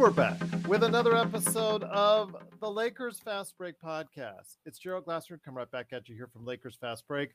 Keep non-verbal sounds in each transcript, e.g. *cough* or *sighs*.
we're back with another episode of the Lakers Fast Break podcast. It's Gerald Glasser. Come right back at you here from Lakers Fast Break,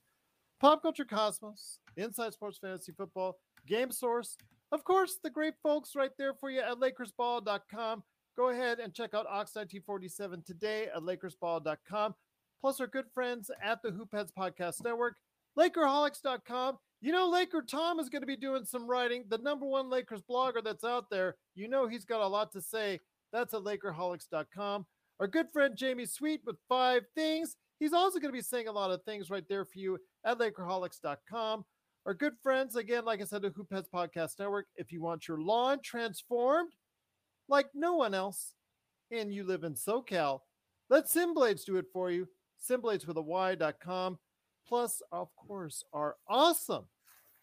Pop Culture Cosmos, Inside Sports Fantasy Football, Game Source. Of course, the great folks right there for you at LakersBall.com. Go ahead and check out Oxide T47 today at LakersBall.com. Plus, our good friends at the Hoopheads Podcast Network, Lakerholics.com. You know, Laker Tom is going to be doing some writing. The number one Lakers blogger that's out there. You know, he's got a lot to say. That's at Lakerholics.com. Our good friend Jamie Sweet with five things. He's also going to be saying a lot of things right there for you at Lakerholics.com. Our good friends, again, like I said, the Hoopheads Podcast Network. If you want your lawn transformed like no one else, and you live in SoCal, let Simblades do it for you. Simblades with a Y.com. Plus, of course, our awesome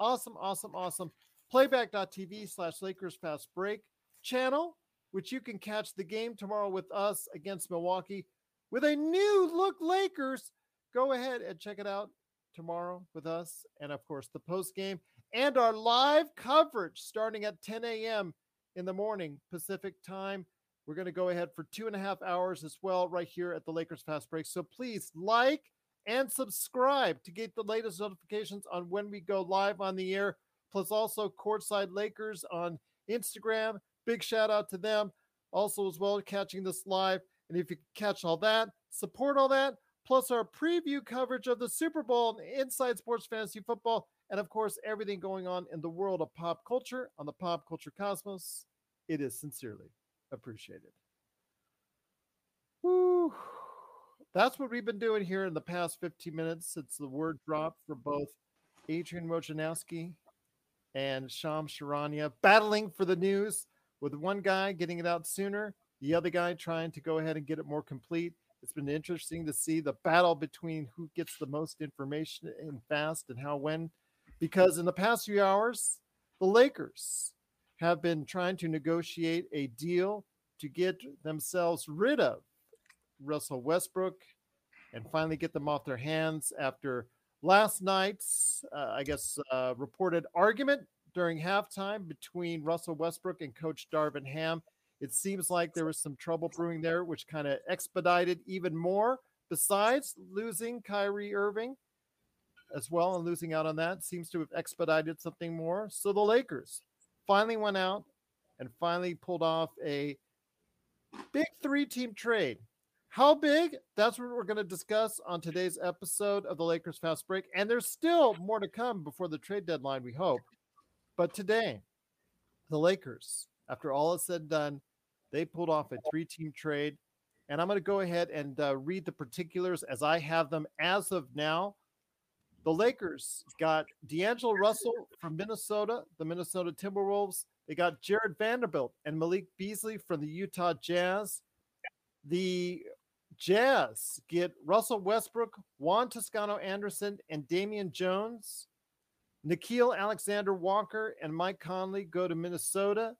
awesome, awesome, awesome playback.tv slash Lakers Fast Break channel, which you can catch the game tomorrow with us against Milwaukee with a new look Lakers. Go ahead and check it out tomorrow with us. And of course, the post game and our live coverage starting at 10 a.m. in the morning Pacific time. We're going to go ahead for two and a half hours as well, right here at the Lakers Fast Break. So please like, and subscribe to get the latest notifications on when we go live on the air. Plus, also Courtside Lakers on Instagram. Big shout out to them. Also, as well, catching this live. And if you catch all that, support all that, plus our preview coverage of the Super Bowl and Inside Sports Fantasy Football, and of course, everything going on in the world of pop culture on the Pop Culture Cosmos. It is sincerely appreciated. Woo that's what we've been doing here in the past 15 minutes since the word dropped for both Adrian Wojnarowski and Shams Charania battling for the news with one guy getting it out sooner, the other guy trying to go ahead and get it more complete. It's been interesting to see the battle between who gets the most information and fast and how when, because in the past few hours, the Lakers have been trying to negotiate a deal to get themselves rid of Russell Westbrook and finally get them off their hands after last night's, uh, I guess, uh, reported argument during halftime between Russell Westbrook and Coach Darvin Ham. It seems like there was some trouble brewing there, which kind of expedited even more. Besides losing Kyrie Irving as well and losing out on that, seems to have expedited something more. So the Lakers finally went out and finally pulled off a big three team trade how big? That's what we're going to discuss on today's episode of the Lakers Fast Break. And there's still more to come before the trade deadline, we hope. But today, the Lakers, after all is said and done, they pulled off a three team trade. And I'm going to go ahead and uh, read the particulars as I have them as of now. The Lakers got D'Angelo Russell from Minnesota, the Minnesota Timberwolves. They got Jarred Vanderbilt and Malik Beasley from the Utah Jazz. The Jazz get Russell Westbrook, Juan Toscano Anderson, and Damian Jones. Nickeil Alexander Walker and Mike Conley go to Minnesota.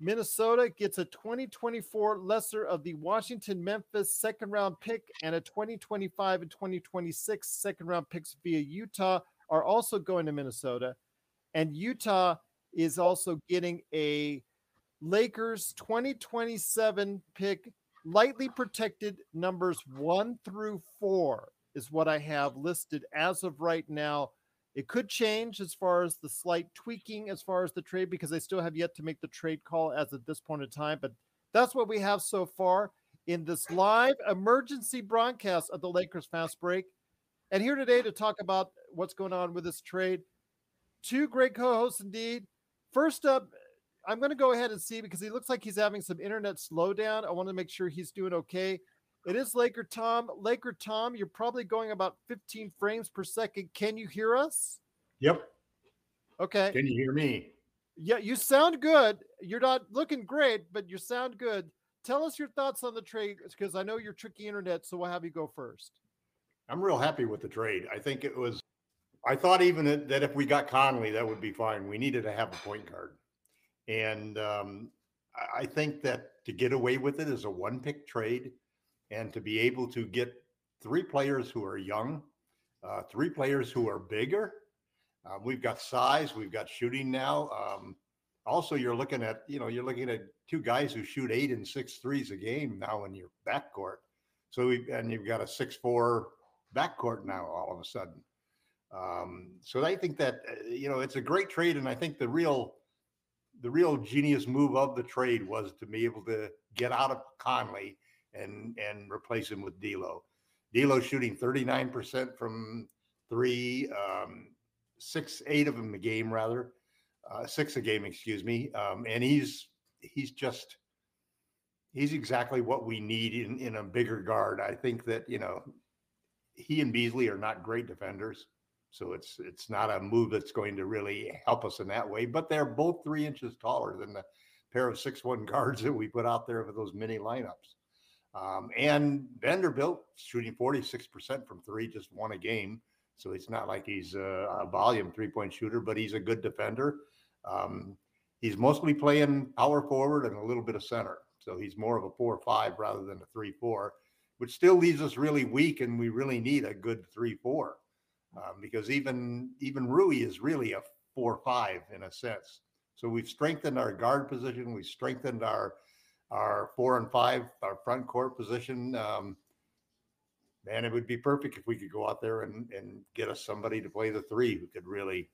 Minnesota gets a 2024 lesser of the Washington Memphis second round pick and a 2025 and 2026 second round picks via Utah are also going to Minnesota. And Utah is also getting a Lakers 2027 pick lightly protected numbers one through four is what I have listed as of right now. It could change as far as the slight tweaking as far as the trade because I still have yet to make the trade call as at this point in time. But that's what we have so far in this live emergency broadcast of the Lakers Fast Break. And here today to talk about what's going on with this trade. Two great co hosts indeed. First up, I'm going to go ahead and see because he looks like he's having some internet slowdown. I want to make sure he's doing okay. It is Laker Tom. Laker Tom, you're probably going about 15 frames per second. Can you hear us? Yep. Okay. Can you hear me? Yeah, you sound good. You're not looking great, but you sound good. Tell us your thoughts on the trade because I know you're tricky internet, so we'll have you go first. I'm real happy with the trade. I think it was. I thought even that if we got Conley, that would be fine. We needed to have a point guard, and um, I think that to get away with it is a one pick trade, and to be able to get three players who are young, uh, three players who are bigger. Uh, we've got size, we've got shooting now. Um, also, you're looking at you know you're looking at two guys who shoot eight and six threes a game now in your backcourt. So we and you've got a six four backcourt now all of a sudden. Um, so I think that uh, you know it's a great trade, and I think the real the real genius move of the trade was to be able to get out of Conley and and replace him with D'Lo. D'Lo shooting 39% from three, um, six, eight of them a game rather, uh, six a game, excuse me. Um, and he's he's just he's exactly what we need in in a bigger guard. I think that you know he and Beasley are not great defenders. So it's it's not a move that's going to really help us in that way. But they're both three inches taller than the pair of six one guards that we put out there for those mini lineups. Um, and Vanderbilt shooting 46% from three, just won a game. So it's not like he's a, a volume three point shooter, but he's a good defender. Um, he's mostly playing power forward and a little bit of center. So he's more of a four five rather than a three four, which still leaves us really weak, and we really need a good three four um, because even even Rui is really a four five in a sense. So we've strengthened our guard position. We've strengthened our our four and five, our front court position. Um, man, it would be perfect if we could go out there and, and get us somebody to play the three who could really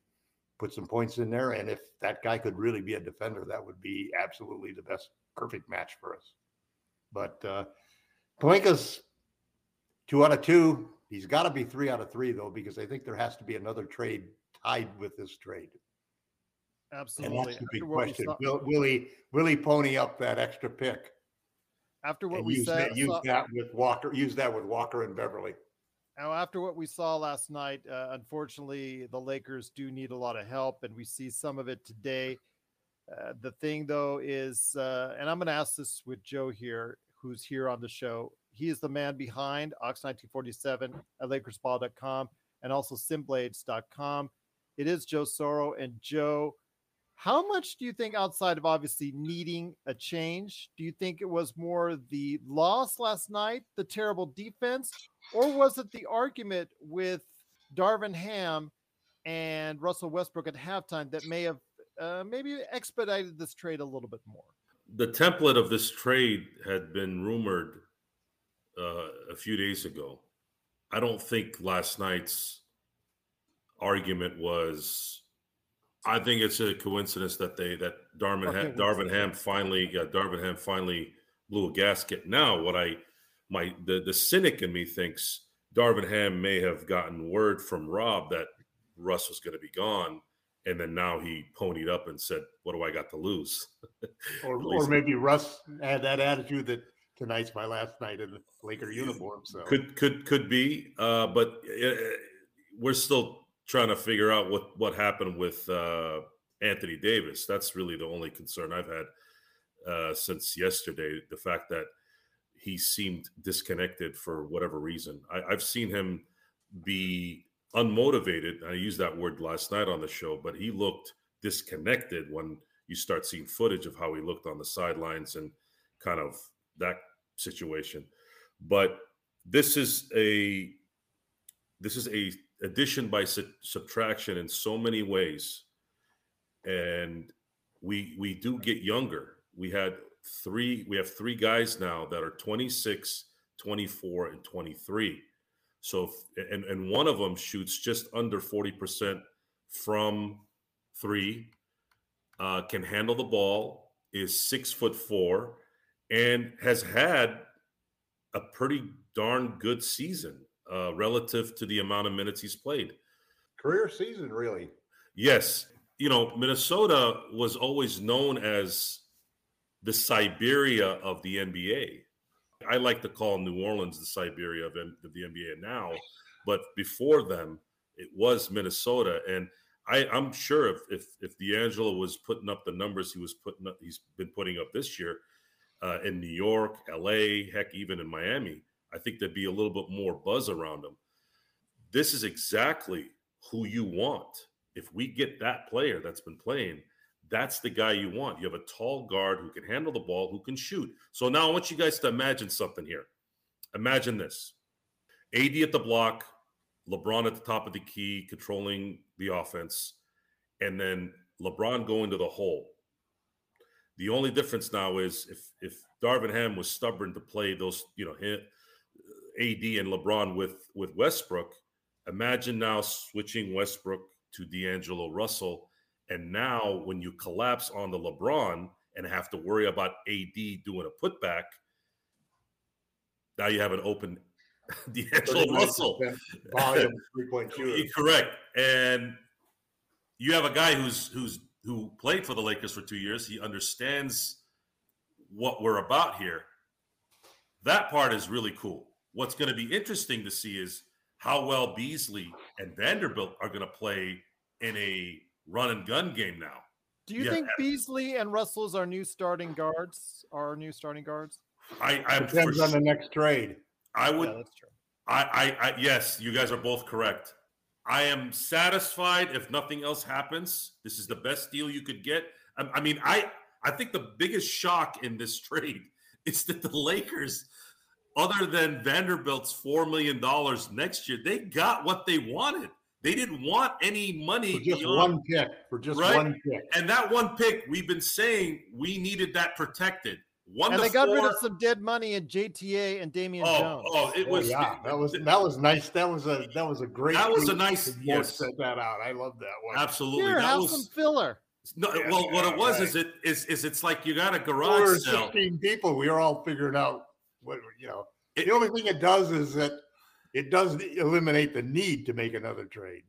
put some points in there. And if that guy could really be a defender, that would be absolutely the best, perfect match for us. But uh, Pelinka's two out of two. He's got to be three out of three, though, because I think there has to be another trade tied with this trade. Absolutely. And that's the big question. Saw, will, will, he will he pony up that extra pick? After what we use said, that, use saw, that with Walker. Use that with Walker and Beverly. Now, after what we saw last night, uh, unfortunately, the Lakers do need a lot of help, and we see some of it today. Uh, the thing, though, is, uh, and I'm going to ask this with Joe here, who's here on the show. He is the man behind Ox1947 at LakersBall.com and also Simblades.com. It is Joe Soro. And Joe, how much do you think, outside of obviously needing a change, do you think it was more the loss last night, the terrible defense, or was it the argument with Darvin Ham and Russell Westbrook at halftime that may have uh, maybe expedited this trade a little bit more? The template of this trade had been rumored uh, a few days ago. I don't think last night's argument was I think it's a coincidence that they that Darvin okay, Darvin Ham finally got Darvin Ham finally blew a gasket. Now, what I my the the cynic in me thinks Darvin Ham may have gotten word from Rob that Russ was going to be gone, and then now he ponied up and said, "What do I got to lose?" *laughs* or, or maybe Russ had that attitude that tonight's my last night in the Laker uniform. So could could could be, uh, but it, uh, we're still trying to figure out what what happened with uh, Anthony Davis. That's really the only concern I've had uh, since yesterday. The fact that he seemed disconnected for whatever reason. I, have seen him be unmotivated. I used that word last night on the show, but he looked disconnected when you start seeing footage of how he looked on the sidelines and kind of that situation. But this is a this is a addition by su- subtraction in so many ways and we we do get younger we had three we have three guys now that are 26, 24 and 23. So if, and and one of them shoots just under 40% from 3 uh, can handle the ball, is 6 foot 4 and has had a pretty darn good season uh, relative to the amount of minutes he's played. Career season, really. Yes. You know, Minnesota was always known as the Siberia of the NBA. I like to call New Orleans the Siberia of, of the NBA now, but before them, it was Minnesota. And I, am sure if, if if D'Angelo was putting up the numbers he was putting up, he's been putting up this year uh, in New York, LA, heck, even in Miami, I think there'd be a little bit more buzz around him. This is exactly who you want. If we get that player that's been playing, that's the guy you want. You have a tall guard who can handle the ball, who can shoot. So now I want you guys to imagine something here. Imagine this AD at the block, LeBron at the top of the key, controlling the offense, and then LeBron going to the hole. The only difference now is if if Darvin Ham was stubborn to play those, you know, hit uh, AD and LeBron with with Westbrook, imagine now switching Westbrook to D'Angelo Russell, and now when you collapse on the LeBron and have to worry about AD doing a putback, now you have an open *laughs* D'Angelo Russell. *laughs* Volume three point two. Correct. And you have a guy who's who's who played for the Lakers for two years. He understands what we're about here. That part is really cool. What's going to be interesting to see is how well Beasley and Vanderbilt are going to play in a run and gun game now. Do you yeah. think Beasley and Russell's our new starting guards? Are our new starting guards? I, I depends on the next trade. I would. Yeah, that's true. I, I, I, yes, you guys are both correct. I am satisfied if nothing else happens. This is the best deal you could get. I, I mean, I, I think the biggest shock in this *laughs* trade is that the Lakers, other than Vanderbilt's four million dollars next year, they got what they wanted. They didn't want any money for just beyond, one pick. For just right? one pick, and that one pick, we've been saying we needed that protected. One and they got four. rid of some dead money in JTA and Damian oh, Jones. Oh, it was oh, yeah, that was that was nice. That was a that was a great. That was a nice. Yes, set that out. I love that one. Absolutely, Here, that have was some filler. No, yeah, well, what it was right. is it is is it's like you got a garage we sale. Fifteen people. We were all figuring out what you know. It, the only thing it does is that it does eliminate the need to make another trade.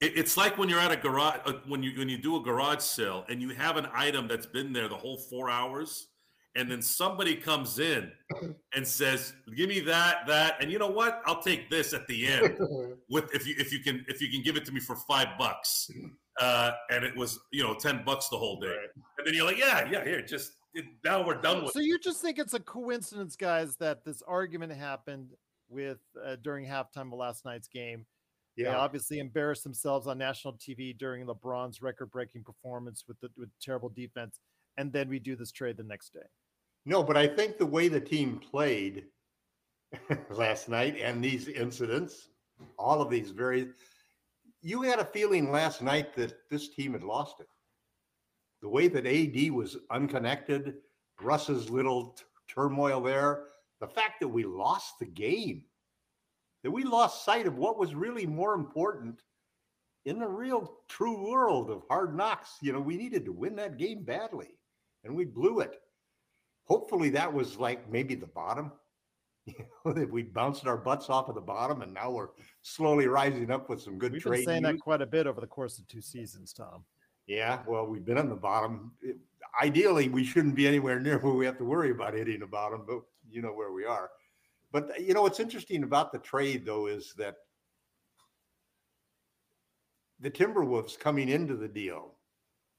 It, it's like when you're at a garage uh, when you when you do a garage sale and you have an item that's been there the whole four hours and then somebody comes in *laughs* and says, "Give me that, that," and you know what? I'll take this at the end *laughs* with if you if you can if you can give it to me for five bucks, *clears throat* uh, and it was you know ten bucks the whole day, right. and then you're like, "Yeah, yeah, here, just it, now we're done with." So you just think it's a coincidence, guys, that this argument happened with uh, during halftime of last night's game. Yeah, they obviously embarrassed themselves on national TV during LeBron's record-breaking performance with the with terrible defense, and then we do this trade the next day. No, but I think the way the team played *laughs* last night and these incidents, all of these very, you had a feeling last night that this team had lost it. The way that AD was unconnected, Russ's little t- turmoil there, the fact that we lost the game, that we lost sight of what was really more important in the real true world of hard knocks. You know, we needed to win that game badly and we blew it hopefully that was like maybe the bottom. *laughs* You know, that we bounced our butts off of the bottom, and now we're slowly rising up with some good We've trade. been saying news. that quite a bit over the course of two seasons, Tom. Yeah, well, we've been on the bottom. It, ideally, we shouldn't be anywhere near where we have to worry about hitting the bottom, but you know where we are. But you know what's interesting about the trade, though, is that the Timberwolves coming into the deal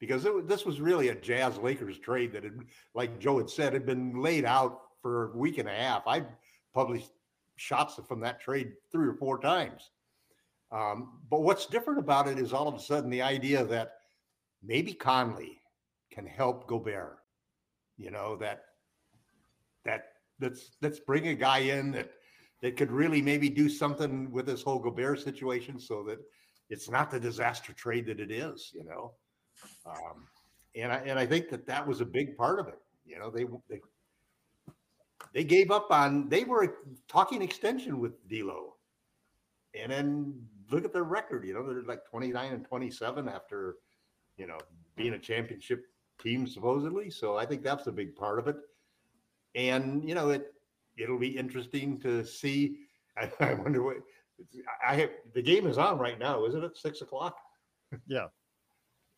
because it, this was really a Jazz Lakers trade that had, like Joe had said, had been laid out for a week and a half. I published shots from that trade three or four times. Um, but what's different about it is all of a sudden the idea that maybe Conley can help Gobert. You know that that let's let's bring a guy in that that could really maybe do something with this whole Gobert situation so that it's not the disaster trade that it is. You know. Um, and I and I think that that was a big part of it. You know, they they they gave up on. They were talking extension with D'Lo, and then look at their record. You know, they're like twenty nine and twenty seven after, you know, being a championship team supposedly. So I think that's a big part of it. And you know, it it'll be interesting to see. I, *laughs* I wonder what I have. The game is on right now, isn't it? Six o'clock. Yeah,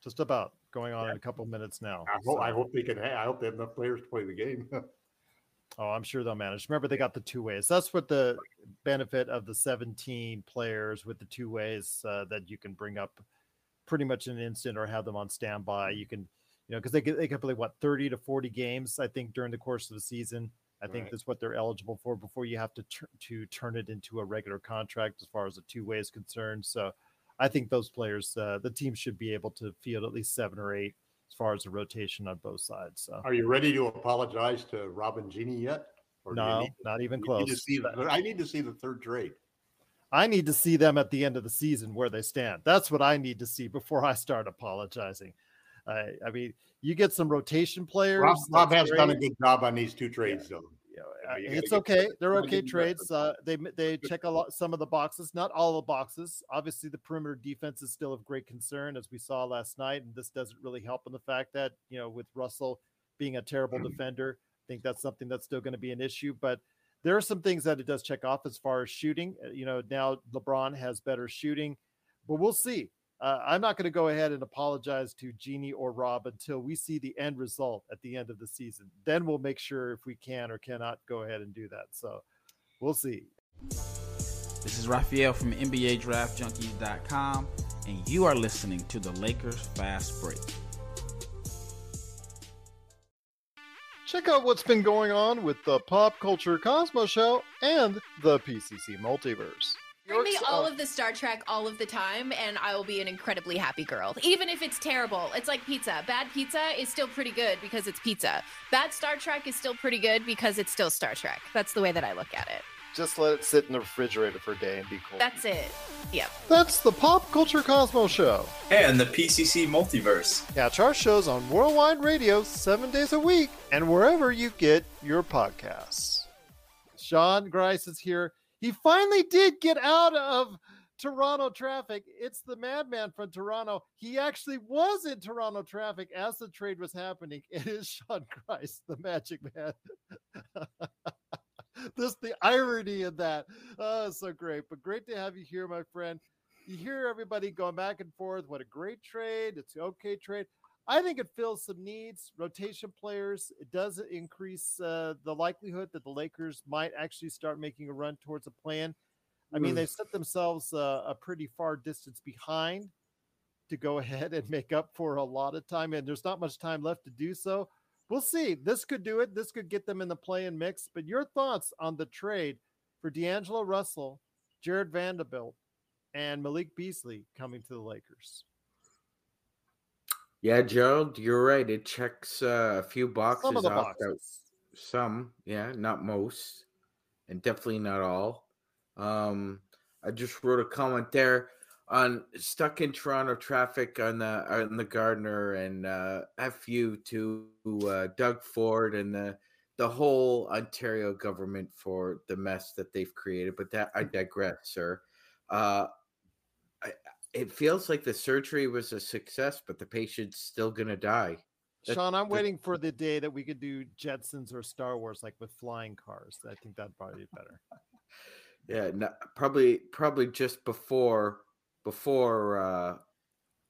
just about going on yeah. in a couple minutes now. I hope, so. I hope they can. I hope they have enough players to play the game. *laughs* oh, I'm sure they'll manage. Remember, they got the two ways. That's what the benefit of the 17 players with the two ways uh, that you can bring up pretty much in an instant or have them on standby. You can, you know, because they can, they can play what 30 to 40 games, I think, during the course of the season. I think right. that's what they're eligible for before you have to tr- to turn it into a regular contract as far as the two way is concerned. So I think those players, uh, the team should be able to field at least seven or eight as far as the rotation on both sides. So are you ready to apologize to Robin Jeanie yet? Or no, not even close. Need The, I need to see the third trade. I need to see them at the end of the season where they stand. That's what I need to see before I start apologizing. I, I mean, you get some rotation players. Rob, Rob has great. done a good job on these two trades, yeah. though. Yeah, it's okay. They're okay trades. Uh, they they check a lot some of the boxes, not all the boxes. Obviously, the perimeter defense is still of great concern, as we saw last night, and this doesn't really help in the fact that you know with Russell being a terrible mm-hmm. defender, I think that's something that's still going to be an issue. But there are some things that it does check off as far as shooting. Uh, you know, now LeBron has better shooting, but we'll see uh, I'm not going to go ahead and apologize to Jeanie or Rob until we see the end result at the end of the season. Then we'll make sure if we can or cannot go ahead and do that. So we'll see. This is Raphael from NBA Draft Junkies.com, and you are listening to the Lakers Fast Break. Check out what's been going on with the Pop Culture Cosmos Show and the PCC Multiverse. Bring me all of the Star Trek all of the time, and I will be an incredibly happy girl. Even if it's terrible, it's like pizza. Bad pizza is still pretty good because it's pizza. Bad Star Trek is still pretty good because it's still Star Trek. That's the way that I look at it. Just let it sit in the refrigerator for a day and be cool. That's it. Yep. That's the Pop Culture Cosmos Show. And the PCC Multiverse. Catch our shows on Worldwide Radio seven days a week and wherever you get your podcasts. Sean Grice is here he finally did get out of Toronto traffic. It's the madman from Toronto. He actually was in Toronto traffic as the trade was happening. *laughs* It is Sean Christ, the magic man. *laughs* this the irony in that. Oh, so great. But great to have you here, my friend. You hear everybody going back and forth. What a great trade. It's the okay trade. I think it fills some needs, rotation players. It does increase uh, the likelihood that the Lakers might actually start making a run towards a plan. I mean, they've set themselves uh, a pretty far distance behind to go *laughs* ahead and make up for a lot of time, and there's not much time left to do so. We'll see. This could do it. This could get them in the play and mix. But your thoughts on the trade for D'Angelo Russell, Jarred Vanderbilt, and Malik Beasley coming to the Lakers? Yeah, Gerald, you're right. It checks uh, a few boxes some of the off. Boxes. Some, yeah, not most, and definitely not all. Um, I just wrote a comment there on stuck in Toronto traffic on the on the Gardiner and uh, fu to uh, Doug Ford and the the whole Ontario government for the mess that they've created. But that I digress, sir. Uh, it feels like the surgery was a success, but the patient's still gonna die. Sean, I'm waiting for the day that we could do Jetsons or Star Wars, like with flying cars. I think that'd probably be better. yeah, no, probably, probably just before, before. uh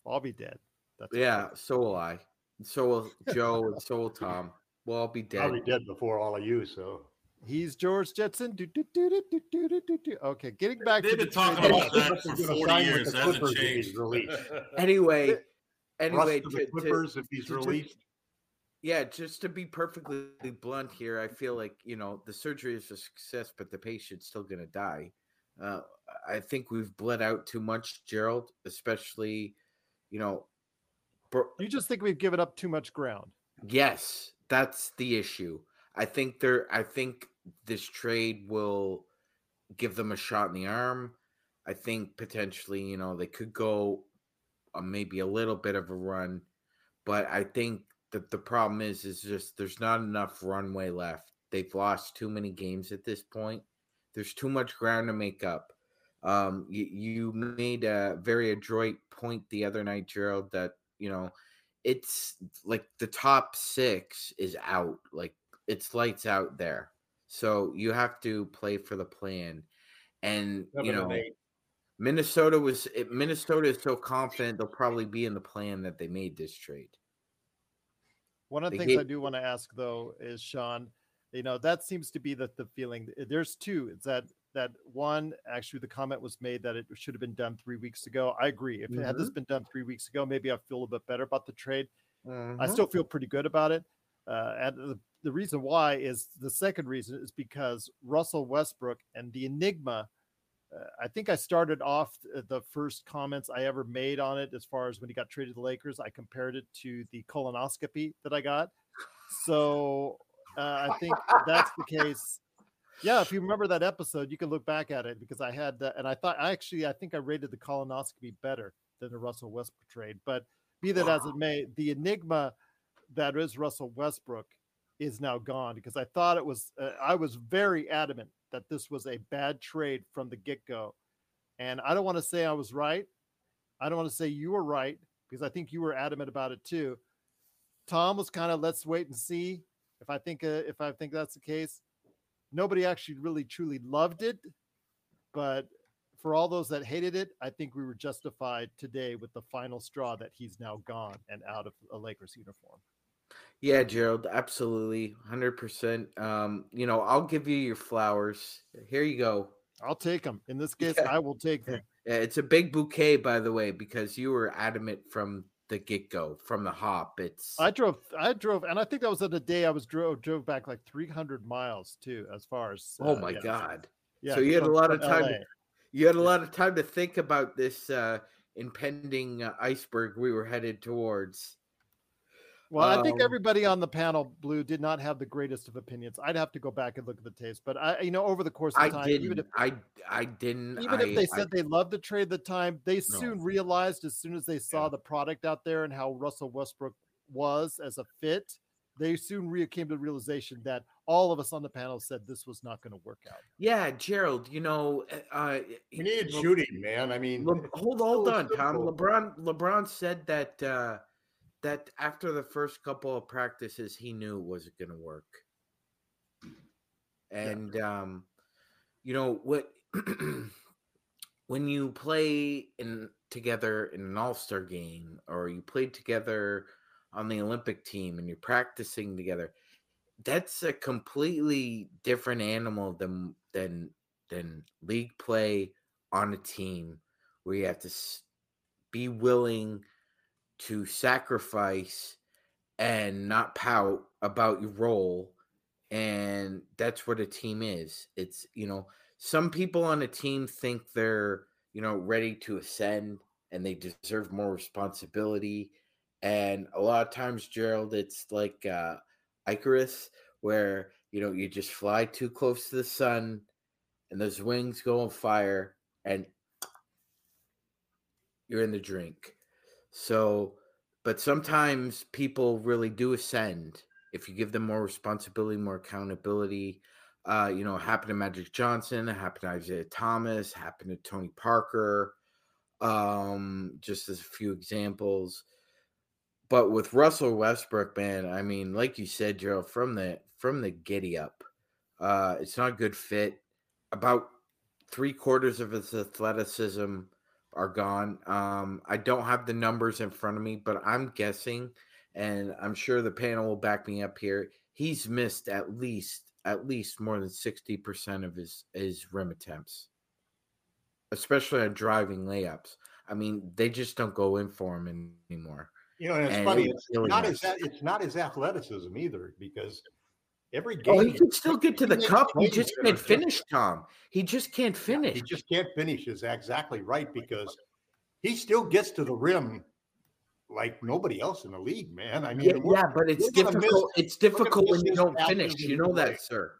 I'll be dead. That's yeah, so will I. So will Joe, and so will Tom. We'll all be dead. I'll be dead before all of you. So He's George Jetson. Do, do, do, do, do, do, do, do. Okay, getting back They've to been talking about that for 40 years. Hasn't changed. *laughs* anyway, anyway, to, the Clippers to, if he's to, released. Yeah, just to be perfectly blunt here, I feel like you know the surgery is a success, but the patient's still going to die. Uh, I think we've bled out too much, Gerald, especially, you know. Bro- you just think we've given up too much ground. Yes, that's the issue. I think there. I think this trade will give them a shot in the arm. I think potentially, you know, they could go uh, maybe a little bit of a run, but I think the the problem is is just there's not enough runway left. They've lost too many games at this point. There's too much ground to make up. Um, you, you made a very adroit point the other night, Gerald, that you know it's like the top six is out, like it's lights out there. So you have to play for the play-in, and you Seven and know. Minnesota was eh, Minnesota is so confident they'll probably be in the play-in that they made this trade. One of the They things I do want to ask though is Sean, you know, that seems to be the, the feeling. Eh, there's two. It's that that one actually the comment was made that it should have been done three weeks ago. I agree. If it had this mm-hmm. been done three weeks ago, maybe I feel a bit better about the trade. I Mhm. still feel pretty good about it. Uh, and the, the reason why is the second reason is because Russell Westbrook and the Enigma. Uh, I think I started off the first comments I ever made on it as far as when he got traded to the Lakers. I compared it to the colonoscopy that I got. So uh, I think that's the case. Yeah, if you remember that episode, you can look back at it because I had, uh, and I thought I actually, I think I rated the colonoscopy better than the Russell Westbrook trade. But be that as it may, the enigma that is Russell Westbrook is now gone because I thought it was, uh, I was very adamant that this was a bad trade from the get go. And I don't want to say I was right. I don't want to say you were right because I think you were adamant about it too. Tom was kind of let's wait and see if I think uh, if I think that's the case. Nobody actually really truly loved it, but for all those that hated it, I think we were justified today with the final straw that he's now gone and out of a Lakers uniform. Yeah, Gerald, absolutely, hundred percent. Um, you know, I'll give you your flowers. Here you go. I'll take them. In this case, Yeah. I will take them. Yeah, it's a big bouquet, by the way, because you were adamant from the get go, from the hop. It's I drove, I drove, and I think that was on the day I was drove drove back like 300 miles too, as far as. oh uh, my yeah. god. Yeah, so you had a lot of time. LA. You had a lot of time to think about this uh, impending uh, iceberg we were headed towards. Well, I think Um, everybody on the panel, Blue, did not have the greatest of opinions. I'd have to go back and look at the tapes, but I, you know, over the course of I time, didn't. even if I I didn't. even I, if they I- said they loved the trade at the time, they No. soon realized as soon as they saw the product out there and how Russell Westbrook was as a fit, they soon re- came to the realization that all of us on the panel said this was not going to work out. yeah, Gerald. You know, uh, We needed Le- shooting, man. I mean, Le- hold so hold on, Tom. LeBron LeBron said that uh, that after the first couple of practices, he knew it wasn't going to work. And um, you know what? *clears throat* when you play in together in an All Star game, or you played together on the Olympic team, and you're practicing together, that's a completely different animal than than than league play on a team where you have to be willing to sacrifice and not pout about your role and that's what a team is. It's you know some people on a team think they're you know ready to ascend and they deserve more responsibility and a lot of times gerald it's like uh icarus where you know you just fly too close to the sun and those wings go on fire and you're in the drink so but sometimes people really do ascend if you give them more responsibility more accountability uh you know happened to magic johnson happened to isaiah thomas happened to tony parker um just as a few examples. But with russell westbrook man i mean like you said joe from the from the giddy up uh it's not a good fit. About three quarters of his athleticism are gone. Um, I don't have the numbers in front of me, but I'm guessing, and I'm sure the panel will back me up here. He's missed at least at least more than sixty percent of his his rim attempts, especially on driving layups. I mean, they just don't go in for him anymore. you know, and it's and funny. it It's really not is. his it's not his athleticism either because every Oh, game he can still get to the cup. He just can't finish, Tom. He just can't finish. He just can't finish. Is exactly right because he still gets to the rim like nobody else in the league, man. I mean, yeah, yeah, but it's we're miss- difficult. it's difficult when you don't finish. You know that, sir.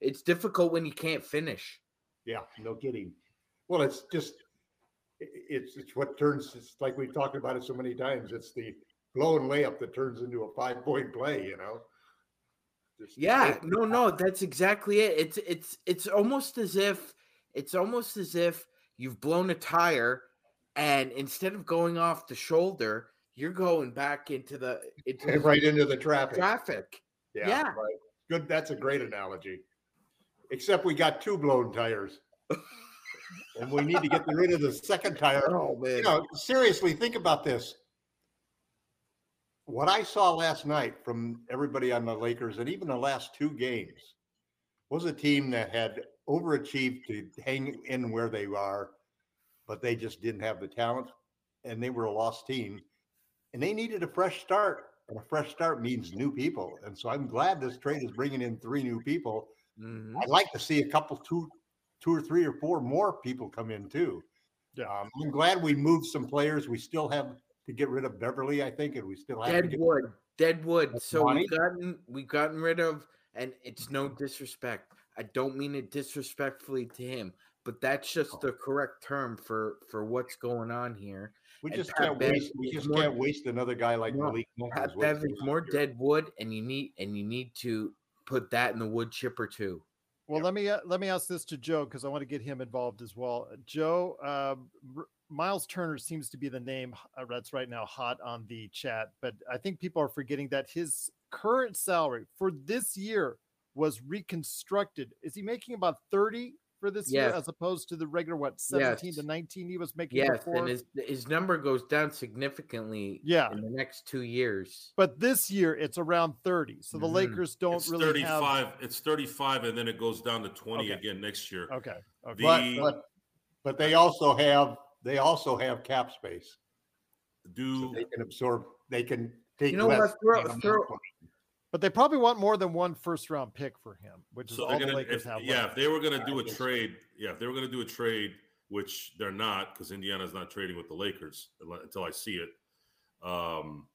It's difficult when you can't finish. Yeah, no kidding. Well, it's just it's it's what turns. It's like we've talked about it so many times. It's the blowing layup that turns into a five point play. You know. Just- Yeah, no, no, that's exactly it. It's it's it's almost as if it's almost as if you've blown a tire, and instead of going off the shoulder, you're going back into the into the *laughs* right into the traffic. traffic. Yeah, Yeah. right. Good. That's a great analogy. Except we got two blown tires, *laughs* and we need to get rid of the second tire. Oh man, You know, seriously, think about this. What I saw last night from everybody on the Lakers, and even the last two games, was a team that had overachieved to hang in where they are, but they just didn't have the talent, and they were a lost team, and they needed a fresh start. And a fresh start means new people, and so I'm glad this trade is bringing in three new people. Mhm. I'd like to see a couple, two, two or three or four more people come in too. Yeah. Um, I'm glad we moved some players. We still have to get rid of Beverly, I think, and we still have to get Deadwood, Deadwood. So money. we've gotten we've gotten rid of, and it's no disrespect. I don't mean it disrespectfully to him, but that's just the correct term for for what's going on here. We and just Pat can't Bev waste. We just more- can't waste another guy like No, Malik Pat Bev is more last year. dead wood, and you need and you need to put that in the wood chipper too. Well, let me uh, let me ask this to Joe because I want to get him involved as well. Joe, um, R- Miles Turner seems to be the name uh, that's right now hot on the chat, but I think people are forgetting that his current salary for this year was reconstructed. Is he making about thirty for this year as opposed to the regular what seventeen Yes. to nineteen he was making Yes, before? and his his number goes down significantly. Yeah. in the next two years. but this year it's around thirty, so the Mhm. Lakers don't it's really have. 35. It's 35, and then it goes down to 20 Okay. again next year. Okay, okay. The- But, but but they also have they also have cap space. So Do they can absorb. They can take. You know less what? Throw- throw- But they probably want more than one first round pick for him, which is so all they're the gonna Lakers if, have. yeah left. if they were gonna do a trade yeah if they were gonna do a trade which they're not because indiana's not trading with the lakers until i see it um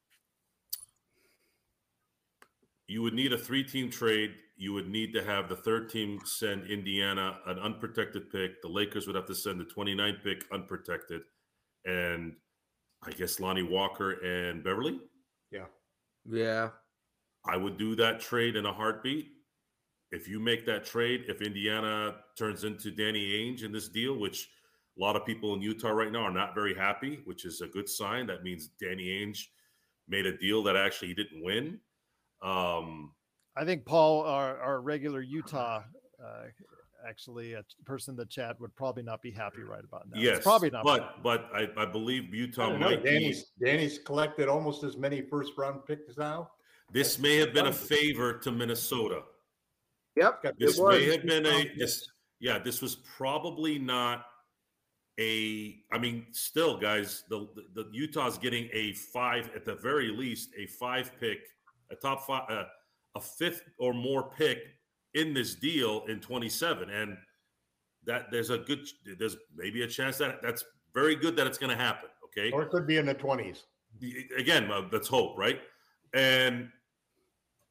you would need a three team trade you would need to have the third team send indiana an unprotected pick the lakers would have to send the 29th pick unprotected and i guess lonnie walker and beverly Yeah. Yeah, I would do that trade in a heartbeat. If you make that trade, if Indiana turns into Danny Ainge in this deal, which a lot of people in Utah right now are not very happy, which is a good sign. That means Danny Ainge made a deal that actually he didn't win. Um, I think Paul, our, our regular Utah, uh, actually a person in the chat would probably not be happy right about now. It's yes, probably not. but but I, I believe Utah don't know. might be. Danny's Danny's collected almost as many first round picks now. This may have been a favor to Minnesota. yep. This It was. may have been a this yeah this was probably not a i mean still guys the, the the utah's getting a five at the very least a five pick a top five uh, a fifth or more pick in this deal in 27 and that there's a good there's maybe a chance that that's very good that it's going to happen okay? Or it could be in the twenties. Again uh, let's hope right? And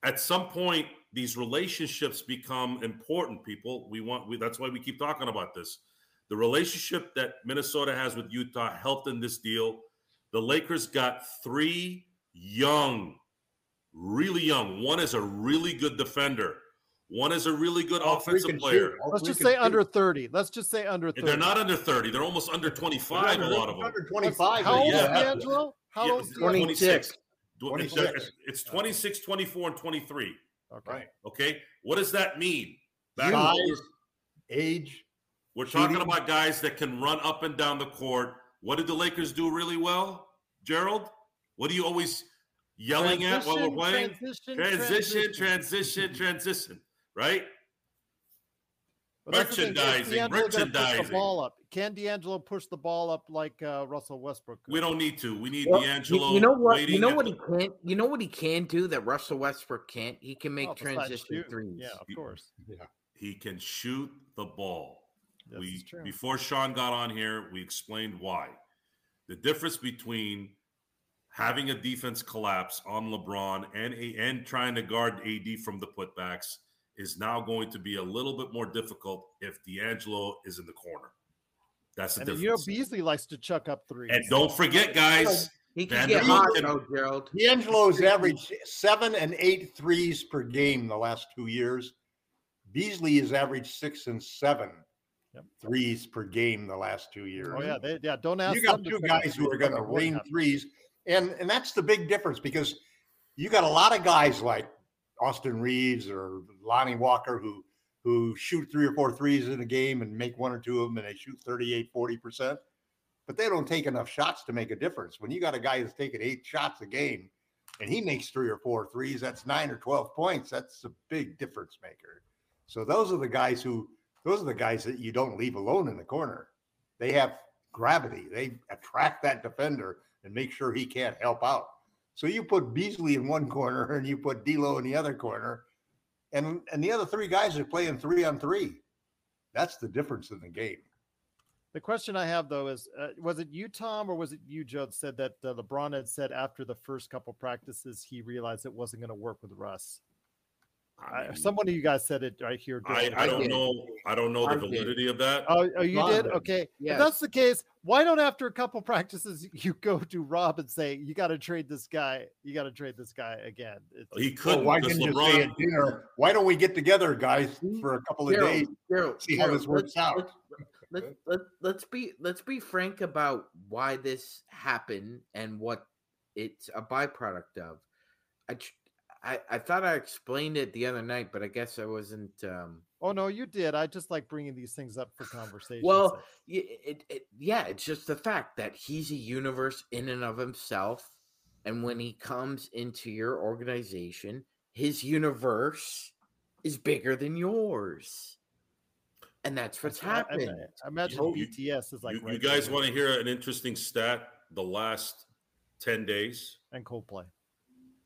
at some point these relationships become important people. We want we, that's why we keep talking about this. The relationship that minnesota has with utah helped in this deal. The lakers got three young really young one is a really good defender one is a really good All offensive player. Shoot. Let's just say shoot. under 30. Let's just say under 30. they're not under 30 they're almost under 25 a lot of them Under twenty-five. How old yeah. is D'Angelo? How Yeah, old is it's D'Angelo? 26. 26. It's, it's 26 24 and 23 Okay. Right. okay what does that mean Back- Size, age. We're talking about guys that can run up and down the court. What did the Lakers do really well, Gerald? What do you always yelling at while we're playing? Transition, Transition, transition, transition, right? But that's the Merchandising, D'Angelo the merchandising. ball up. Can D'Angelo push the ball up like uh, Russell Westbrook? could? We don't need to. We need Well, D'Angelo. you know what? You know at what the- he can't. You know what he can do that Russell Westbrook can't. He can make Oh, transition shooting. threes. Yeah, of course. Yeah, he can shoot the ball. This we true. before Sean got on here, we explained why. The difference between having a defense collapse on LeBron and and trying to guard AD from the putbacks is now going to be a little bit more difficult if D'Angelo is in the corner. That's the And you know. Beasley likes to chuck up three. and don't forget, guys, He can Van get Der hot Beek- though, Gerald. D'Angelo's averaged seven and eight threes per game the last two years. Beasley has averaged six and seven Yep. threes per game the last two years. Oh yeah, they, yeah. Don't ask. you got two guys who are going to but rain happened. threes, and and that's the big difference because you got a lot of guys like Austin Reaves or Lonnie Walker who who shoot three or four threes in a game and make one or two of them and they shoot 38 40% but they don't take enough shots to make a difference. When you got a guy who's taking eight shots a game and he makes three or four threes that's nine or 12 points. That's a big difference maker. So those are the guys who those are the guys that you don't leave alone in the corner. They have gravity. They attract that defender and make sure he can't help out so you put Beasley in one corner and you put D'Lo in the other corner, and and the other three guys are playing three on three. That's the difference in the game. The question I have though is, uh, was it you, Tom, or was it you, Joe, said that uh, LeBron had said after the first couple practices he realized it wasn't going to work with Russ? I I, mean, someone of you guys said it right here. I, I don't did. know. I don't know I the did. validity of that. Oh, oh, you Ron did? did. Okay. Yes. If that's the case, why don't after a couple *laughs* practices you go to Rob and say you got to trade this guy? You got to trade this guy again. It's, He couldn't why didn't you say LeBron. at dinner? Why don't we get together, guys, mm, for a couple of Gerald, days? Gerald, see how Gerald, this works let's- out. Let's, let's, let, let's be let's be frank about why this happened and what it's a byproduct of. I, tr- I I thought I explained it the other night, but I guess I wasn't. Um, oh no, you did. I just like bringing these things up for conversation. well, y- it, it, yeah, it's just the fact that he's a universe in and of himself, and when he comes into your organization, his universe is bigger than yours, and that's what's I, I, happened. I imagine You- BTS is like you, you guys want to hear an interesting stat? The last ten days, and Coldplay.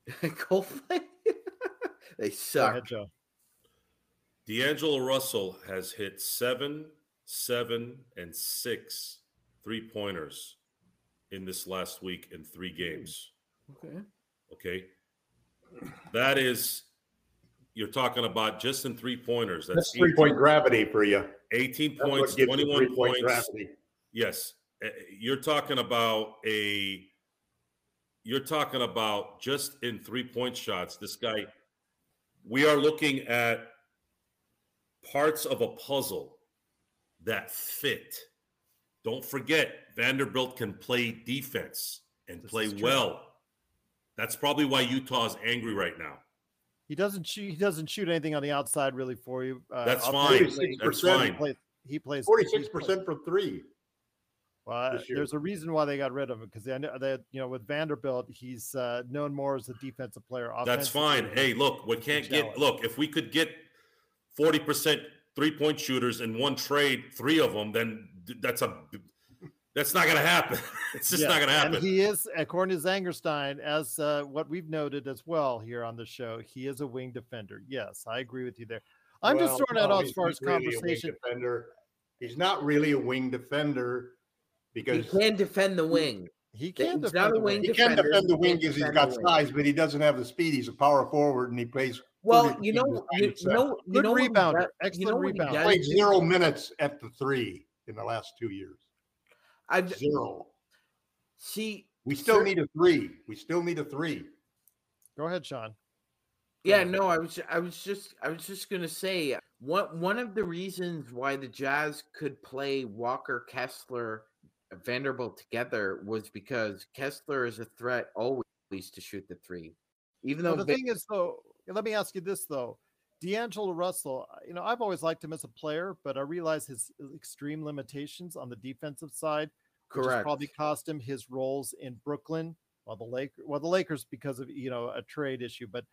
*laughs* Coldplay. They suck. ahead, Joe. D'Angelo Russell has hit seven, seven, and six three pointers in this last week in three games. Okay. Okay. That is, you're talking about just in three pointers. That's That's, three 18 point gravity for you. 18 That's points, 21 points. gravity. Yes. Uh, You're talking about a, you're talking about just in three point shots. This guy, we are looking at parts of a puzzle that fit. Don't forget, Vanderbilt can play defense and This play well. That's probably why Utah's angry right now. He doesn't shoot. He doesn't shoot anything on the outside really for you. Uh, That's fine. That's 46%. He fine. plays. He plays Forty-six percent for three. Well, there's a reason why they got rid of him because they, they, you know, with Vanderbilt, he's uh, known more as a defensive player. That's fine. offensively. Hey, look, we can't get look, if we could get 40% three-point shooters in one trade, three of them, then that's a that's not gonna happen. *laughs* it's just Yeah, not gonna happen. And he is, according to Zangerstein, as uh, what we've noted as well here on the show, he is a wing defender. Yes, I agree with you there. I'm just throwing that no, out as far as really conversation. defender. He's not really a wing defender He because can defend the wing. He He's can not defend a the wing wing. he can defender, defend the wing can't because he's defend got size, but he doesn't have the speed. He's a power forward and he plays. Well, you know, feet you, behind you know, you Good know what he rebounder, you excellent know what he rebounder. played zero minutes at the three in the last two years. I've Zero. see. We still Sir- need a three. We still need a three. Go ahead, Sean. Yeah, no, I was I was just I was just gonna say uh, one one of the reasons why the Jazz could play Walker Kessler Vanderbilt together was because Kessler is a threat always to shoot the three. Even Well, though the Va- thing is, though, let me ask you this though. D'Angelo Russell, uh, you know, I've always liked him as a player, but I realize his extreme limitations on the defensive side, correct. probably cost him his roles in Brooklyn, while the Lakers, well, the Lakers because of you know a trade issue, but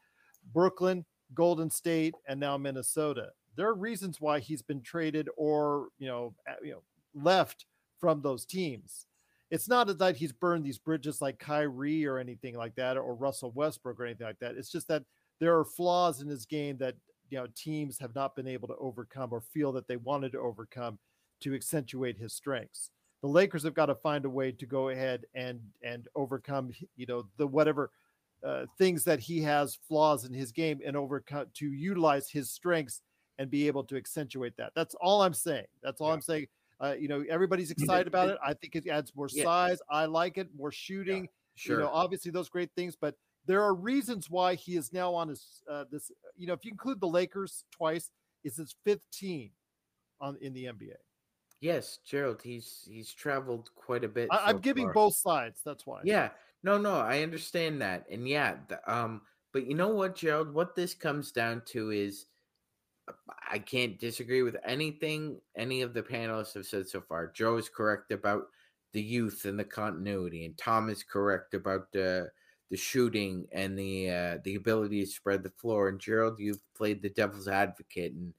Brooklyn, Golden State, and now Minnesota. There are reasons why he's been traded or you know you know left from those teams. It's not that he's burned these bridges like Kyrie or anything like that, or Russell Westbrook or anything like that. It's just that there are flaws in his game that you know teams have not been able to overcome or feel that they wanted to overcome to accentuate his strengths. The Lakers have got to find a way to go ahead and and overcome you know the whatever uh, things that he has flaws in his game and overcome to utilize his strengths and be able to accentuate that. That's all I'm saying. That's all Yeah. I'm saying. Uh, you know, everybody's excited about it. I think it adds more Yeah. size. I like it. More shooting. Sure. You know, obviously those great things, but there are reasons why he is now on his uh, this. You know, if you include the Lakers twice, is his fifth team on in the NBA. Yes, Gerald. He's he's traveled quite a bit. I, so I'm giving far. both sides. That's why. Yeah, no, no, I understand that, and yeah, the, um, but you know what, Gerald? What this comes down to is, I can't disagree with anything any of the panelists have said so far. Joe is correct about the youth and the continuity, and Tom is correct about the the shooting and the uh, the ability to spread the floor. And Gerald, you've played the devil's advocate and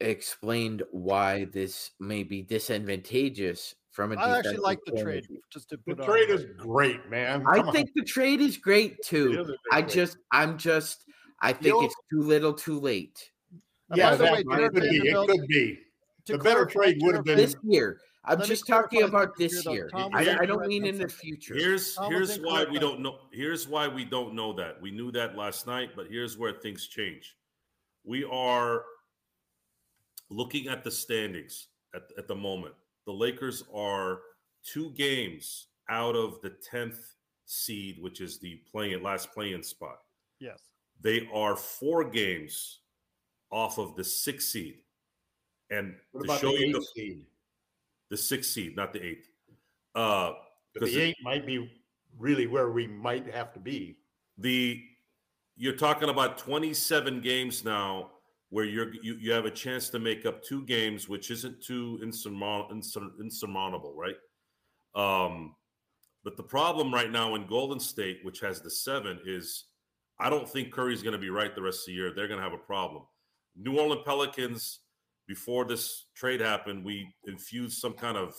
explained why this may be disadvantageous from a I actually like the trade. Just to The put on trade is great, man. I on. think the trade is great too. is I just, I'm just, I think You'll- it's too little, too late And yeah, by the that way, it Jared could be. It could be. The better trade would have been- this year. I'm Let just talking about this here, year. I, I don't mean in the future. Here's Tom here's why we don't know. Here's why we don't know that. We knew that last night, but here's where things change. We are looking at the standings at, at the moment. The Lakers are two games out of the tenth seed, which is the play-in last play-in spot. Yes. They are four games off of the sixth seed, and What to about show the you the, seed? the sixth seed, not the eighth. Uh, the it- might be really where we might have to be. the you're talking about 27 games now where you're you, you have a chance to make up two games which isn't too insurmountable, insurmountable right um but the problem right now in golden state which has the seven is i don't think curry's going to be right the rest of the year they're going to have a problem new orleans pelicans before this trade happened we infused some kind of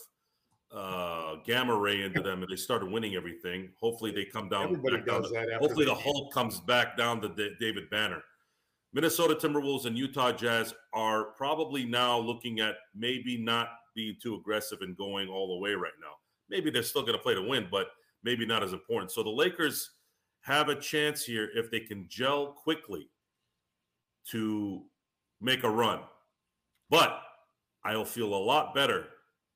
uh gamma ray into them and they started winning everything hopefully they come down Everybody down does to- that. After Hopefully, the Hulk comes back down to Da- David Banner. Minnesota Timberwolves and Utah Jazz are probably now looking at maybe not being too aggressive and going all the way right now. Maybe they're still going to play to win, but maybe not as important. So the Lakers have a chance here if they can gel quickly to make a run. But I'll feel a lot better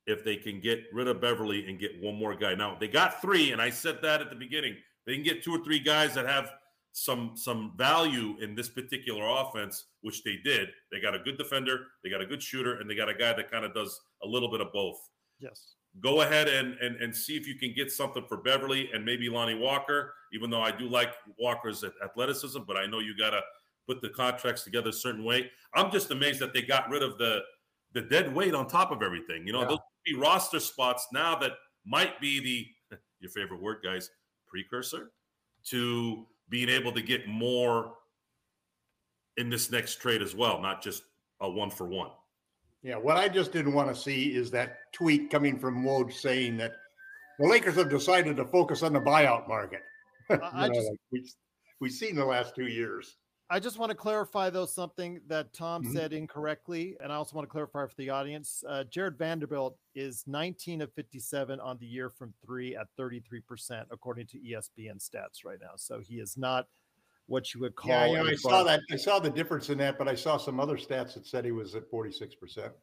if they can get rid of Beverley and get one more guy. Now they got three, and I said that at the beginning. They can get two or three guys that have some some value in this particular offense, which they did. They got a good defender, they got a good shooter, and they got a guy that kind of does a little bit of both. Yes. Go ahead and, and and see if you can get something for Beverley and maybe Lonnie Walker. Even though I do like Walker's athleticism, but I know you got to put the contracts together a certain way. I'm just amazed that they got rid of the the dead weight on top of everything. You know, Yeah. those be roster spots now that might be the *laughs* your favorite word, guys, precursor to being able to get more in this next trade as well, not just a one for one. Yeah, what I just didn't want to see is that tweet coming from Woj saying that the Lakers have decided to focus on the buyout market. *laughs* I- You I know, just- like we, we've seen the last two years. I just want to clarify though something that Tom Mhm. said incorrectly, and I also want to clarify for the audience. Uh, Jarred Vanderbilt is 19 of 57 on the year from three at 33 percent, according to ESPN stats right now. So he is not what you would call. Yeah, you know, I saw that. I saw the difference in that, but I saw some other stats that said he was at 46%.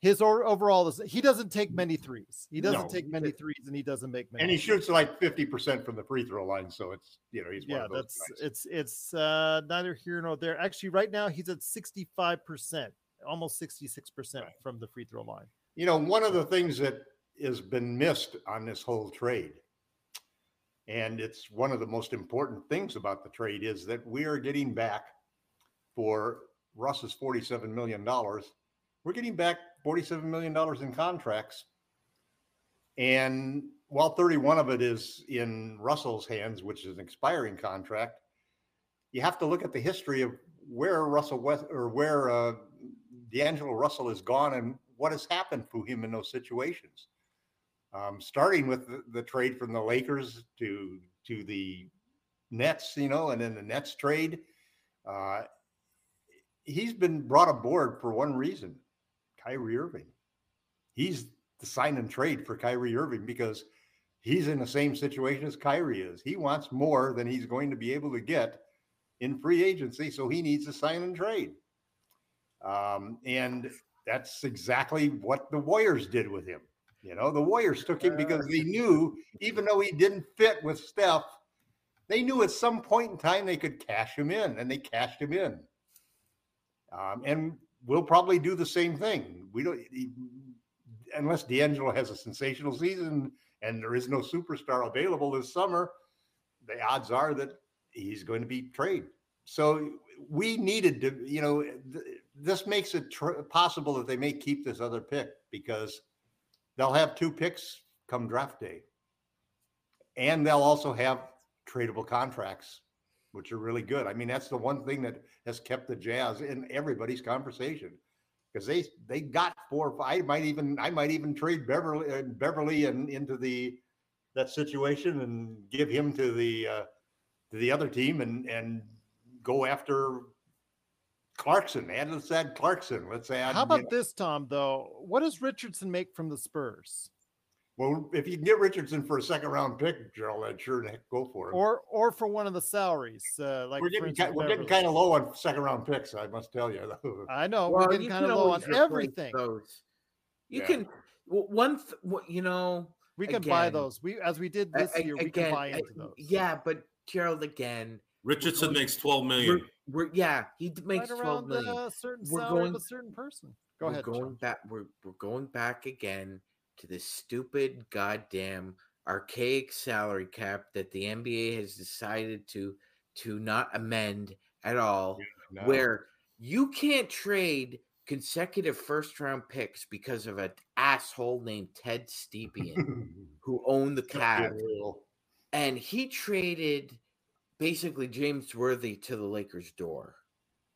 His or, overall is he doesn't take many threes. He doesn't No, take many threes, and he doesn't make many. And he shoots like 50% from the free throw line. So it's, you know, he's one yeah, of those that's guys. it's it's uh neither here nor there. Actually, right now he's at 65 percent, almost 66 percent from the free throw line. You know, one of the things that has been missed on this whole trade, and it's one of the most important things about the trade, is that we are getting back for Russ's $47 million. We're getting back $47 million in contracts. And while 31 of it is in Russell's hands, which is an expiring contract, you have to look at the history of where Russell West or where uh, D'Angelo Russell has gone and what has happened to him in those situations. Um, starting with the, the trade from the Lakers to to the Nets, you know, and then the Nets trade. Uh, he's been brought aboard for one reason: Kyrie Irving. He's the sign and trade for Kyrie Irving because he's in the same situation as Kyrie is. He wants more than he's going to be able to get in free agency, so he needs a sign and trade. Um, and that's exactly what the Warriors did with him. You know, the Warriors took him because they knew, even though he didn't fit with Steph, they knew at some point in time they could cash him in, and they cashed him in. Um, and we'll probably do the same thing. We don't, unless D'Angelo has a sensational season and there is no superstar available this summer, the odds are that he's going to be traded. So we needed to, you know, th- this makes it tr- possible that they may keep this other pick because they'll have two picks come draft day. And they'll also have tradable contracts, which are really good. I mean, that's the one thing that has kept the Jazz in everybody's conversation because they they got four. I might even I might even trade Beverley uh, Beverley and into the that situation and give him to the uh, to the other team and and go after Clarkson. Add let's add Clarkson. Let's add. How you about know- this, Tom? Though, what does Richardson make from the Spurs, Well, if you can get Richardson for a second round pick, Gerald, I'd sure go for him. or or for one of the salaries? Uh, like we're getting instance, we're getting kind of low on second round picks. I must tell you. I know Well, we're getting kind of low on everything. Those. You Yeah. can w- one. Th- what you know. We can buy those. We as we did a- this a- year. We can buy into those. Yeah, but Gerald again. Richardson going- makes twelve million. We're, we're yeah. He makes right twelve around million. a certain We're salary of going- a certain person. Go we're ahead. going Sean. back. We're we're going back again to the stupid goddamn archaic salary cap that the NBA has decided to to not amend at all. No. Where you can't trade consecutive first round picks because of an asshole named Ted Stepien *laughs* who owned the Yeah, Cavs, and he traded basically James Worthy to the Lakers' door.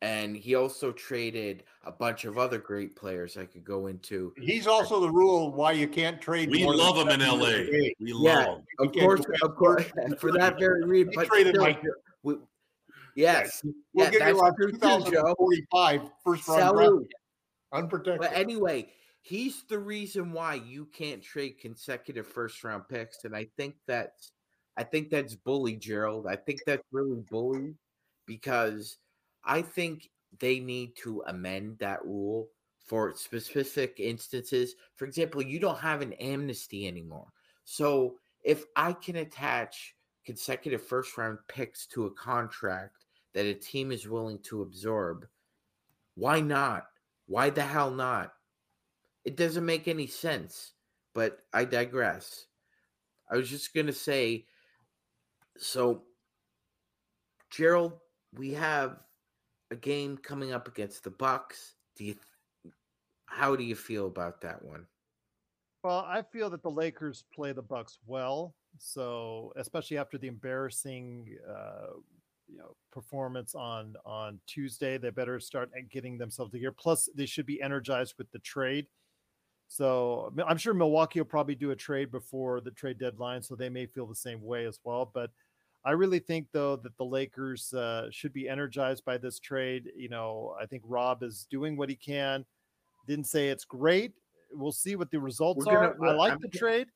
And he also traded a bunch of other great players I could go into. He's also the rule why you can't trade. We more than love him in LA. years of. We Yeah, love him. Of can't course, of course, *laughs* for that very reason. He But traded still, Mike- we- yes, We'll yeah, give that's you our true too, Joe. 2045 first round draft, unprotected. But anyway, he's the reason why you can't trade consecutive first round picks, and I think that's I think that's bully, Gerald. I think that's really bully because I think they need to amend that rule for specific instances. For example, you don't have an amnesty anymore. So if I can attach consecutive first round picks to a contract that a team is willing to absorb, why not? Why the hell not? It doesn't make any sense, but I digress. I was just going to say so, Gerald, we have a game coming up against the Bucks. Do you how do you feel about that one? Well, I feel that the Lakers play the Bucks well. So, especially after the embarrassing, uh, you know, performance on on Tuesday, they better start getting themselves together. Plus, they should be energized with the trade. So, I'm sure Milwaukee will probably do a trade before the trade deadline, so they may feel the same way as well. But I really think, though, that the Lakers uh, should be energized by this trade. You know, I think Rob is doing what he can. Didn't say it's great. We'll see what the results gonna- are. I like I'm the trade.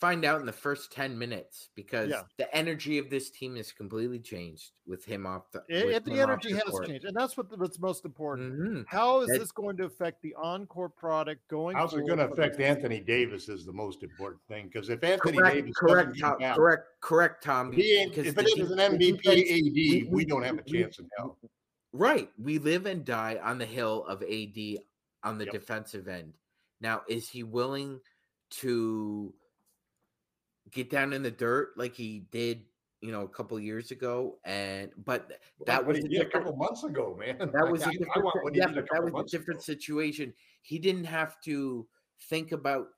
Find out in the first 10 minutes because Yeah. the energy of this team is completely changed with him off the It, with the energy the has court. changed, and that's what the, what's most important. Mhm. How is That- this going to affect the encore product going? How's it going to forward for the affect Anthony Davis is the most important thing because if Anthony Correct, Davis correct, Tom, get down, correct, correct, Tom. if he ain't, because if the it de- is an MVP AD, we- we, don't have a we- chance in hell. Right. We live and die on the hill of AD on the Yep. defensive end. Now, is he willing to get down in the dirt like he did, you know, a couple years ago? And but that what was a a couple months ago, man. that was a different, I yeah, that was a different ago. situation. He didn't have to think about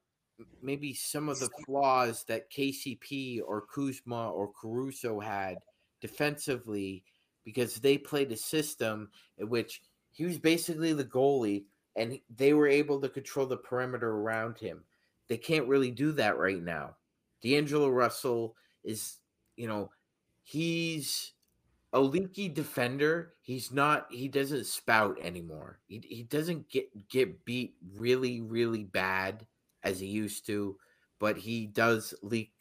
maybe some of the flaws that KCP or Kuzma or Caruso had defensively because they played a system in which he was basically the goalie and they were able to control the perimeter around him. They can't really do that right now. D'Angelo Russell is, you know, he's a leaky defender. He's not. He doesn't spout anymore. He he doesn't get get beat really really bad as he used to, but he does leak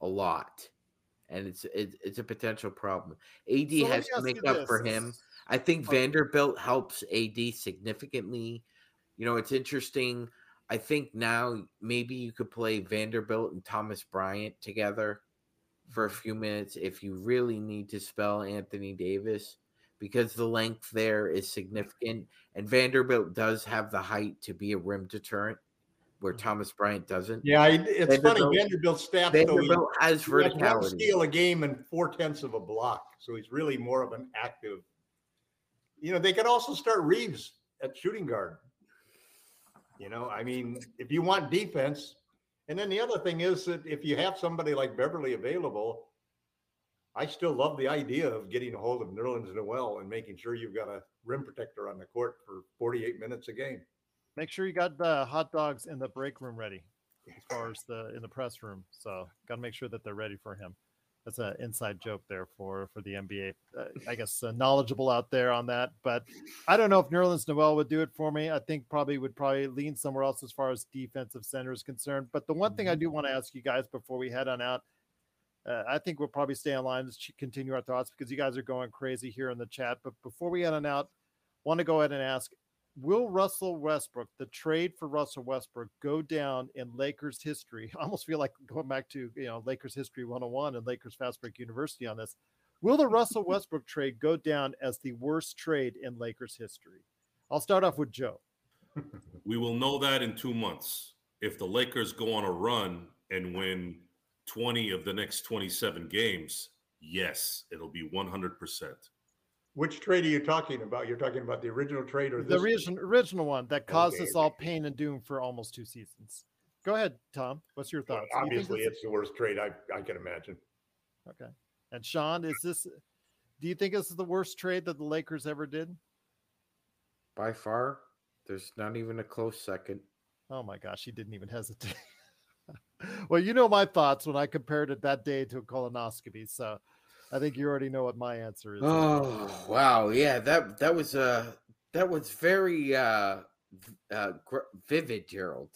a lot, and it's it's, it's a potential problem. AD So has to make up for him. I think Vanderbilt helps AD significantly. You know, it's interesting. I think now maybe you could play Vanderbilt and Thomas Bryant together for a few minutes if you really need to spell Anthony Davis because the length there is significant and Vanderbilt does have the height to be a rim deterrent where mm. Thomas Bryant doesn't. Yeah, it's funny. Vanderbilt- Vanderbilt's stats though, Vanderbilt has he has verticality. steal a game and four tenths of a block, so he's really more of an active. You know, they could also start Reaves at shooting guard. You know, I mean, if you want defense, and then the other thing is that if you have somebody like Beverley available, I still love the idea of getting a hold of Nerlens Noel and making sure you've got a rim protector on the court for 48 minutes a game. Make sure you got the hot dogs in the break room ready, as far as the in the press room. So got to make sure that they're ready for him. That's an inside joke there for for the NBA. Uh, I guess uh, knowledgeable out there on that, but I don't know if Nerlens Noel would do it for me. I think probably would probably lean somewhere else as far as defensive center is concerned. But the one thing I do want to ask you guys before we head on out, uh, I think we'll probably stay online to continue our thoughts because you guys are going crazy here in the chat. But before we head on out, want to go ahead and ask Will Russell Westbrook, the trade for Russell Westbrook, go down in Lakers history? *laughs* I almost feel like going back to you know Lakers history 101 and Lakers Fast Break University on this. Will the Russell *laughs* Westbrook trade go down as the worst trade in Lakers history? I'll start off with Joe. We will know that in two months. If the Lakers go on a run and win 20 of the next 27 games, yes, it'll be 100%. Which trade are you talking about? You're talking about the original trade or The this? original original one that caused Okay, us all pain and doom for almost two seasons. Go ahead, Tom. What's your Well, thoughts? Do you think obviously, this- it's the worst trade I, I can imagine. Okay. And Sean, is this do you think this is the worst trade that the Lakers ever did? By far, there's not even a close second. Oh my gosh, he didn't even hesitate. *laughs* well, you know my thoughts when I compared it that day to a colonoscopy, so I think you already know what my answer is. Oh wow, yeah that that was uh that was very uh uh vivid, Gerald.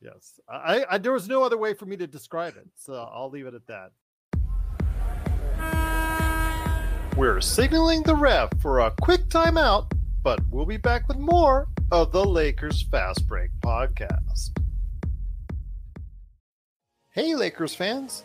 Yes, I, I there was no other way for me to describe it, so I'll leave it at that. We're signaling the ref for a quick timeout, but we'll be back with more of the Lakers Fast Break podcast. Hey, Lakers fans!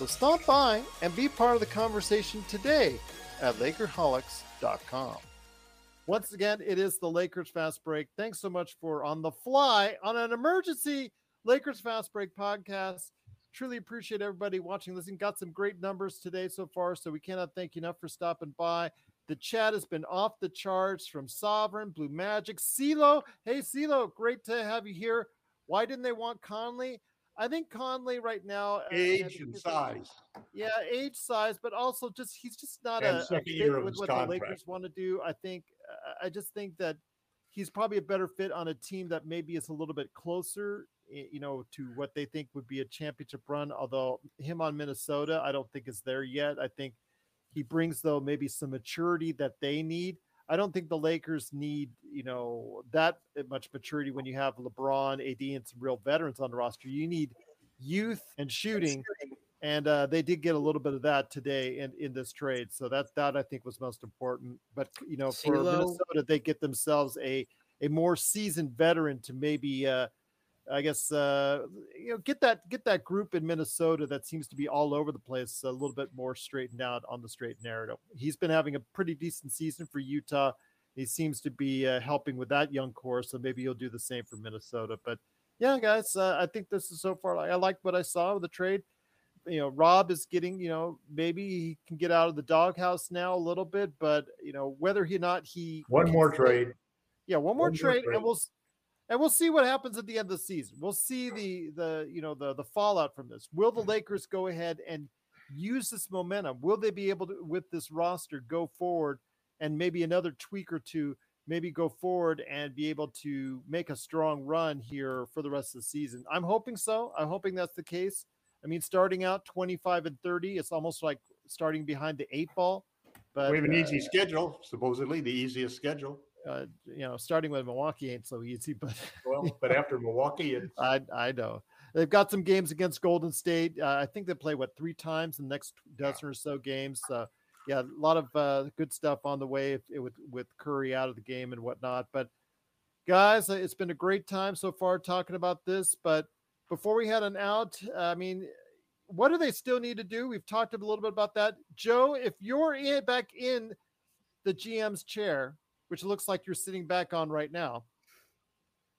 So stop by and be part of the conversation today at Lakerholics.com. Once again, it is the Lakers Fast Break. Thanks so much for on the fly on an emergency Lakers Fast Break podcast. Truly appreciate everybody watching, listening. Got some great numbers today so far, so we cannot thank you enough for stopping by. The chat has been off the charts from Sovereign, Blue Magic, CeeLo. Hey, CeeLo, great to have you here. Why didn't they want Conley? I think Conley right now, uh, Age and- size. yeah, age, size, but also just he's just not And a, a fit year with what contract. the Lakers want to do. I think uh, I just think that he's probably a better fit on a team that maybe is a little bit closer, you know, to what they think would be a championship run. Although him on Minnesota, I don't think is there yet. I think he brings though maybe some maturity that they need. I don't think the Lakers need, you know, that much maturity when you have LeBron, AD, and some real veterans on the roster. You need youth and shooting and uh, they did get a little bit of that today in, in this trade. So that that I think was most important. But you know, for? Minnesota, they get themselves a a more seasoned veteran to maybe, uh, I guess, uh, you know, get that get that group in Minnesota that seems to be all over the place a little bit more straightened out on the straight narrative. He's been having a pretty decent season for Utah. He seems to be uh, helping with that young core, so maybe he'll do the same for Minnesota. But yeah, guys, uh, I think this is so far. I like what I saw with the trade you know, Rob is getting, you know, maybe he can get out of the doghouse now a little bit, but you know, whether he not he One more trade. Yeah, one more One more trade, trade. and we'll and we'll see what happens at the end of the season. We'll see the the you know the the fallout from this. Will the Lakers go ahead and use this momentum? Will they be able to with this roster go forward and maybe another tweak or two maybe go forward and be able to make a strong run here for the rest of the season. I'm hoping so. I'm hoping that's the case. I mean, starting out 25 and 30, it's almost like starting behind the eight ball. But we have an uh, easy schedule, supposedly the easiest schedule. Uh, you know, starting with Milwaukee ain't so easy, *laughs* but Well, but after Milwaukee, it's I I know they've got some games against Golden State. Uh, I think they play what three times in the next dozen or so games. Uh, yeah, a lot of uh, good stuff on the way if, with with Curry out of the game and whatnot. But guys, uh, it's been a great time so far talking about this. But before we head on out, I mean, what do they still need to do? We've talked a little bit about that. Joe, if you're in, back in the GM's chair, which looks like you're sitting back on right now,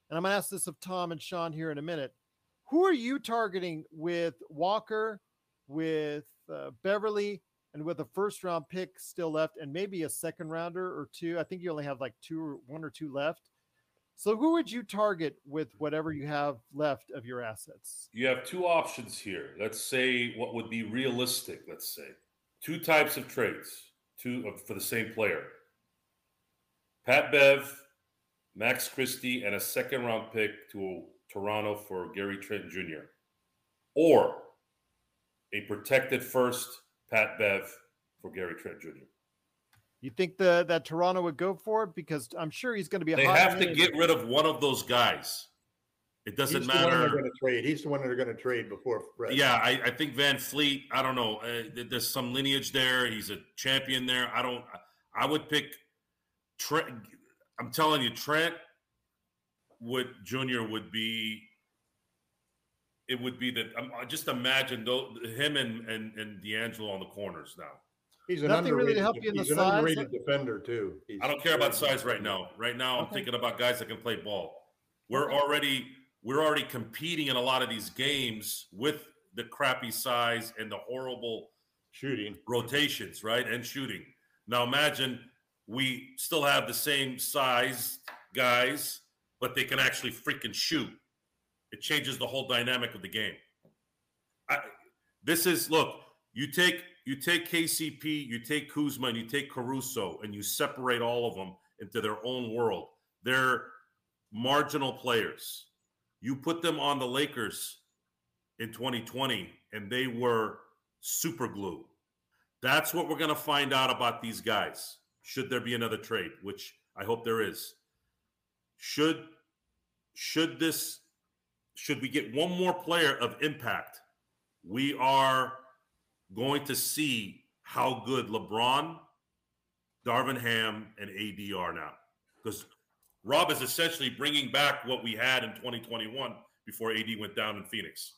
and I'm going to ask this of Tom and Sean here in a minute. Who are you targeting with Walker, with uh, Beverley, and with a first round pick still left, and maybe a second rounder or two? I think you only have like two or one or two left. So who would you target with whatever you have left of your assets? You have two options here. Let's say what would be realistic. Let's say two types of trades, two of, for the same player. Pat Bev, Max Christie, and a second round pick to Toronto for Gary Trent Jr. Or a protected first Pat Bev for Gary Trent Jr. You think the that Toronto would go for it because I'm sure he's going to be. a They have to get rid of one of those guys. It doesn't he's the one they're matter. going to trade. He's the one they're going to trade before. Fred. Yeah, I, I think VanVleet. I don't know. Uh, there's some lineage there. He's a champion there. I don't. I would pick Trent. I'm telling you, Trent would Junior would be. It would be that. Um, just imagine though him and and and D'Angelo on the corners now. he's an Nothing really to help you in the size. he's an size. underrated defender too. He's I don't care about size right now. Right now, I'm thinking about guys that can play ball. We're Okay. already we're already competing in a lot of these games with the crappy size and the horrible shooting. rotations, right? And shooting. Now imagine we still have the same size guys, but they can actually freaking shoot. It changes the whole dynamic of the game. I, this is look, you take you take KCP, you take Kuzma, and you take Caruso, and you separate all of them into their own world. They're marginal players. You put them on the Lakers in 2020, and they were super glue. That's what we're going to find out about these guys. Should there be another trade, which I hope there is. Should should this should we get one more player of impact, we are going to see how good LeBron, Darvin Ham, and AD are now. Because Rob is essentially bringing back what we had in 2021 before AD went down in Phoenix.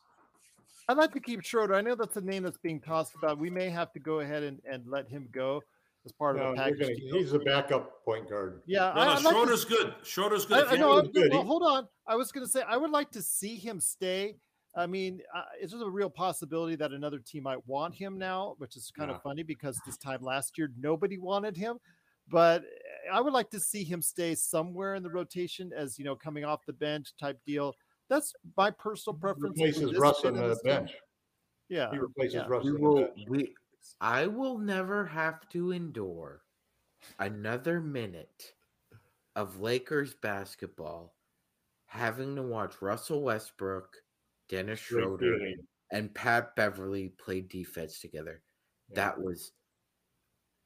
I'd like to keep Schroeder. I know that's a name that's being tossed about. We may have to go ahead and, and let him go as part of No, the package. gonna- deal. he's a backup point guard. yeah, No, I, no, I'd like to Schroeder's good. Schroeder's good. I, I you know. good. well, hold on. I was going to say I would like to see him stay. I mean, uh, it's just a real possibility that another team might want him now, which is kind Yeah. of funny because this time last year nobody wanted him. But I would like to see him stay somewhere in the rotation as you know, coming off the bench type deal. That's my personal preference. for Replaces Russ on the this team. bench. Yeah, He replaces yeah. Russ We on the will. bench. We. I will never have to endure another minute of Lakers basketball having to watch Russell Westbrook, Dennis Schroeder, and Pat Beverley play defense together. Yeah. That was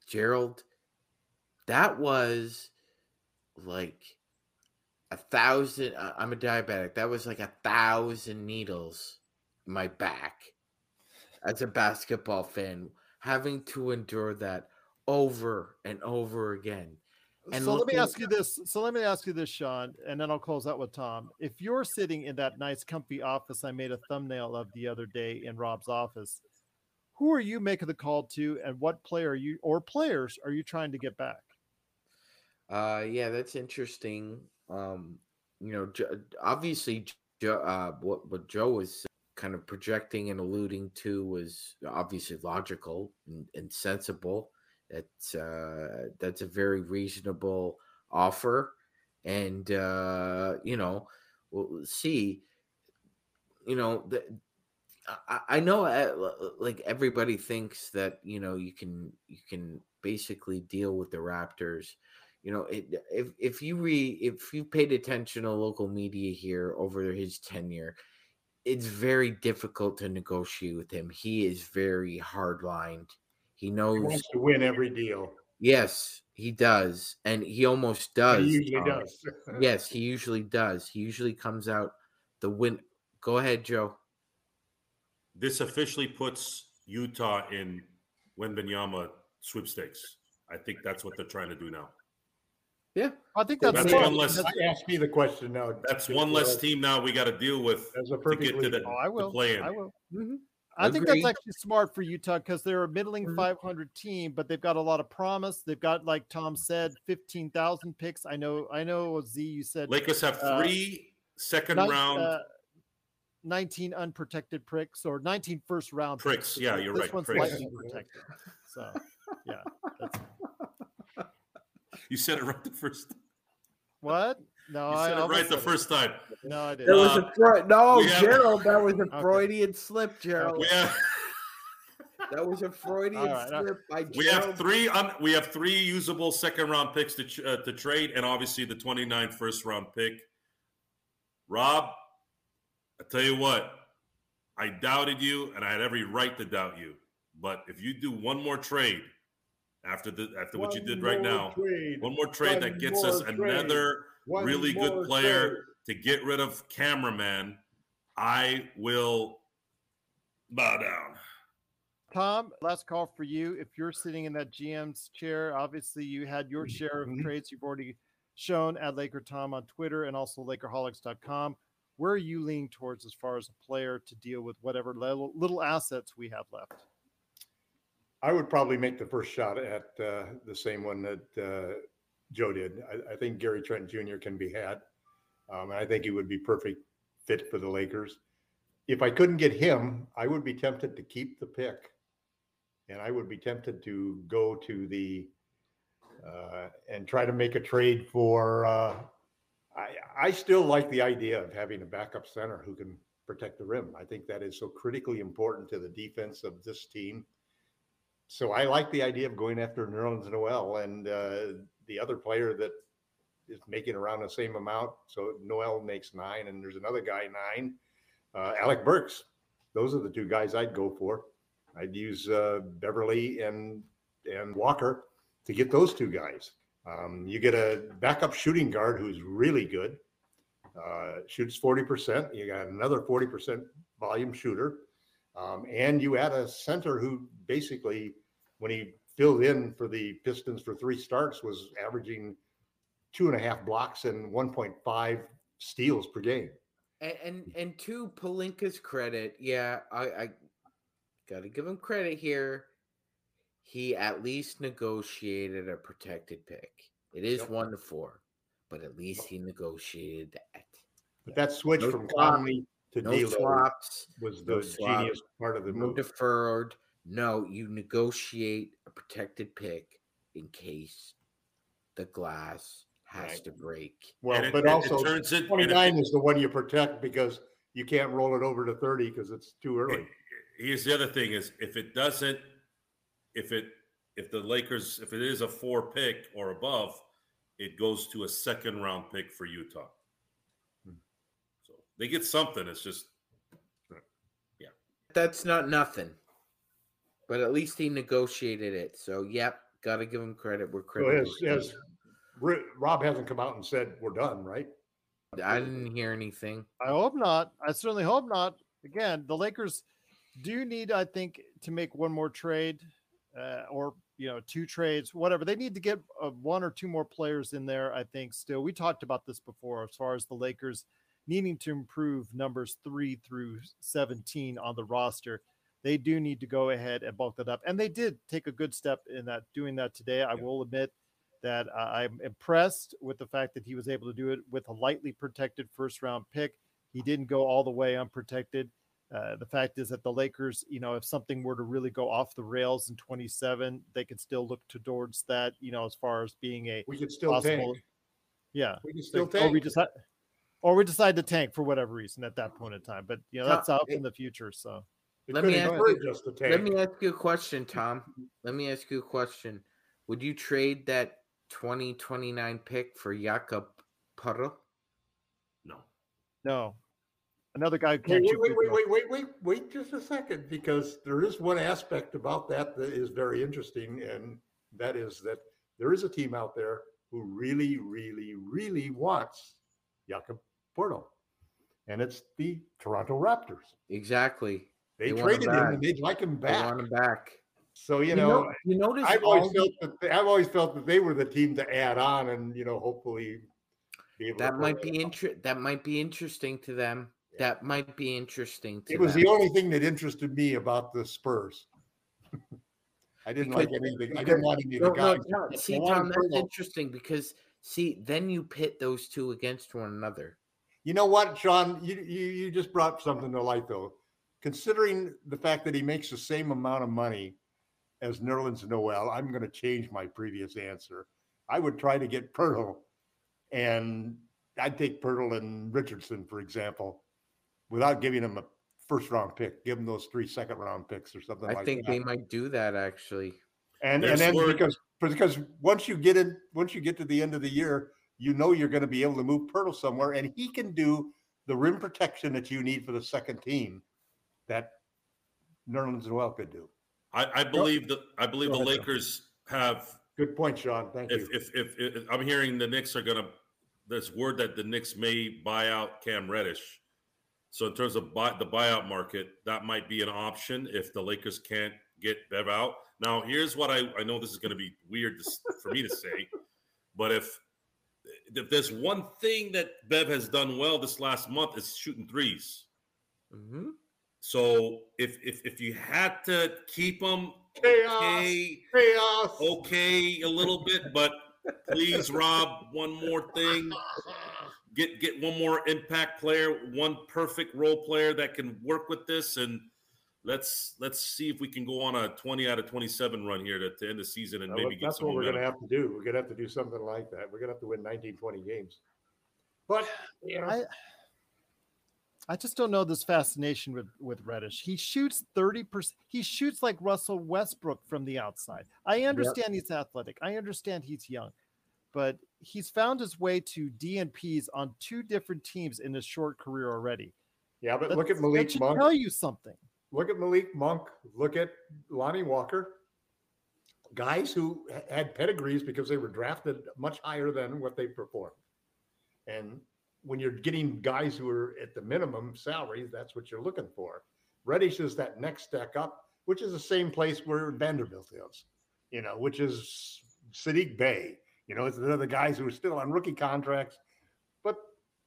Gerald. That was like a thousand. I'm a diabetic. That was like a thousand needles in my back as a basketball fan, having to endure that over and over again. And so let me ask you this. So let me ask you this, Sean, and then I'll close out with Tom. If you're sitting in that nice, comfy office I made a thumbnail of the other day in Rob's office, who are you making the call to, and what player are you or players are you trying to get back? Uh, yeah, that's interesting. Um, you know, obviously, uh, what what Joe was kind of projecting and alluding to was obviously logical and, and sensible. That's uh, that's a very reasonable offer, and uh, you know, we'll see. You know, the, I, I know, uh, like everybody thinks that you know you can you can basically deal with the Raptors you know, it, if if you re if you paid attention to local media here over his tenure, it's very difficult to negotiate with him. He is very hard lined. He knows He wants to win every deal. Yes, he does, and he almost does. He usually Tom. does. *laughs* yes, he usually does. He usually comes out the win. Go ahead, Joe. This officially puts Utah in Wembanyama sweepstakes. I think that's what they're trying to do now. Yeah, I think that's, That's one less. That's- Ask me the question now. That's one less team now we got to deal with That's a to get to the, Oh, I will. the play-in. I will. Mm-hmm. I think that's actually smart for Utah because they're a middling Mhm. 500 team, but they've got a lot of promise. They've got, like Tom said, 15,000 picks. I know, I know, Z, you said Lakers have uh, three second nine- round. uh, 19 unprotected pricks or 19 first round Pricks, picks. yeah, you're this right, one's pricks. lightly protected. So, yeah. That's, you said it right the first. time. what? No, You I said it right the said it. first time. No, I didn't. was Uh, a Fre- no, we have- Gerald. That was a *laughs* Okay. Freudian slip, Gerald. We have *laughs* That was a Freudian All right, all right. slip by we Gerald. have three un, we have three usable second round picks to ch- uh, to trade, and obviously the 29th first round pick. Rob, I tell you what, I doubted you, and I had every right to doubt you. But if you do one more trade after the after what you did right now, trade. one more trade that gets us trade. another One really good player trade. to get rid of cameraman, I will bow down. Tom, last call for you. If you're sitting in that GM's chair, obviously you had your mm-hmm. share of trades you've already shown at Laker Tom on Twitter and also Lakerholics.com. Where are you leaning towards as far as a player to deal with whatever little, little assets we have left? I would probably make the first shot at uh, the same one that uh, Joe did. I, I think Gary Trent Jr. can be had. Um, and I think he would be perfect fit for the Lakers. If I couldn't get him, I would be tempted to keep the pick, and I would be tempted to go to the uh, and try to make a trade for. Uh, I I still like the idea of having a backup center who can protect the rim. I think that is so critically important to the defense of this team so I like the idea of going after Nerlens Noel and uh, the other player that is making around the same amount. So Noel makes nine, and there's another guy nine, uh, Alec Burks. Those are the two guys I'd go for. I'd use uh, Beverley and and Walker to get those two guys. Um, you get a backup shooting guard who's really good, uh, shoots forty percent. You got another forty percent volume shooter. Um, and you add a center who basically, when he filled in for the Pistons for three starts, was averaging two and a half blocks and 1.5 steals per game. And and, and to Pelinka's credit, yeah, I, I gotta give him credit here. He at least negotiated a protected pick. It is Yep. one to four, but at least he negotiated that. But that switch No from Conley to No D'Lo swaps, was the no swap, genius part of the no move. deferred. No, you negotiate a protected pick in case the glass has Right. to break. well, And it- but it- it also it- and 29 it- is the one you protect because you can't roll it over to 30 because it's too early. Here's the other thing: is if it doesn't, if it if the Lakers if it is a four pick or above, it goes to a second round pick for Utah. So they get something. It's just yeah. That's not nothing. But at least he negotiated it. So yep, gotta give him credit. We're So critical. as, as Rob hasn't come out and said we're done, right? I didn't hear anything. I hope not. I certainly hope not. Again, the Lakers do need, I think, to make one more trade uh, or you know two trades, whatever. They need to get uh, one or two more players in there. I think still. We talked about this before as far as the Lakers needing to improve numbers three through seventeen on the roster. They do need to go ahead and bulk that up, and they did take a good step in that doing that today. I will admit that uh, I'm impressed with the fact that he was able to do it with a lightly protected first round pick. He didn't go all the way unprotected. Uh, the fact is that the Lakers, you know, if something were to really go off the rails in 27, they could still look towards that, you know, as far as being a We could still possible. Yeah. We can still Like, or we tank. decide, or we decide to tank for whatever reason at that point in time. But you know, that's out in the future. So Let me ask you- just tank. Let me ask you a question, Tom. Let me ask you a question. Would you trade that 2029 pick for Jakob Poeltl? No. No. Another guy Wait, can't wait, shoot wait, wait, wait, wait, wait, wait just a second, because there is one aspect about that that is very interesting, and that is that there is a team out there who really, really, really wants Jakob Poeltl. And it's the Toronto Raptors. Exactly. They, They want him traded him and they'd like him They back. want him back. So you, You know, know- you notice I've always felt that they, I've always felt that they were the team to add on, and you know, hopefully, be able That pull might be off. inter- That might be interesting to them. That might be interesting to It was them. the only thing that interested me about the Spurs. *laughs* I didn't like anything. I didn't want any of No, the no, guys. no, I See, wanted Tom, that's interesting because see, then you pit those two against one another. You know what, Sean? You, you you just brought something to light though. Considering the fact that he makes the same amount of money as Nerlens Noel, I'm going to change my previous answer. I would try to get Poeltl, and I'd take Poeltl and Richardson, for example, without giving him a first round pick. Give him those three second round picks or something like that. I like think that. they might do that actually. and There's and then because because once you get in, once you get to the end of the year, you know you're going to be able to move Poeltl somewhere, and he can do the rim protection that you need for the second team that Nerlens Noel could do. I, I believe that I believe the. Lakers have. Good point, Sean. Thank If, you. if if if I'm hearing the Knicks are gonna, there's word that the Knicks may buy out Cam Reddish. So in terms of buy, the buyout market, that might be an option if the Lakers can't get Bev out. Now, here's what I I know this is going to be weird to, for me to say, but if if there's one thing that Bev has done well this last month is shooting threes. hmm So if if if you had to keep them Chaos. okay, Chaos. okay a little bit, but please, Rob, one more thing. Get get one more impact player, one perfect role player that can work with this, and let's let's see if we can go on a twenty out of twenty seven run here to, to end the season and Uh, maybe get that's some what we're going to have to do. We're going to have to do something like that. We're going to have to win 19, 20 games. But you know, I I just don't know this fascination with with Reddish. He shoots 30%. He shoots like Russell Westbrook from the outside. I understand he's athletic. I understand he's young. But he's found his way to DNPs on two different teams in his short career already. yeah, but That- look at that Malik should Monk. tell you something. Look at Malik Monk, look at Lonnie Walker, guys who had pedigrees because they were drafted much higher than what they performed. And when you're getting guys who are at the minimum salary, that's what you're looking for. Reddish is that next step up, which is the same place where Vanderbilt is, you know, which is Saddiq Bey. You know, it's the guys who are still on rookie contracts, but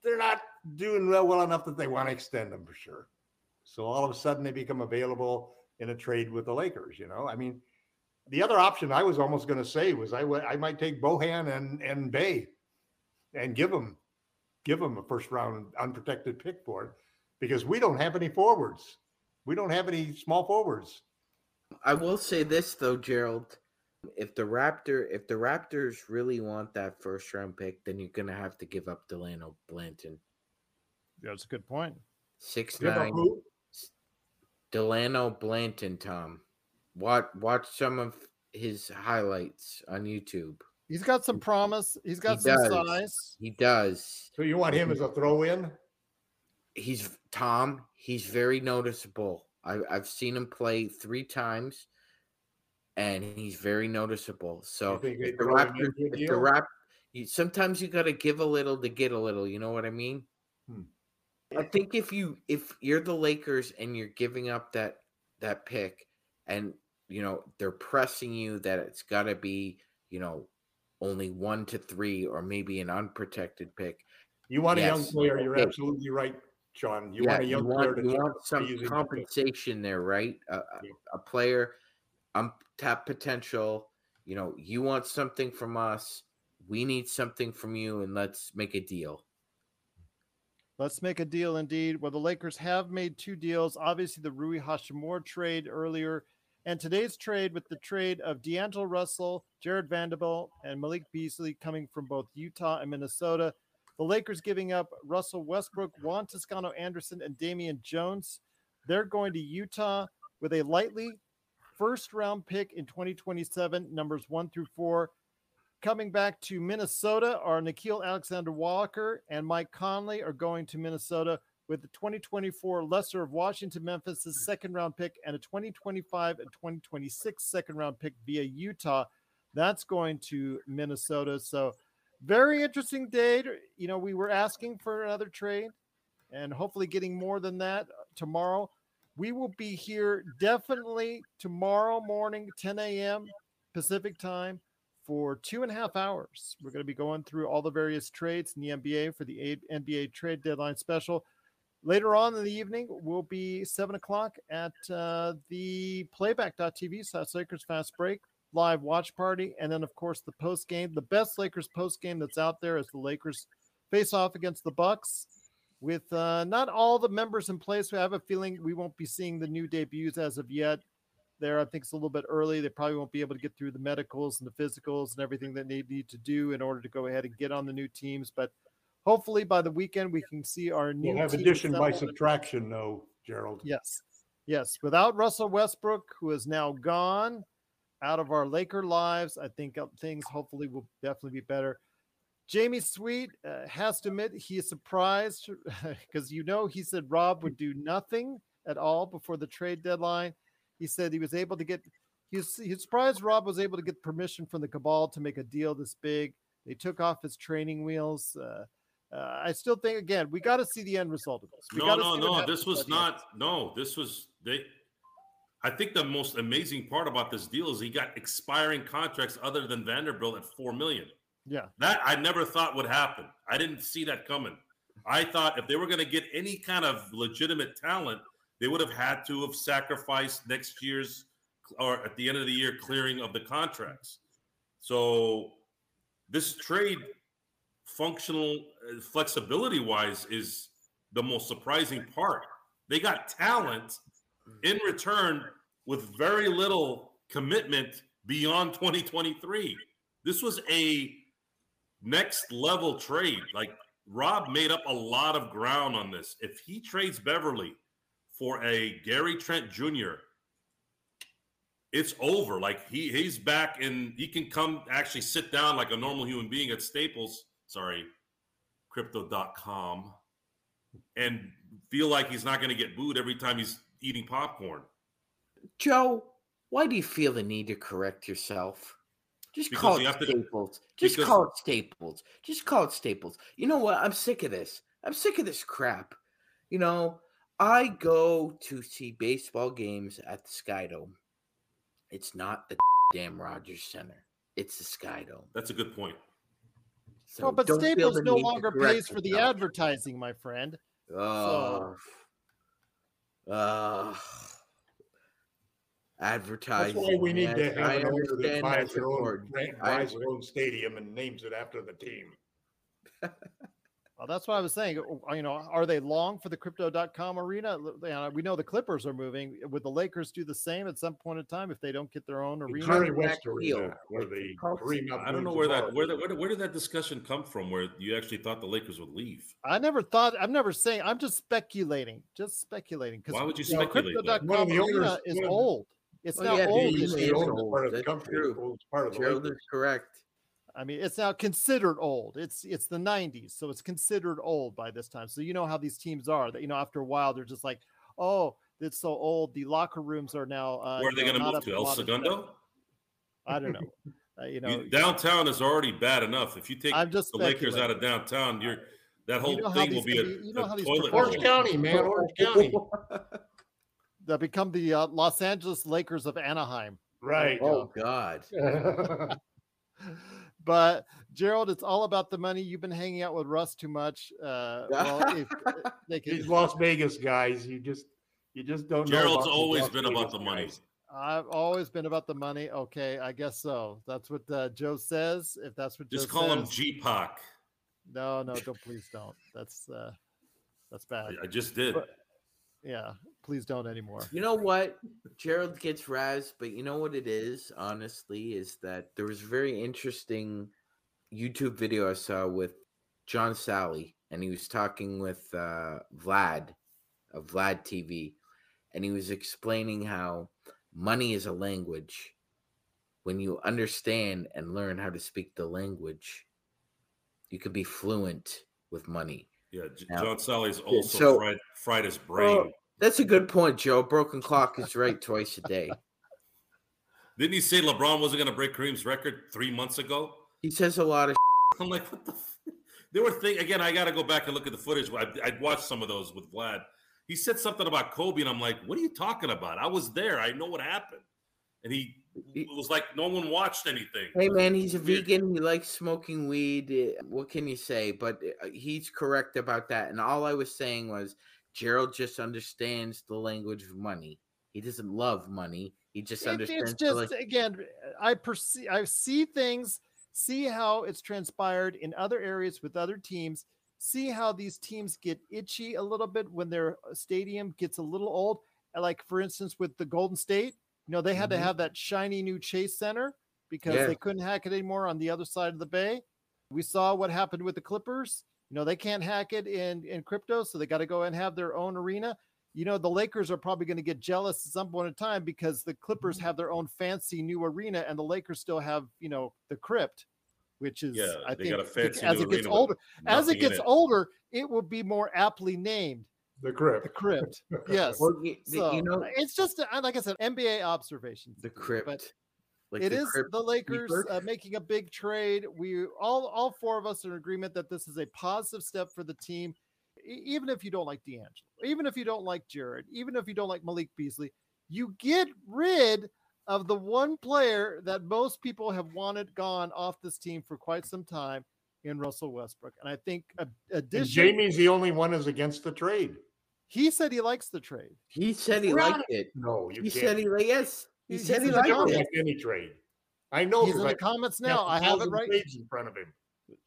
they're not doing well, well enough that they want to extend them for sure. So all of a sudden they become available in a trade with the Lakers. You know, I mean, the other option I was almost going to say was I would I might take Bojan and and Bey, and give them give them a first round unprotected pick for it because we don't have any forwards. We don't have any small forwards. I will say this though, Gerald. If the Raptor, if the Raptors really want that first round pick, then you're gonna have to give up Dalano Banton. That's a good point. Six Give up nine. who? Dalano Banton, Tom. Watch watch some of his highlights on YouTube. He's got some promise. He's got He some does. size. He does. So you want him as a throw in? He's Tom. He's very noticeable. I, I've seen him play three times, and he's very noticeable. So if the Raptors, if the deal? Rap, you, sometimes you got to give a little to get a little. You know what I mean? Hmm. I think if you if you're the Lakers and you're giving up that that pick, and you know they're pressing you that it's got to be you know only one to three or maybe an unprotected pick. You want a young player. You're Okay. absolutely right, John. You yeah, want a young you player to you want some compensation there, right? A, a, Yeah. a player, untapped potential. You know, you want something from us. We need something from you, and let's make a deal. Let's make a deal indeed. Well, the Lakers have made two deals. Obviously, the Rui Hachimura trade earlier, and today's trade with the trade of D'Angelo Russell, Jarred Vanderbilt, and Malik Beasley coming from both Utah and Minnesota. The Lakers giving up Russell Westbrook, Juan Toscano Anderson, and Damian Jones. They're going to Utah with a lightly first round pick in 2027, numbers one through four. Coming back to Minnesota are Nickeil Alexander Walker and Mike Conley are going to Minnesota with the 2024 Lesser of Washington Memphis' hmm. second round pick and a 2025 and 2026 second round pick via Utah. That's going to Minnesota. So very interesting day. You know, we were asking for another trade and hopefully getting more than that uh, tomorrow. We will be here definitely tomorrow morning, 10 a.m. Pacific time for two and a half hours. We're going to be going through all the various trades in the NBA for the NBA trade deadline special. Later on in the evening will be seven o'clock at uh, the playback.tv slash Lakers Fast Break live watch party. And then, of course, the post game. The best Lakers post game that's out there is the Lakers face off against the Bucks with uh, not all the members in place. I have a feeling we won't be seeing the new debuts as of yet. There, I think it's a little bit early. They probably won't be able to get through the medicals and the physicals and everything that they need to do in order to go ahead and get on the new teams. But hopefully by the weekend we can see our new. We'll have addition by subtraction, though, Gerald. Yes, yes. Without Russell Westbrook, who is now gone out of our Laker lives, I think uh, things hopefully will definitely be better. Jamie Sweet uh, has to admit he is surprised *laughs* because you know he said Rob would do nothing at all before the trade deadline. He said he was able to get he's he's surprised Rob was able to get permission from the cabal to make a deal this big. They took off his training wheels. Uh, uh, I still think again we got to see the end result of this. We no, no, no. This was not. No, this was they. I think the most amazing part about this deal is he got expiring contracts other than Vanderbilt at four million. Yeah. That I never thought would happen. I didn't see that coming. I thought if they were going to get any kind of legitimate talent, they would have had to have sacrificed next year's or at the end of the year clearing of the contracts. So this trade functional uh, flexibility wise is the most surprising part. They got talent in return with very little commitment beyond 2023. This was a next level trade. Like Rob made up a lot of ground on this. If he trades Beverley for a Gary Trent Jr., it's over. Like he he's back and he can come actually sit down like a normal human being at Staples, sorry, crypto.com and feel like he's not going to get booed every time he's eating popcorn. Joe, why do you feel the need to correct yourself? Just because call it Staples. To, Just because, call it Staples. Just call it Staples. You know what? I'm sick of this. I'm sick of this crap. You know, I go to see baseball games at the Skydome. It's not the *laughs* damn Rogers Center. It's the Skydome. That's a good point. So well, but Staples no longer pays for the advertising, my friend. Oh. So. Uh, advertising. That's why we need to have an owner that buys their, own, buys their own stadium and names it after the team. *laughs* well, that's what I was saying. Uh, you know, are they long for the crypto.com arena? Uh, we know the Clippers are moving. Uh, would the Lakers do the same at some point in time if they don't get their own arena? Jerry West arena, where the I don't know where that where, that where, where did that discussion come from where you actually thought the Lakers would leave? I never thought I'm never saying I'm just speculating. Just speculating. Why would you, you speculate? Know, crypto.com arena is old. It's oh, well, now yeah, old. It's old. Part of the company. Part of the Gerald is correct. I mean, it's now considered old. It's it's the '90s, so it's considered old by this time. So you know how these teams are. That you know, after a while, they're just like, oh, it's so old. The locker rooms are now. Uh, Where are they going to move to? El Segundo? I don't know. Uh, you know, downtown is already bad enough. If you take I'm just the Lakers out of downtown, you're that whole you know thing will be a, you know a toilet. Orange County, man, Orange County. *laughs* They'll become the uh, Los Angeles Lakers of Anaheim. Right. Oh God. *laughs* *laughs* but Gerald, it's all about the money. You've been hanging out with Russ too much. Uh, *laughs* well, if, uh, they can, These Las Vegas guys, you just you just don't. Gerald's always been Vegas about the money. Guys. I've always been about the money. Okay, I guess so. That's what uh, Joe says. If that's what just Joe call says. him G Pac. No, no, don't please don't. That's uh, that's bad. I just did. But, yeah, please don't anymore. You know what? Gerald gets Raz, but you know what it is, honestly, is that there was a very interesting YouTube video I saw with John Salley, and he was talking with uh, Vlad of Vlad TV, and he was explaining how money is a language when you understand and learn how to speak the language, you can be fluent with money. Yeah, Now- John Salley's also so- fried, fried his brain. Well, that's a good point, Joe. Broken clock is right twice a day. *laughs* Didn't he say LeBron wasn't going to break Kareem's record three months ago? He says a lot of. I'm like, what the? F-? They were things again. I got to go back and look at the footage. I, I'd watched some of those with Vlad. He said something about Kobe, and I'm like, what are you talking about? I was there. I know what happened. And he it was like no one watched anything. Hey man, he's a vegan. He likes smoking weed. What can you say? But uh, he's correct about that. And all I was saying was Gerald just understands the language of money. He doesn't love money. He just It- understands. it's just lang- again, I perceive, I see things, see how it's transpired in other areas with other teams. See how these teams get itchy a little bit when their uh, stadium gets a little old. Like for instance, with the Golden State, you know they had Mhm. to have that shiny new Chase Center because Yeah. they couldn't hack it anymore on the other side of the bay. We saw what happened with the Clippers. You know they can't hack it in in crypto, so they got to go and have their own arena you know, the Lakers are probably going to get jealous at some point in time because the Clippers Mm-hmm. have their own fancy new arena and the Lakers still have, you know, the crypt, which is, Yeah, I think, got a fancy as it gets older, as it gets it. older, it will be more aptly named The crypt. the crypt. *laughs* Yes. Well, you, So, you know it's just, uh, like I said, NBA observations. the crypt. But like it the is crypt the Lakers uh, making a big trade. We all all four of us are in agreement that this is a positive step for the team. E- Even if you don't like D'Angelo, even if you don't like Jarred, even if you don't like Malik Beasley, you get rid of the one player that most people have wanted gone off this team for quite some time in Russell Westbrook. And I think a, And addition, Jamie's the only one is against the trade. He said he likes the trade. He said he liked it. No, you He can't. said he like yes. He He's said he in the liked I don't it. like any trade. I know He's in because the comments now. I have it right. trades in front of him.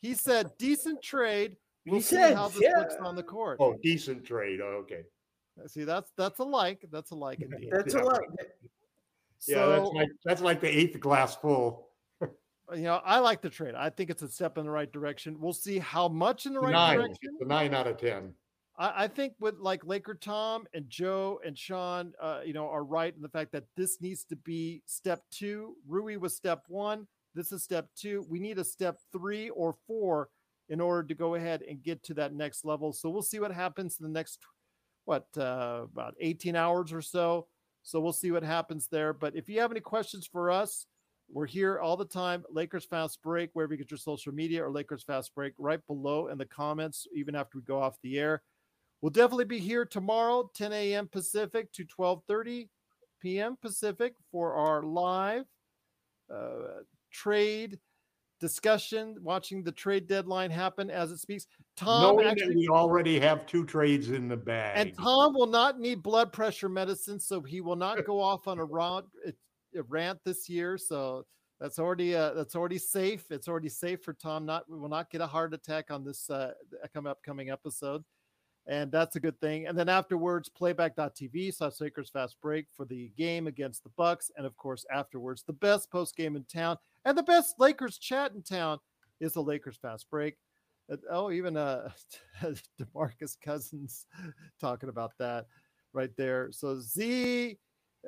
He said decent trade. We'll see said, how this yeah. looks on the court. Oh, decent trade. Oh, okay. See, that's that's a like. That's a like indeed. That's a like. lot. Yeah, that's So, like that's like the eighth glass full. *laughs* Uh, you know, I like the trade. I think it's a step in the right direction. We'll see how much in the right nine. direction. The nine out of ten. I, I think with like Laker Tom and Joe and Sean, uh, you know, are right in the fact that this needs to be step two. Rui was step one. This is step two. We need a step three or four in order to go ahead and get to that next level. So we'll see what happens in the next what uh, about 18 hours or so. So we'll see what happens there. But if you have any questions for us, we're here all the time. Lakers Fast Break, wherever you get your social media, or Lakers Fast Break, right below in the comments, even after we go off the air. We'll definitely be here tomorrow, 10 a.m. Pacific to 12:30 p.m. Pacific for our live uh, trade discussion, watching the trade deadline happen as it speaks. Tom Knowing actually that we already have two trades in the bag. and Tom will not need blood pressure medicine, so he will not go *laughs* off on a rant, a rant this year. So that's already uh, that's already safe. It's already safe for Tom. Not we will not get a heart attack on this uh, come upcoming episode, and that's a good thing. And then afterwards, playback.tv slash Lakers Fast Break for the game against the Bucks, and of course afterwards, the best post game in town and the best Lakers chat in town is the Lakers Fast Break. Oh, even uh, *laughs* Demarcus Cousins *laughs* talking about that right there. So Z,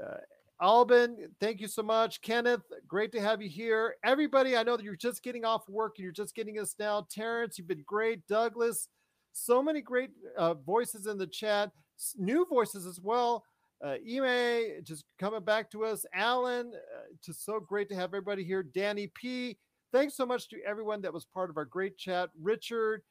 uh, Albin, thank you so much. Kenneth, great to have you here. Everybody, I know that you're just getting off work and you're just getting us now. Terrence, you've been great. Douglas, so many great uh, voices in the chat, new voices as well. Uh, Ime, just coming back to us. Alan, uh, just so great to have everybody here. Danny P, thanks so much to everyone that was part of our great chat. Richard,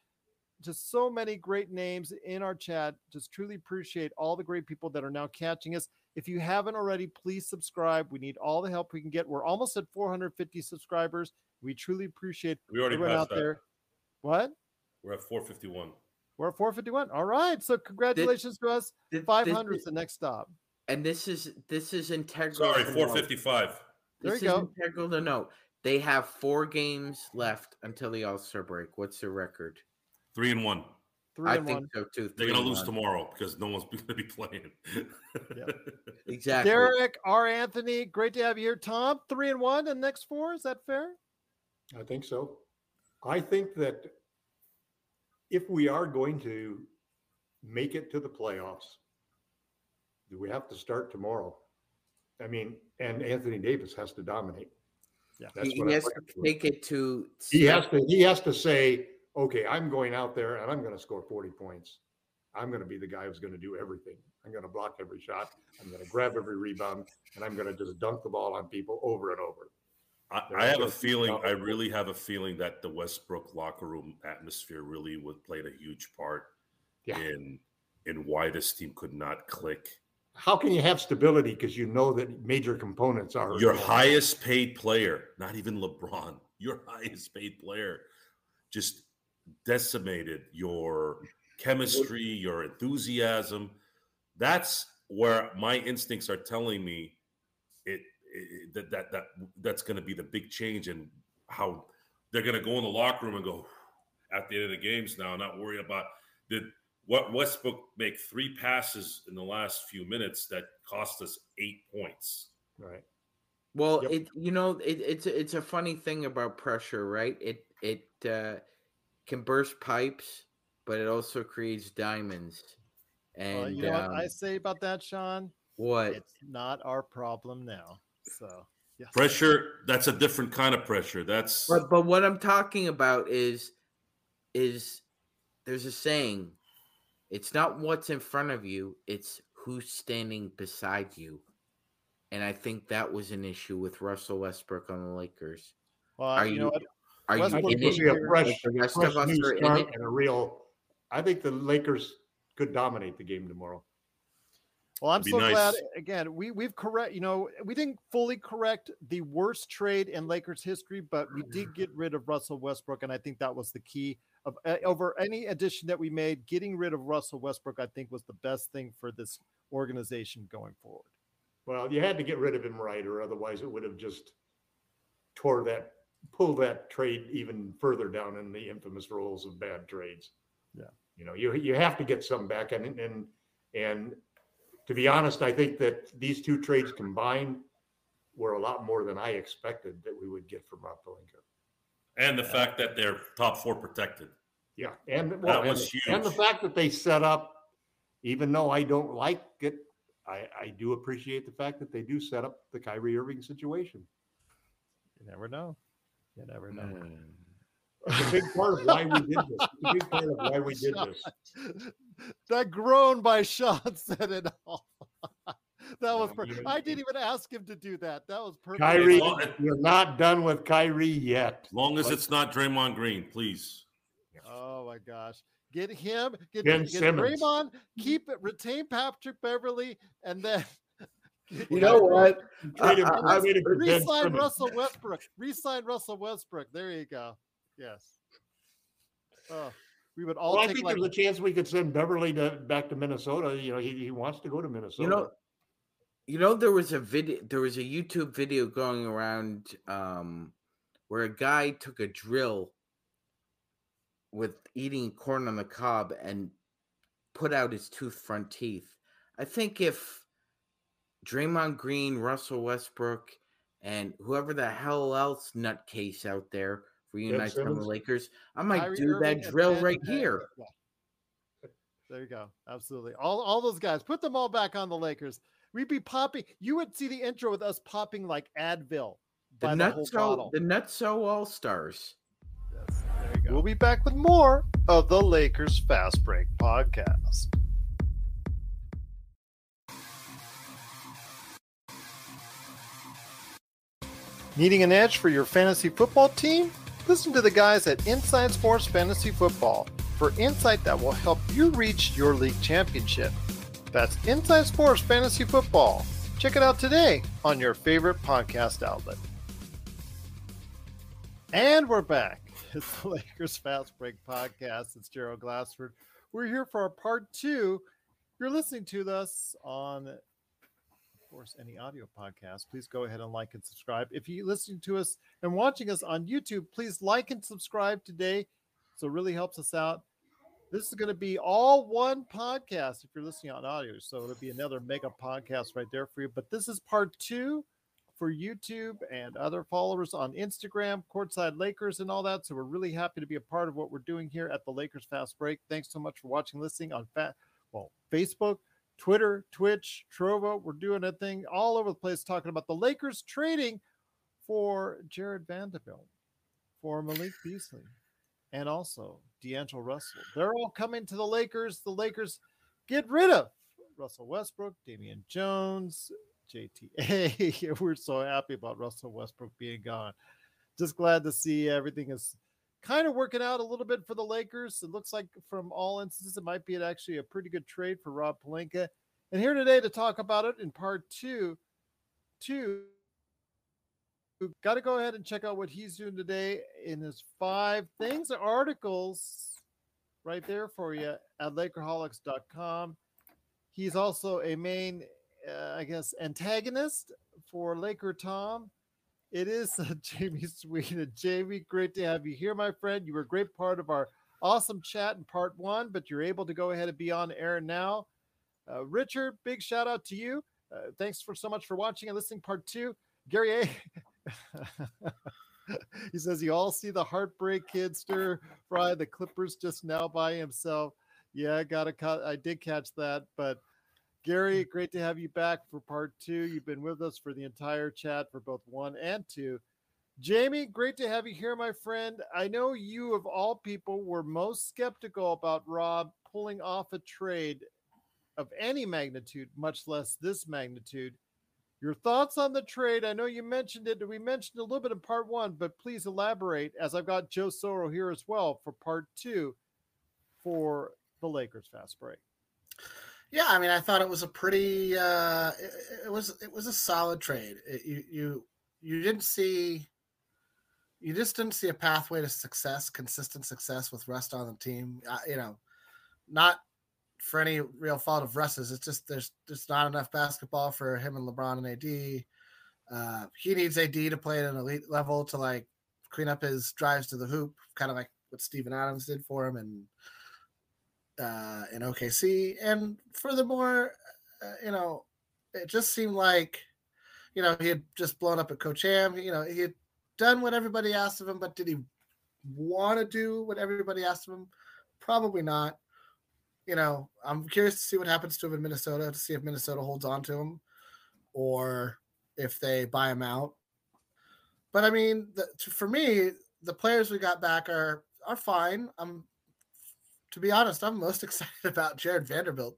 just so many great names in our chat. Just truly appreciate all the great people that are now catching us. If you haven't already, please subscribe. We need all the help we can get. We're almost at 450 subscribers. We truly appreciate We already everyone out that. there. What? We're at 451. We're at 451. All right. So congratulations to us. 500 is is- the next stop. And this is this is integral. Sorry, to note. 455. There This you is go. integral to note. They have four games left until the All Star break. What's their record? Three and one. Three I think one. so too. They're gonna lose one. tomorrow because no one's *laughs* gonna be playing. *laughs* Exactly. Derek, R. Anthony, great to have you here. Tom, three and one and next four. Is that fair? I think so. I think that if we are going to make it to the playoffs, do we have to start tomorrow. I mean, and Anthony Davis has to dominate. Yeah. That's he, what he has to looking take it to. He has to he has to say, okay, I'm going out there and I'm going to score 40 points. I'm going to be the guy who's going to do everything. I'm going to block every shot. I'm going to grab every rebound, and I'm going to just dunk the ball on people over and over. I, I have a feeling. I really have a feeling that the Westbrook locker room atmosphere really would played a huge part Yeah. in in why this team could not click. How can you have stability because you know that major components are Your highest paid player, not even LeBron, *laughs* your highest paid player, just decimated your chemistry, your enthusiasm. That's where my instincts are telling me it, it that that that that's going to be the big change in how they're going to go in the locker room and go at the end of the games now, not worry about did what Westbrook make three passes in the last few minutes that cost us eight points. right. Well, Yep. it you know it, it's a- it's a funny thing about pressure, right? It it uh, can burst pipes, but it also creates diamonds. And Well, you know what I um, say about that, Sean? what? It's not our problem now. So yes. Pressure, that's a different kind of pressure. That's But but what I'm talking about is is there's a saying, it's not what's in front of you, it's who's standing beside you. And I think that was an issue with Russell Westbrook on the Lakers. Well, Are you know what? Are Westbrook you in it? a fresh, like the rest fresh of us new are in start it? and a real. I think the Lakers could dominate the game tomorrow. Well, I'm It'd be so glad. Again, we we've correct. You know, we didn't fully correct the worst trade in Lakers history, but we did get rid of Russell Westbrook, and I think that was the key of uh, over any addition that we made. Getting rid of Russell Westbrook, I think, was the best thing for this organization going forward. Well, you had to get rid of him right, or otherwise it would have just tore that, pulled that trade even further down in the infamous rolls of bad trades. Yeah. You know, you you have to get some back, and and and to be honest, I think that these two trades combined were a lot more than I expected that we would get from Rob Pelinka. and the fact that they're top four protected. Yeah, and well, and, was and the fact that they set up, even though I don't like it, I, I do appreciate the fact that they do set up the Kyrie Irving situation. You never know. You never know. Mm. It's a big part of why we did this. It's a big part of why we did this. *laughs* that groan by Sean *laughs* said it all. *laughs* that was. perfect. I didn't even ask him to do that. That was perfect. Kyrie, Well, it- you're not done with Kyrie yet. As long as it's not Draymond Green, please. Oh my gosh. Get him, get, Ben get Simmons. Draymond, keep it, retain Patrick Beverley, and then *laughs* You know what? Trade him- I- I- trade him for resign Russell Westbrook. Resign Russell Westbrook. There you go. Yes. Oh, we would all Well, I think like there's a chance we could send Beverley to back to Minnesota. You know, he, he wants to go to Minnesota. You know, you know, there was a video, there was a YouTube video going around um, where a guy took a drill with eating corn on the cob and put out his tooth front teeth. I think if Draymond Green, Russell Westbrook, and whoever the hell else nutcase out there reunites from the Lakers, I might Kyrie do Irving that drill right here. yeah. *laughs* There you go. Absolutely. All all those guys. Put them all back on the Lakers. We'd be popping. You would see the intro with us popping like Advil The by the, Nutso, the Nutso All Stars. Yes, there you go. We'll be back with more of the Lakers Fast Break podcast. Needing an edge for your fantasy football team? Listen to the guys at Inside Sports Fantasy Football for insight that will help you reach your league championship. That's Inside Sports Fantasy Football. Check it out today on your favorite podcast outlet. And we're back. *laughs* It's the Lakers Fast Break Podcast. It's Gerald Glassford. We're here for our part two. You're listening to us on, course, any audio podcast. Please go ahead and like and subscribe. If you're listening to us and watching us on YouTube, please like and subscribe today. So it really helps us out. This is going to be all one podcast if you're listening on audio. So it'll be another mega podcast right there for you. But this is part two for YouTube and other followers on Instagram, Courtside Lakers, and all that. So we're really happy to be a part of what we're doing here at the Lakers Fast Break. Thanks so much for watching, listening on Fat, well, Facebook, Twitter, Twitch, Trovo. We're doing a thing all over the place talking about the Lakers trading for Jarred Vanderbilt, for Malik Beasley, and also D'Angelo Russell. They're all coming to the Lakers. The Lakers get rid of Russell Westbrook, Damian Jones, JTA. *laughs* We're so happy about Russell Westbrook being gone. Just glad to see everything is kind of working out a little bit for the Lakers. It looks like from all instances, it might be actually a pretty good trade for Rob Pelinka. And here today to talk about it in part two, two, got to go ahead and check out what he's doing today in his five things, articles right there for you at Lakerholics.com. He's also a main, uh, I guess, antagonist for Laker Tom. It is uh, *laughs* Jamie Sweden. Jamie, great to have you here, my friend. You were a great part of our awesome chat in part one, but you're able to go ahead and be on air now. Uh, Richard, big shout out to you. Uh, thanks for so much for watching and listening. Part two, Gary A. *laughs* he says you all see the heartbreak kid stir fry the Clippers just now by himself. Yeah, got to I did catch that, but Gary, mm. great to have you back for part two. You've been with us for the entire chat for both one and two. Jamie, great to have you here, my friend. I know you, of all people, were most skeptical about Rob pulling off a trade of any magnitude, much less this magnitude. Your thoughts on the trade? I know you mentioned it. We mentioned a little bit in part one, but please elaborate as I've got Joe Soro here as well for part two for the Lakers fast break. Yeah, I mean, I thought it was a pretty. Uh, it, it was it was a solid trade. It, you you you didn't see. You just didn't see a pathway to success, consistent success with Russ on the team. You know, not for any real fault of Russ's. It's just there's just not enough basketball for him and LeBron and AD. Uh, he needs AD to play at an elite level to like clean up his drives to the hoop, kind of like what Steven Adams did for him and uh, in OKC. And furthermore, uh, you know, it just seemed like, you know, he had just blown up at Coach Ham. You know, he had done what everybody asked of him, but did he want to do what everybody asked of him? Probably not you know, I'm curious to see what happens to him in Minnesota to see if Minnesota holds on to him or if they buy him out. But I mean, the, for me, the players we got back are are fine. I'm, to be honest, I'm most *laughs* excited about Jarred Vanderbilt,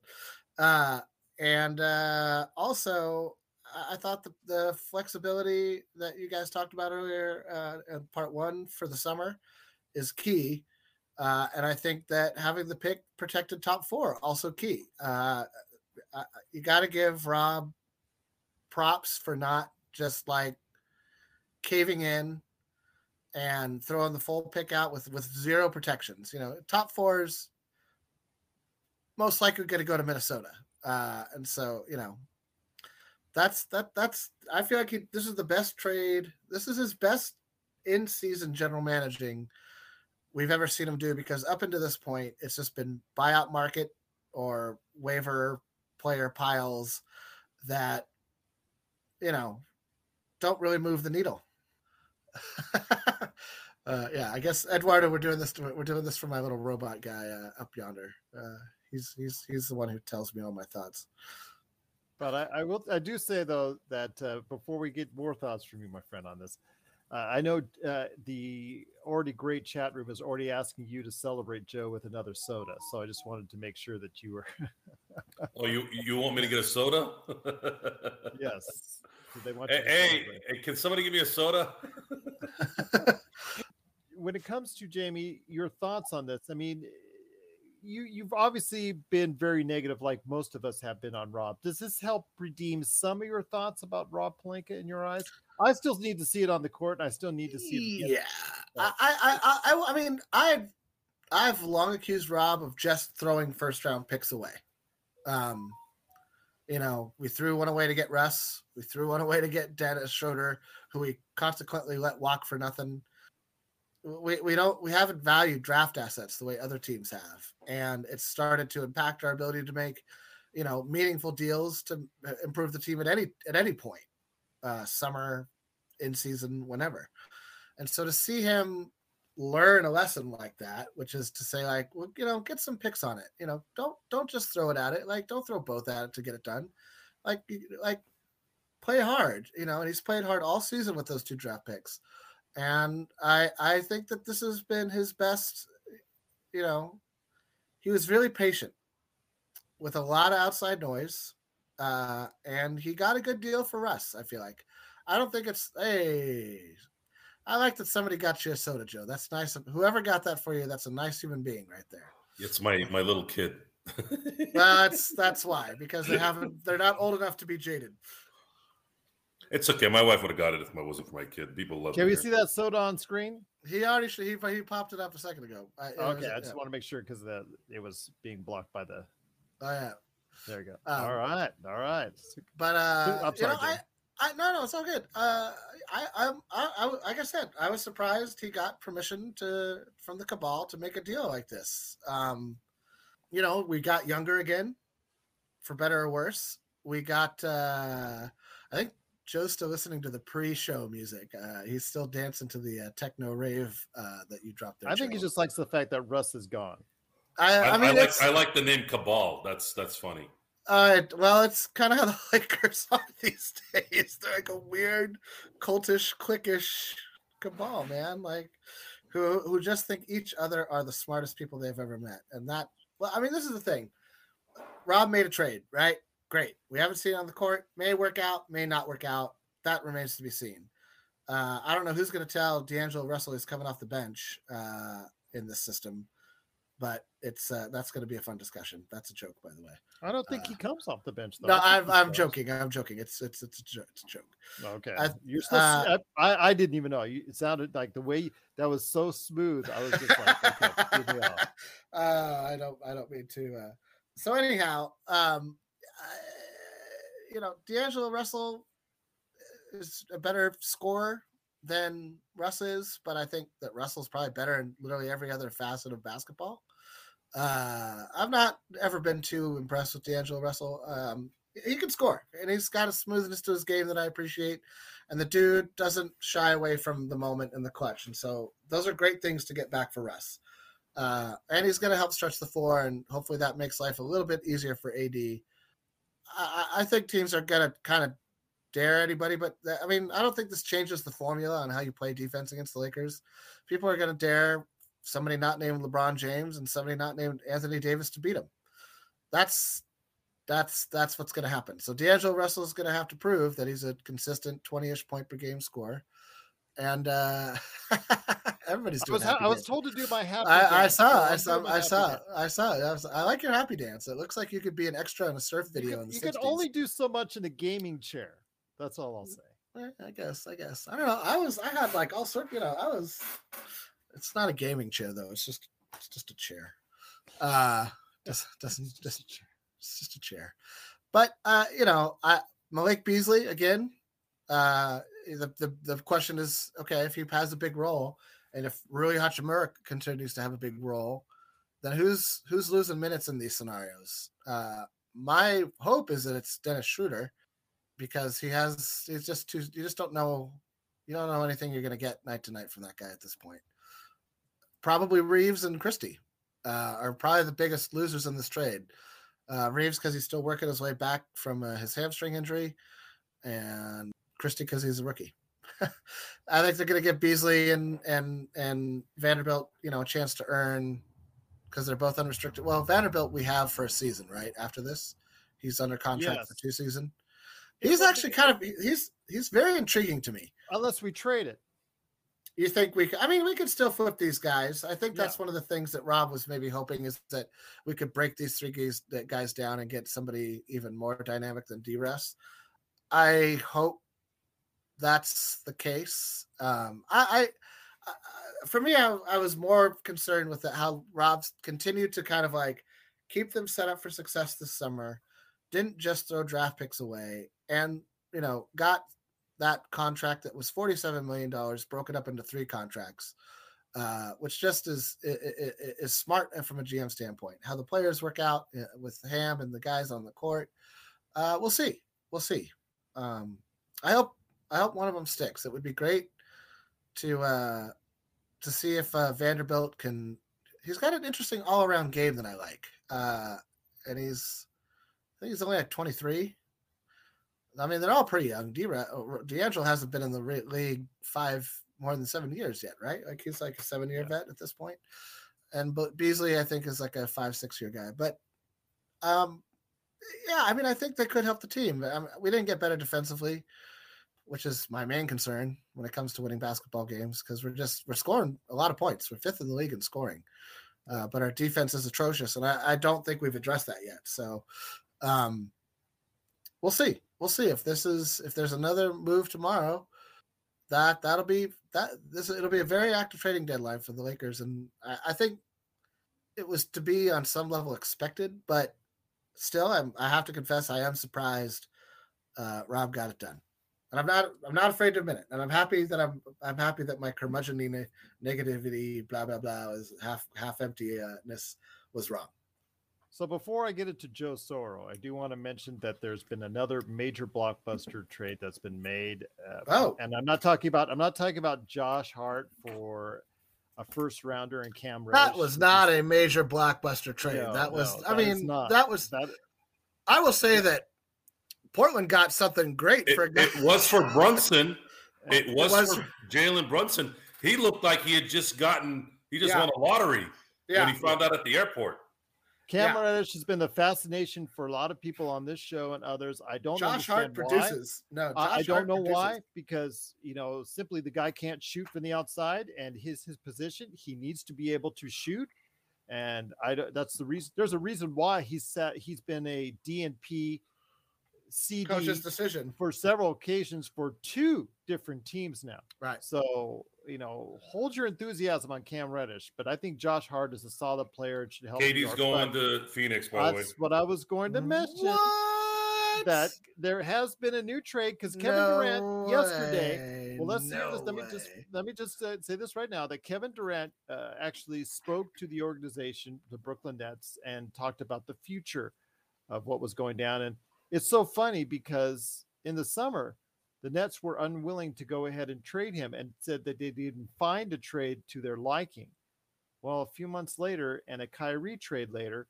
uh, and uh, also I thought the, the flexibility that you guys talked about earlier uh, in part one for the summer is key. Uh, and I think that having the pick protected top four also key. Uh, you got to give Rob props for not just like caving in and throwing the full pick out with with zero protections. You know, top fours most likely going to go to Minnesota, uh, and so you know that's that that's. I feel like he, this is the best trade. This is his best in season general managing we've ever seen him do because up until this point, it's just been buyout market or waiver player piles that, you know, don't really move the needle. *laughs* uh, yeah, I guess Eduardo, we're doing this. To, we're doing this for my little robot guy uh, up yonder. Uh, he's he's he's the one who tells me all my thoughts. But I, I will. I do say though that uh, before we get more thoughts from you, my friend, on this, uh, I know uh, the already great chat room is already asking you to celebrate Joe with another soda, so I just wanted to make sure that you were. *laughs* oh, you you want me to get a soda? *laughs* yes. They want hey, hey, can somebody give me a soda? When it comes to Jamie, your thoughts on this? I mean, you you've obviously been very negative, like most of us have been on Rob. Does this help redeem some of your thoughts about Rob Pelinka in your eyes? I still need to see it on the court, and I still need to see it. Yeah, I, I, I, I, mean, I've, I've long accused Rob of just throwing first round picks away. Um, you know, we threw one away to get Russ. We threw one away to get Dennis Schroeder, who we consequently let walk for nothing. We, we don't we haven't valued draft assets the way other teams have, and it's started to impact our ability to make, you know, meaningful deals to uh, improve the team at any at any point uh, summer, in season, whenever. And so to see him learn a lesson like that, which is to say, like, well, you know, get some picks on it. You know, don't don't just throw it at it. Like, don't throw both at it to get it done. Like, like play hard, you know, and he's played hard all season with those two draft picks. And I I think that this has been his best, you know, he was really patient with a lot of outside noise. Uh, and he got a good deal for Russ, I feel like. I don't think it's hey. I like that somebody got you a soda, Joe. That's nice. Whoever got that for you, that's a nice human being right there. It's my my little kid. *laughs* that's that's why because they haven't they're not old enough to be jaded. It's okay. My wife would have got it if it wasn't for my kid. People love. It. Can we see that soda on screen? He already he he popped it up a second ago. I, okay, was, I just yeah. want to make sure because the it was being blocked by the. Oh yeah. There you go. Um, all right, all right. But uh, I'm you know, I, Jim. I no no it's all good. Uh, I I'm I, I like I said I was surprised he got permission to from the cabal to make a deal like this. Um, you know we got younger again, for better or worse. We got uh, I think Joe's still listening to the pre-show music. Uh, he's still dancing to the uh, techno rave uh, that you dropped there. I think he just likes the fact that Russ is gone. I, I, I mean, like I like the name Cabal. That's that's funny. Uh, well, it's kind of how the *laughs* Lakers are these days. They're like a weird, cultish, cliquish cabal, man. Like, who who just think each other are the smartest people they've ever met, and that. Well, I mean, this is the thing. Rob made a trade, right? Great. We haven't seen it on the court. May work out, may not work out. That remains to be seen. Uh, I don't know who's going to tell D'Angelo Russell he's coming off the bench uh, in this system, but it's uh, that's going to be a fun discussion. That's a joke, by the way. I don't think he comes off the bench though. No, I'm I'm joking. I'm joking. It's it's it's a, jo- it's a joke. Okay, I- you're still. uh, I, I didn't even know. You, it sounded like the way you- that was so smooth. I was just like, okay, give me off. *laughs* uh, I don't I don't mean to. Uh, so anyhow, um, I, you know, D'Angelo Russell is a better scorer than Russ is, but I think that Russell's probably better in literally every other facet of basketball. Uh, I've not ever been too impressed with D'Angelo Russell. Um, he can score, and he's got a smoothness to his game that I appreciate. And the dude doesn't shy away from the moment in the clutch, and so those are great things to get back for Russ. Uh, and he's going to help stretch the floor, and hopefully that makes life a little bit easier for AD. I, I- I think teams are going to kind of dare anybody, but I mean, I don't think this changes the formula on how you play defense against the Lakers. People are going to dare somebody not named LeBron James and somebody not named Anthony Davis to beat him. That's that's that's what's going to happen. So D'Angelo Russell is going to have to prove that he's a consistent twenty-ish point per game scorer, and uh, *laughs* everybody's I doing. was ha- I was told to do my happy. I, I saw, I saw, I saw. I saw. I, was, I like your happy dance. It looks like you could be an extra in a surf You video could, in the you 60s. could only do so much in a gaming chair. That's all I'll say. Eh, I guess, I guess. I don't know. I was, I had like all sort. You know, I was. It's not a gaming chair though. It's just, it's just a chair. Uh, just doesn't *laughs* just it's just a chair. But uh, you know, I Malik Beasley again. Uh, the the the question is okay if he has a big role, and if Rui Hachimura continues to have a big role, then who's who's losing minutes in these scenarios? Uh, my hope is that it's Dennis Schroeder because he has he's just too you just don't know you don't know anything you're going to get night to night from that guy at this point. Probably Reaves and Christie uh, are probably the biggest losers in this trade. Uh, Reaves because he's still working his way back from uh, his hamstring injury, and Christie because he's a rookie. *laughs* I think they're going to give Beasley and and and Vanderbilt, you know, a chance to earn because they're both unrestricted. Well, Vanderbilt we have for a season, right? After this, he's under contract for two season. He's actually kind of he's he's very intriguing to me. Unless we trade it. You think we could? I mean, we could still flip these guys. I think that's Yeah. one of the things that Rob was maybe hoping is that we could break these three guys, that guys down and get somebody even more dynamic than DRS. I hope that's the case. Um, I, I, I for me, I, I was more concerned with the, how Rob's continued to kind of like keep them set up for success this summer. Didn't just throw draft picks away, and you know got that contract that was $47 million broken up into three contracts uh, which just is, i- i- i- is smart and from a gm standpoint. How the players work out uh, with ham and the guys on the court uh, we'll see. We'll see. Um, i hope i hope one of them sticks. It would be great to uh, to see if uh, vanderbilt can he's got an interesting all-around game that i like uh, and he's i think he's only like 23 I mean, they're all pretty young. D- D'Angelo hasn't been in the league five more than seven years yet, right? Like he's like a seven year vet at this point. And but Beasley, I think, is like a five six year guy. But um, yeah, I mean, I think they could help the team. I mean, we didn't get better defensively, which is my main concern when it comes to winning basketball games because we're just we're scoring a lot of points. We're fifth in the league in scoring, uh, but our defense is atrocious, and I, I don't think we've addressed that yet. So, um, we'll see. We'll see if this is if there's another move tomorrow. That that'll be that this it'll be a very active trading deadline for the Lakers, and I, I think it was to be on some level expected, but still, I'm, I have to confess I am surprised uh, Rob got it done, and I'm not I'm not afraid to admit it, and I'm happy that I'm I'm happy that my curmudgeonly negativity blah blah blah was half half emptiness was wrong. So before I get into Joe Soro, I do want to mention that there's been another major blockbuster trade that's been made. Uh, oh, and I'm not talking about I'm not talking about Josh Hart for a first rounder and Cam Reddish. That was not a major blockbuster trade. No, that was, no, I that is mean, not. that was. That, I will say that Portland got something great It, for. it was for Brunson. *laughs* It was, was- for Jalen Brunson. He looked like he had just gotten. He just Yeah. won a lottery yeah, when he found out at the airport. Cam Yeah. Reddish has been the fascination for a lot of people on this show and others. I don't Josh Hart why. produces. No, Josh I, I don't know produces. why because you know simply the guy can't shoot from the outside and his his position he needs to be able to shoot and I don't- that's the reason there's a reason why he's set he's been a DNP CD Coach's decision. for several occasions for two different teams now. Right. So, you know, hold your enthusiasm on Cam Reddish, but I think Josh Hart is a solid player and should help. KD's going but to Phoenix, by the way. That's what I was going to mention What? that there has been a new trade because Kevin No Durant yesterday. way. Well, let's hear this. No Let me just let me just uh, say this right now that Kevin Durant uh, actually spoke to the organization, the Brooklyn Nets, and talked about the future of what was going down. And it's so funny because in the summer, the Nets were unwilling to go ahead and trade him and said that they didn't find a trade to their liking. Well, a few months later, and a Kyrie trade later,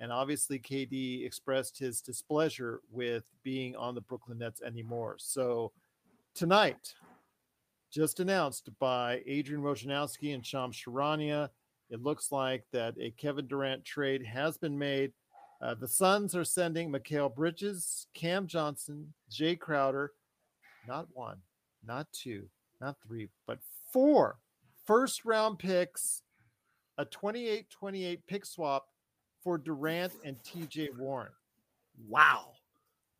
and obviously KD expressed his displeasure with being on the Brooklyn Nets anymore. So tonight, just announced by Adrian Wojnarowski and Shams Charania, it looks like that a Kevin Durant trade has been made. Uh, the Suns are sending Mikal Bridges, Cam Johnson, Jae Crowder, not one, not two, not three, but four first round picks, a 28 28 pick swap for Durant and TJ Warren. Wow,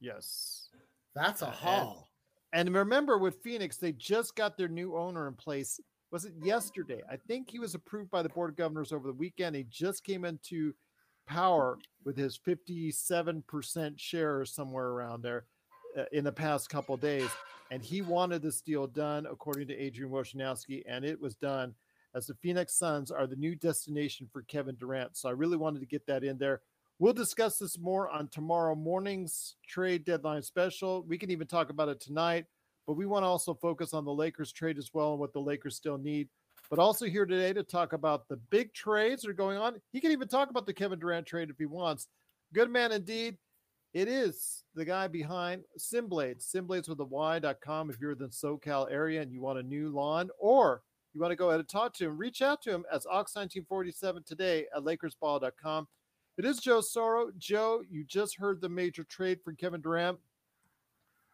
Yes. that's a haul. And remember with Phoenix, they just got their new owner in place. Was it yesterday? I think he was approved by the Board of Governors over the weekend. He just came into power with his 57% share or somewhere around there uh, in the past couple days. And he wanted this deal done, according to Adrian Wojnarowski, and it was done as the Phoenix Suns are the new destination for Kevin Durant. So I really wanted to get that in there. We'll discuss this more on tomorrow morning's trade deadline special. We can even talk about it tonight, but we want to also focus on the Lakers trade as well and what the Lakers still need. But also here today to talk about the big trades that are going on. He can even talk about the Kevin Durant trade if he wants. Good man indeed. It is the guy behind Simblades, Simblades with a Y.com. If you're in the SoCal area and you want a new lawn or you want to go ahead and talk to him, reach out to him as Ox1947 today at LakersBall.com. It is Joe Soro. Joe, you just heard the major trade for Kevin Durant.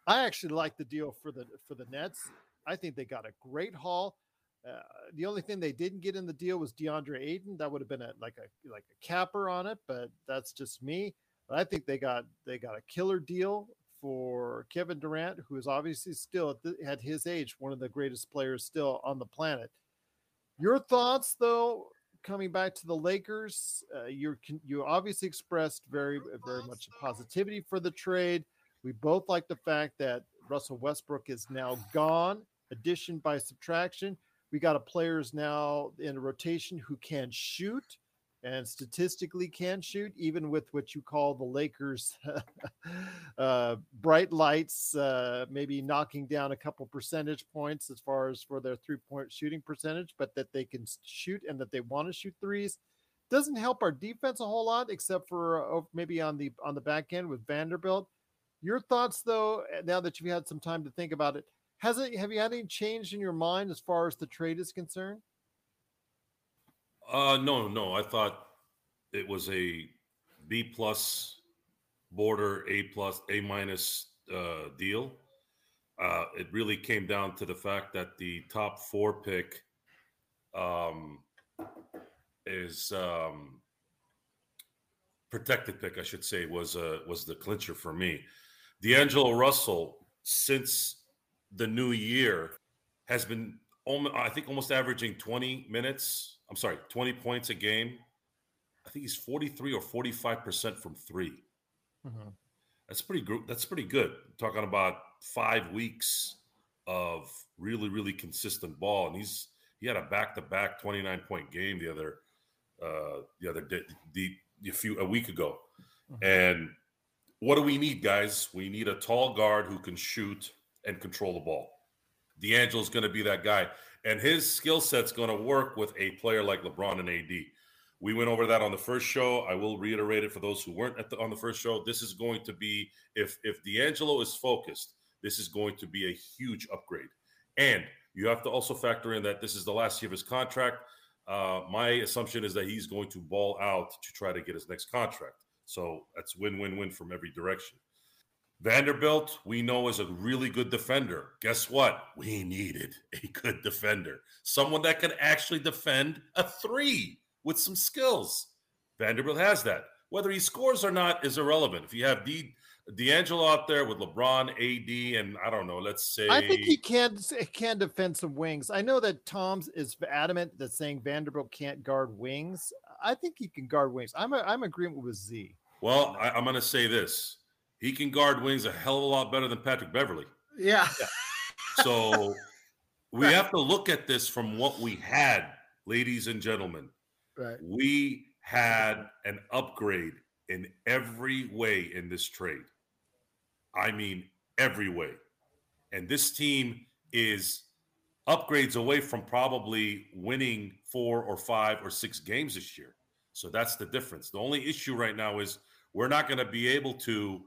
I actually like the deal for the for the Nets. I think they got a great haul. Uh, the only thing they didn't get in the deal was DeAndre Ayton. That would have been a like a like a capper on it, but that's just me. But I think they got they got a killer deal for Kevin Durant, who is obviously still at, the, at his age one of the greatest players still on the planet. Your thoughts, though, coming back to the Lakers, uh, you you obviously expressed very very much positivity for the trade. We both like the fact that Russell Westbrook is now gone, addition by subtraction. We got a players now in a rotation who can shoot and statistically can shoot, even with what you call the Lakers *laughs* uh, bright lights, uh, maybe knocking down a couple percentage points as far as for their three point shooting percentage, but that they can shoot and that they want to shoot threes. Doesn't help our defense a whole lot, except for uh, maybe on the on the back end with Vanderbilt. Your thoughts, though, eh, now that you've had some time to think about it, has it? Have you had any change in your mind as far as the trade is concerned? Uh, no, no. I thought it was a B plus border, A plus, A minus uh, deal. Uh, it really came down to the fact that the top four pick um, is um, protected pick, I should say, was uh, was the clincher for me. D'Angelo Russell, since the new year, has been I think almost averaging 20 minutes. I'm sorry, 20 points a game. I think he's 43 or 45 percent from 3 Mm-hmm. That's pretty good. That's pretty good. Talking about five weeks of really, really consistent ball, and he's he had a back-to-back 29 point game the other uh, the other day, the, a few a week ago. Mhm. And what do we need, guys? We need a tall guard who can shoot and control the ball. D'Angelo's going to be that guy, and his skill set's going to work with a player like LeBron and AD. We went over that on the first show. I will reiterate it for those who weren't the, on the first show. This is going to be if if D'Angelo is focused, this is going to be a huge upgrade. And you have to also factor in that this is the last year of his contract. Uh, my assumption is that he's going to ball out to try to get his next contract. So that's win win win from every direction. Vanderbilt, we know is a really good defender. Guess what? We needed a good defender, someone that can actually defend a three with some skills. Vanderbilt has that. Whether he scores or not is irrelevant. If you have D, D'Angelo out there with LeBron, AD, and I don't know, let's say I think he can can defend some wings. I know that Tom's is adamant that saying Vanderbilt can't guard wings. I think he can guard wings. I'm a, I'm agreeing with Z. Well, I, I'm going to say this: he can guard wings a hell of a lot better than Patrick Beverley. Yeah. *laughs* So we have to look at this from what we had, ladies and gentlemen. Right. We had an upgrade in every way in this trade. I mean, every way. And this team is upgrades away from probably winning four or five or six games this year. So that's the difference. The only issue right now is we're not going to be able to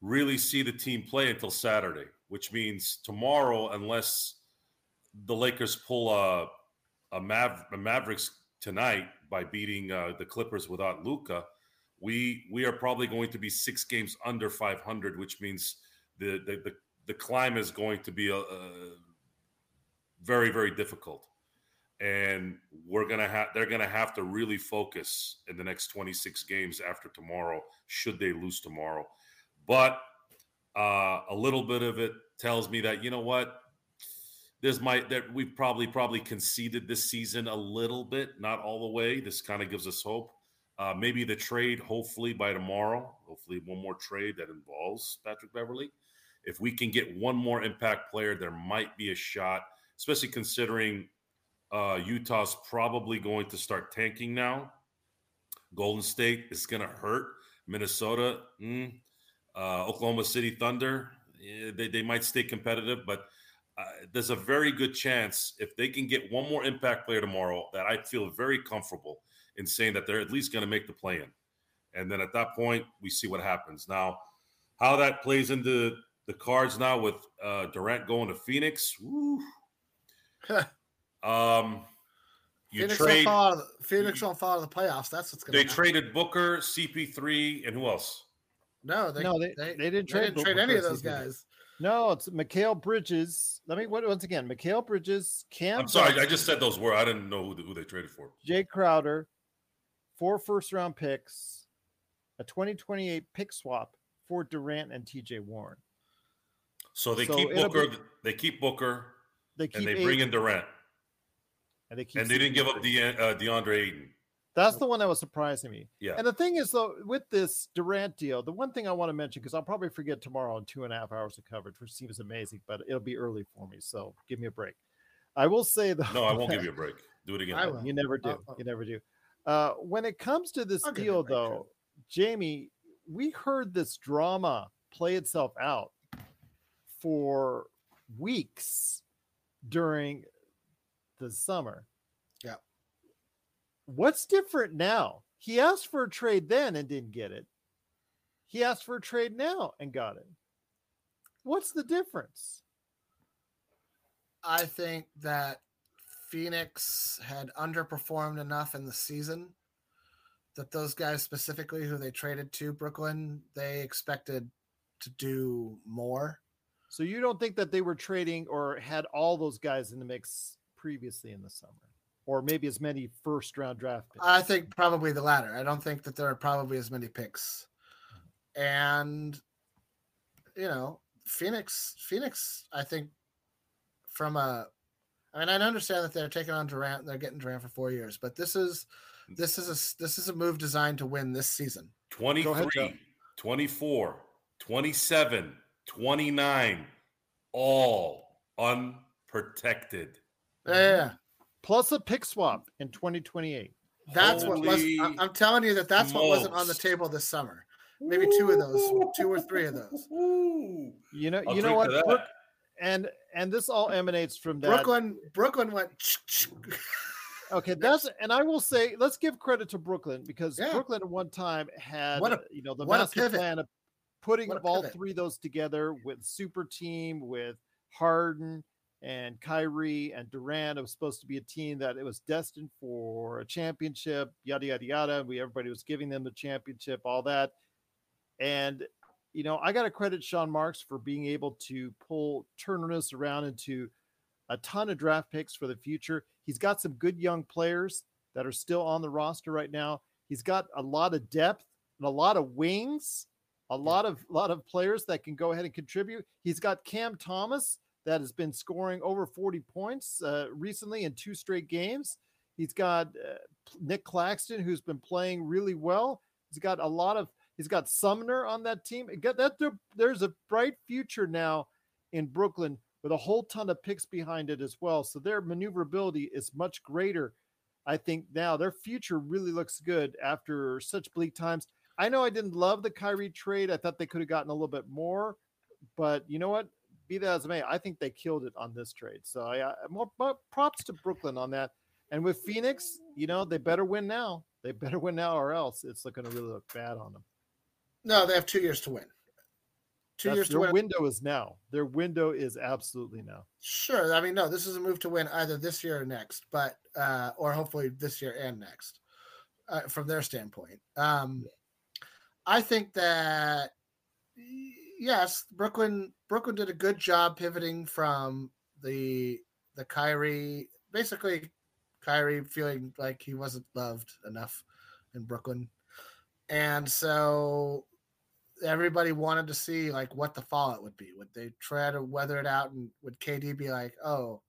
really see the team play until Saturday, which means tomorrow, unless the Lakers pull a, a, Mav, a Mavericks tonight by beating uh, the Clippers without Luka, we we are probably going to be six games under 500, which means the the the, the climb is going to be a, a very very difficult, and we're gonna have they're gonna have to really focus in the next 26 games after tomorrow, should they lose tomorrow. But uh, a little bit of it tells me that you know what there's my that we've probably probably conceded this season a little bit, not all the way. This kind of gives us hope. Uh, maybe the trade, hopefully by tomorrow, hopefully one more trade that involves Patrick Beverley. If we can get one more impact player, there might be a shot, especially considering uh, Utah's probably going to start tanking now. Golden State is going to hurt. Minnesota, mm, uh, Oklahoma City Thunder, eh, they, they might stay competitive, but uh, there's a very good chance if they can get one more impact player tomorrow that I feel very comfortable in saying that they're at least going to make the play in. And then at that point, we see what happens. Now, how that plays into the cards now with uh, Durant going to Phoenix. Um, you Phoenix trade. don't fall out of the, Phoenix don't fall of the playoffs. That's what's going to They happen. traded Booker, CP3, and who else? No, they, no, they, they, they didn't they trade, didn't trade any of those CP3. guys. No, it's Mikal Bridges. Let me what once again. Mikal Bridges, Cam. I'm sorry, I just said those words. I didn't know who, who they traded for. Jae Crowder, four first round picks, a 2028 pick swap for Durant and TJ Warren. So they So keep Booker. be- they keep Booker, They keep and they bring in Durant, and they keep and they didn't give up De, uh, DeAndre Ayton. That's the one that was surprising me. Yeah. And the thing is, though, with this Durant deal, the one thing I want to mention, because I'll probably forget tomorrow in two and a half hours of coverage, which seems amazing, but it'll be early for me. So give me a break. I will say, though. No, I won't give *laughs* you a break. Do it again. I will. You never do. I'll- I'll- You never do. Uh, when it comes to this I'll give you a deal, break, Trevor. though, Jamie, we heard this drama play itself out for weeks during the summer. What's different now? He asked for a trade then and didn't get it. he asked for a trade now and got it. What's the difference? I think that Phoenix had underperformed enough in the season that those guys specifically who they traded to Brooklyn, they expected to do more. So you don't think that they were trading or had all those guys in the mix previously in the summer, or maybe as many first round draft picks? I think probably the latter. I don't think that there are probably as many picks. And you know, Phoenix, Phoenix, I think from a I mean, I understand that they're taking on Durant, they're getting Durant for four years, but this is this is a this is a move designed to win this season. 23, ahead, 24, 27, 29, all unprotected. Yeah. Plus a pick swap in 2028. That's Holy what was I'm telling you that that's what wasn't on the table this summer. Maybe two of those, two or three of those. You know, I'll you know what? Brooke, and and this all emanates from that. Brooklyn, Brooklyn went. *laughs* Okay, that's and I will say let's give credit to Brooklyn because yeah. Brooklyn at one time had a, you know the master plan of putting all three of those together with super team with Harden and Kyrie and Durant. It was supposed to be a team that it was destined for a championship, yada yada yada. We everybody was giving them the championship, all that. And you know, I got to credit Sean Marks for being able to pull turn this around into a ton of draft picks for the future. He's got some good young players that are still on the roster right now. He's got a lot of depth and a lot of wings, a lot of lot of players that can go ahead and contribute. He's got Cam Thomas that has been scoring over 40 points uh, recently in two straight games. He's got uh, Nic Claxton who's been playing really well. He's got a lot of he's got Sumner on that team. Got that there's a bright future now in Brooklyn with a whole ton of picks behind it as well. So their maneuverability is much greater. I think now their future really looks good after such bleak times. I know I didn't love the Kyrie trade. I thought they could have gotten a little bit more, but you know what? Be that as it may, I think they killed it on this trade. So I, I more, props to Brooklyn on that. And with Phoenix, you know, they better win now. They better win now, or else it's going to really look bad on them. No, they have two years to win. Two That's, years to win. window is now. Their window is absolutely now. Sure. I mean, no, this is a move to win either this year or next, but uh, or hopefully this year and next, uh, from their standpoint. Um, I think that yes, Brooklyn Brooklyn did a good job pivoting from the the Kyrie, basically Kyrie feeling like he wasn't loved enough in Brooklyn. And so everybody wanted to see like what the fallout would be. Would they try to weather it out, and would KD be like, "Oh,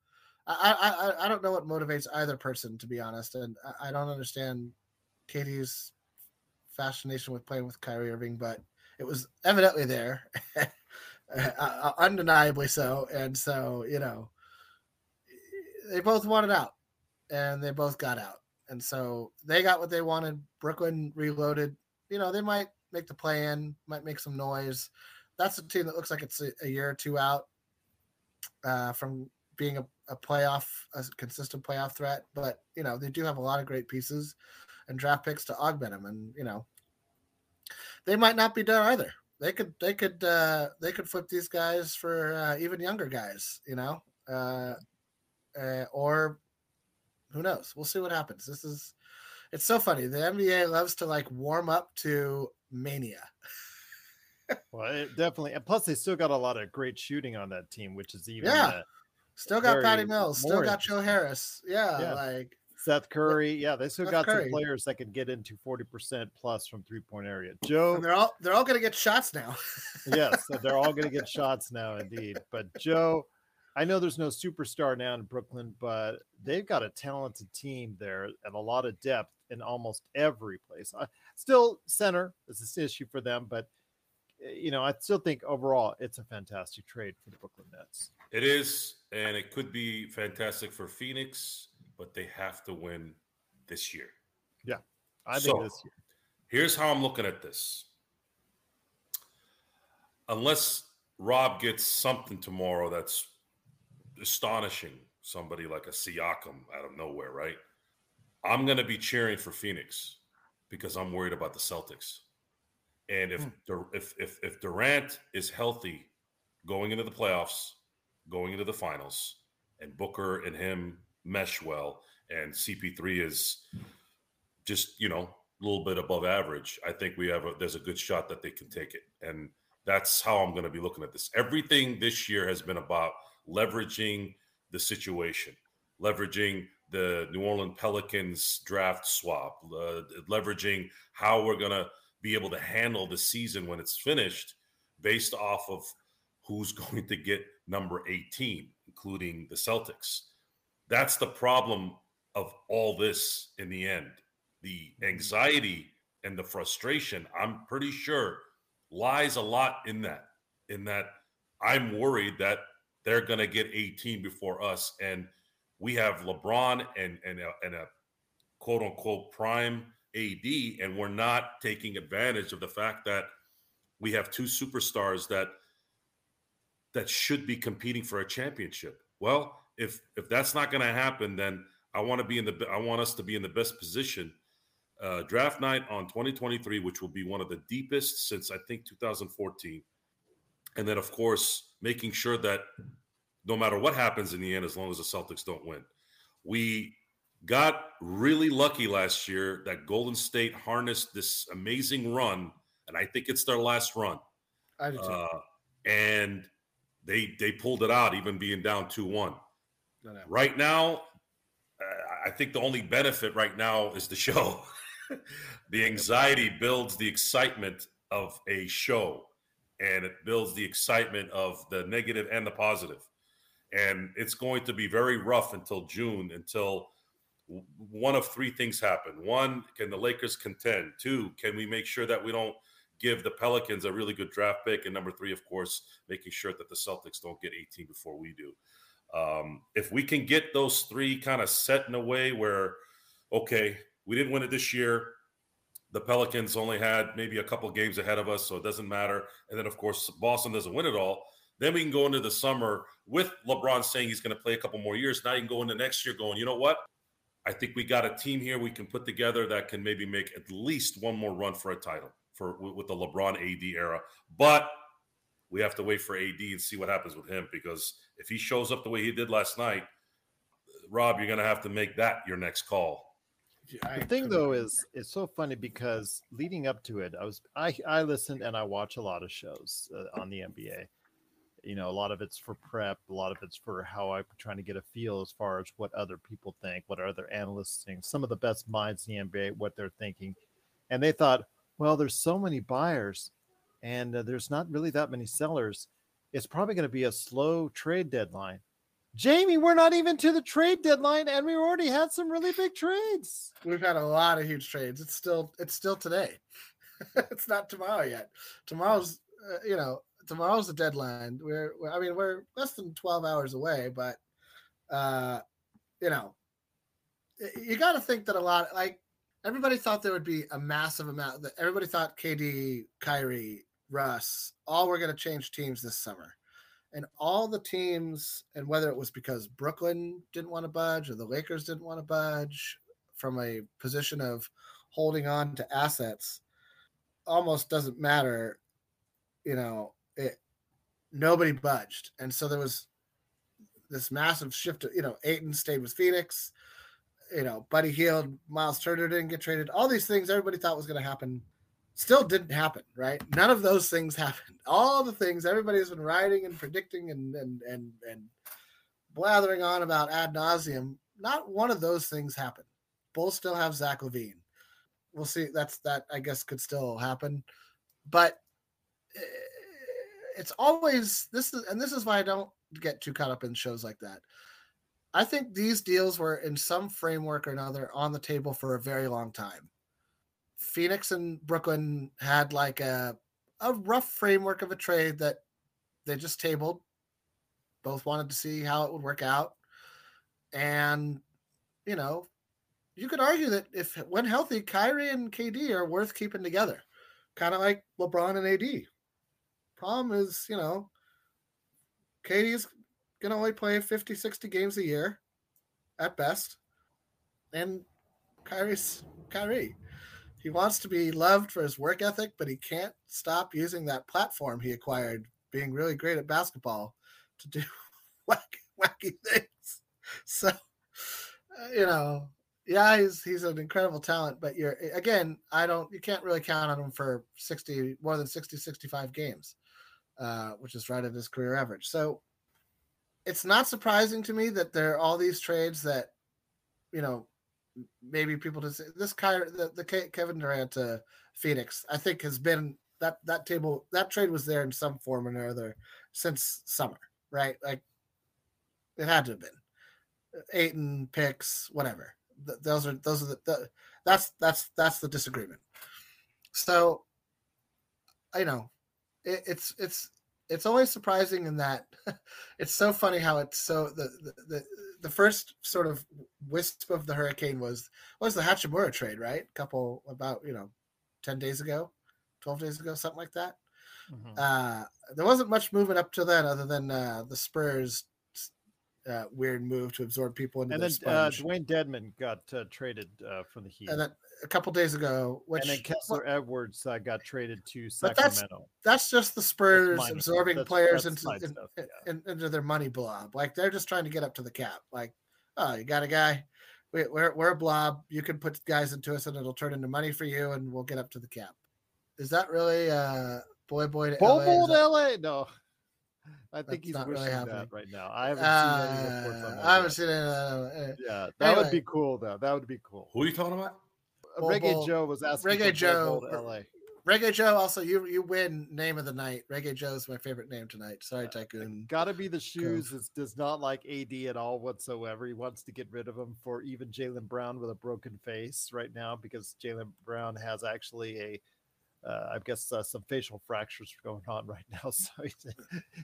I I I don't know what motivates either person to be honest, and I don't understand KD's fascination with playing with Kyrie Irving, but it was evidently there, *laughs* uh, undeniably so, and so you know they both wanted out, and they both got out, and so they got what they wanted. Brooklyn reloaded. You know they might make the play in, might make some noise. That's a team that looks like it's a, a year or two out uh, from being a, a playoff, a consistent playoff threat. But you know they do have a lot of great pieces and draft picks to augment them, and you know they might not be done either. They could they could uh, they could flip these guys for uh, even younger guys, you know, uh, uh, or who knows? We'll see what happens. This is it's so funny. The NBA loves to like warm up to mania. *laughs* well, it definitely, and plus they still got a lot of great shooting on that team, which is even yeah. Uh, still got Patty Mills, still got Joe Harris. Yeah, yeah, like Seth Curry. Yeah, they still Seth got Curry. some players that can get into forty percent plus from three point area. Joe, and they're all they're all going to get shots now. yes, they're all going to get *laughs* shots now, indeed. But Joe. I know there's no superstar now in Brooklyn, but they've got a talented team there and a lot of depth in almost every place. Uh, still, center is an issue for them, but eh, you know, I still think overall it's a fantastic trade for the Brooklyn Nets. It is, and it could be fantastic for Phoenix, but they have to win this year. Yeah, I think so, this year. Here's how I'm looking at this. Unless Rob gets something tomorrow that's astonishing, somebody like a Siakam out of nowhere, right? I'm going to be cheering for Phoenix because I'm worried about the Celtics. And if hmm. Dur- if if if Durant is healthy going into the playoffs, going into the finals, and Booker and him mesh well, and CP3 is just you know a little bit above average, I think we have a, there's a good shot that they can take it, and that's how I'm going to be looking at this. Everything this year has been about leveraging the situation, leveraging the New Orleans Pelicans draft swap, uh, leveraging how we're going to be able to handle the season when it's finished based off of who's *laughs* going to get number 18, including the Celtics. That's the problem of all this in the end. The mm-hmm. anxiety and the frustration, I'm pretty sure, lies a lot in that. In that, I'm worried that they're going to get 18 before us. And we have LeBron and, and, a, and a quote unquote prime AD, and we're not taking advantage of the fact that we have two superstars that that should be competing for a championship. Well, if if that's not going to happen, then I want to be in the I want us to be in the best position. Uh, draft night on 2023, which will be one of the deepest since I think 2014, and then of course making sure that no matter what happens in the end, as long as the Celtics don't win, we got really lucky last year that Golden State harnessed this amazing run, and I think it's their last run. I do. Uh, and they they pulled it out, even being down two one. No, no. Right now, uh, I think the only benefit right now is the show. *laughs* the anxiety builds the excitement of a show, and it builds the excitement of the negative and the positive. And it's going to be very rough until June, until one of three things happen. One, can the Lakers contend? Two, can we make sure that we don't give the Pelicans a really good draft pick? And number three, of course, making sure that the Celtics don't get 18 before we do. Um, if we can get those three kind of set in a way where, okay, we didn't win it this year. The Pelicans only had maybe a couple games ahead of us, so it doesn't matter. And then, of course, Boston doesn't win it all. Then we can go into the summer with LeBron saying he's going to play a couple more years. Now you can go into next year going, you know what? I think we got a team here we can put together that can maybe make at least one more run for a title for with the LeBron AD era. But we have to wait for AD and see what happens with him because if he shows up the way he did last night, Rob, you're going to have to make that your next call. the thing though is it's so funny because leading up to it i was i i listened and i watch a lot of shows uh, on the nba you know a lot of it's for prep a lot of it's for how i'm trying to get a feel as far as what other people think what other analysts think some of the best minds in the nba what they're thinking. And they thought well there's so many buyers and uh, there's not really that many sellers it's probably going to be a slow trade deadline jamie we're not even to the trade deadline and we already had some really big trades We've had a lot of huge trades. It's still it's still today. *laughs* it's not tomorrow yet. Tomorrow's uh, you know tomorrow's the deadline. We're, we're I mean we're less than twelve hours away, but uh, you know you got to think that a lot like everybody thought there would be a massive amount. That everybody thought KD, Kyrie, Russ, all were going to change teams this summer. And all the teams, and whether it was because Brooklyn didn't want to budge or the Lakers didn't want to budge, from a position of holding on to assets almost doesn't matter you know it nobody budged and so there was this massive shift you know Ayton stayed with Phoenix you know Buddy Hield Miles Turner didn't get traded all these things everybody thought was going to happen still didn't happen right none of those things *laughs* happened all the things everybody's been writing and predicting and and and, and blathering on about ad nauseum not one of those things happened Bulls still have Zach LaVine. We'll see. That's that. I guess could still happen, but eh, it's always this is, and this is why I don't get too caught up in shows like that. I think these deals were in some framework or another on the table for a very long time. Phoenix and Brooklyn had like a a rough framework of a trade that they just tabled. Both wanted to see how it would work out, and you know you could argue that if when healthy, Kyrie and KD are worth keeping together, kind of like LeBron and AD. Problem is, you know, KD's to only play 50, 60 games a year at best. And Kyrie's Kyrie. He wants to be loved for his work ethic, but he can't stop using that platform he acquired, being really great at basketball, to do *laughs* wacky, wacky things. So, uh, you know, yeah, he's he's an incredible talent, but you're again, I don't you can't really count on him for 60 more than 60 65 games. Uh, which is right at his career average. So it's not surprising to me that there are all these trades that you know maybe people just say, this Ky, the, the Kevin Durant to Phoenix, I think has been that that table that trade was there in some form or another since summer, right? Like it had to have been Ayton picks, whatever. Th- those are those are the, the that's that's that's the disagreement. So, you know, it, it's it's it's always surprising in that *laughs* it's so funny how it's so the, the the the first sort of wisp of the hurricane was was the Hachimura trade, right? A couple about you know, ten days ago, twelve days ago, something like that. Mm-hmm. Uh, there wasn't much movement up to then, other than uh, the Spurs uh, weird move to absorb people into and then uh, Dewayne Dedmon got uh, traded uh, from the Heat. And then a couple days ago, which and then Kessler well, Edwards uh, got traded to Sacramento. That's, that's, just the Spurs absorbing that's, players that's into in, stuff, yeah. in, into their money blob. Like they're just trying to get up to the cap. Like, oh, you got a guy. We, we're we're a blob. You can put guys into us, and it'll turn into money for you, and we'll get up to the cap. Is that really uh boy boy to Bobo LA? LA? No. I think he's wishing really that right now. I haven't uh, seen any reports on that. I haven't seen it. Yeah, that anyway. would be cool though. That would be cool. Who are you talking about? Uh, Reggae Joe was asking. Reggae Joe, LA. Reggae Joe. Also, you you win name of the night. Reggae Joe is my favorite name tonight. Sorry, uh, Tycoon. Got to be the shoes. It does not like AD at all whatsoever. He wants to get rid of him for even Jaylen Brown with a broken face right now because Jaylen Brown has actually a uh, I guess uh, some facial fractures going on right *laughs* now. So he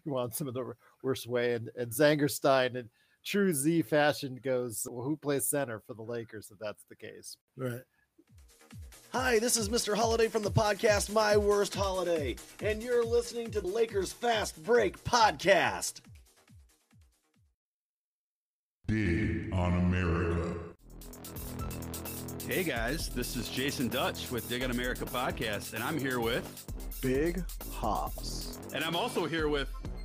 wants some of the worst way. And, and Zangerstein and true Z fashion goes, well, who plays center for the Lakers if that's the case? Right. Hi, this is Mr. Holiday from the podcast My Worst Holiday, and you're listening to the Lakers Fast Break podcast. Dig on America. Hey guys, this is Jason Dutch with Dig on America podcast, and I'm here with Big Hops. And I'm also here with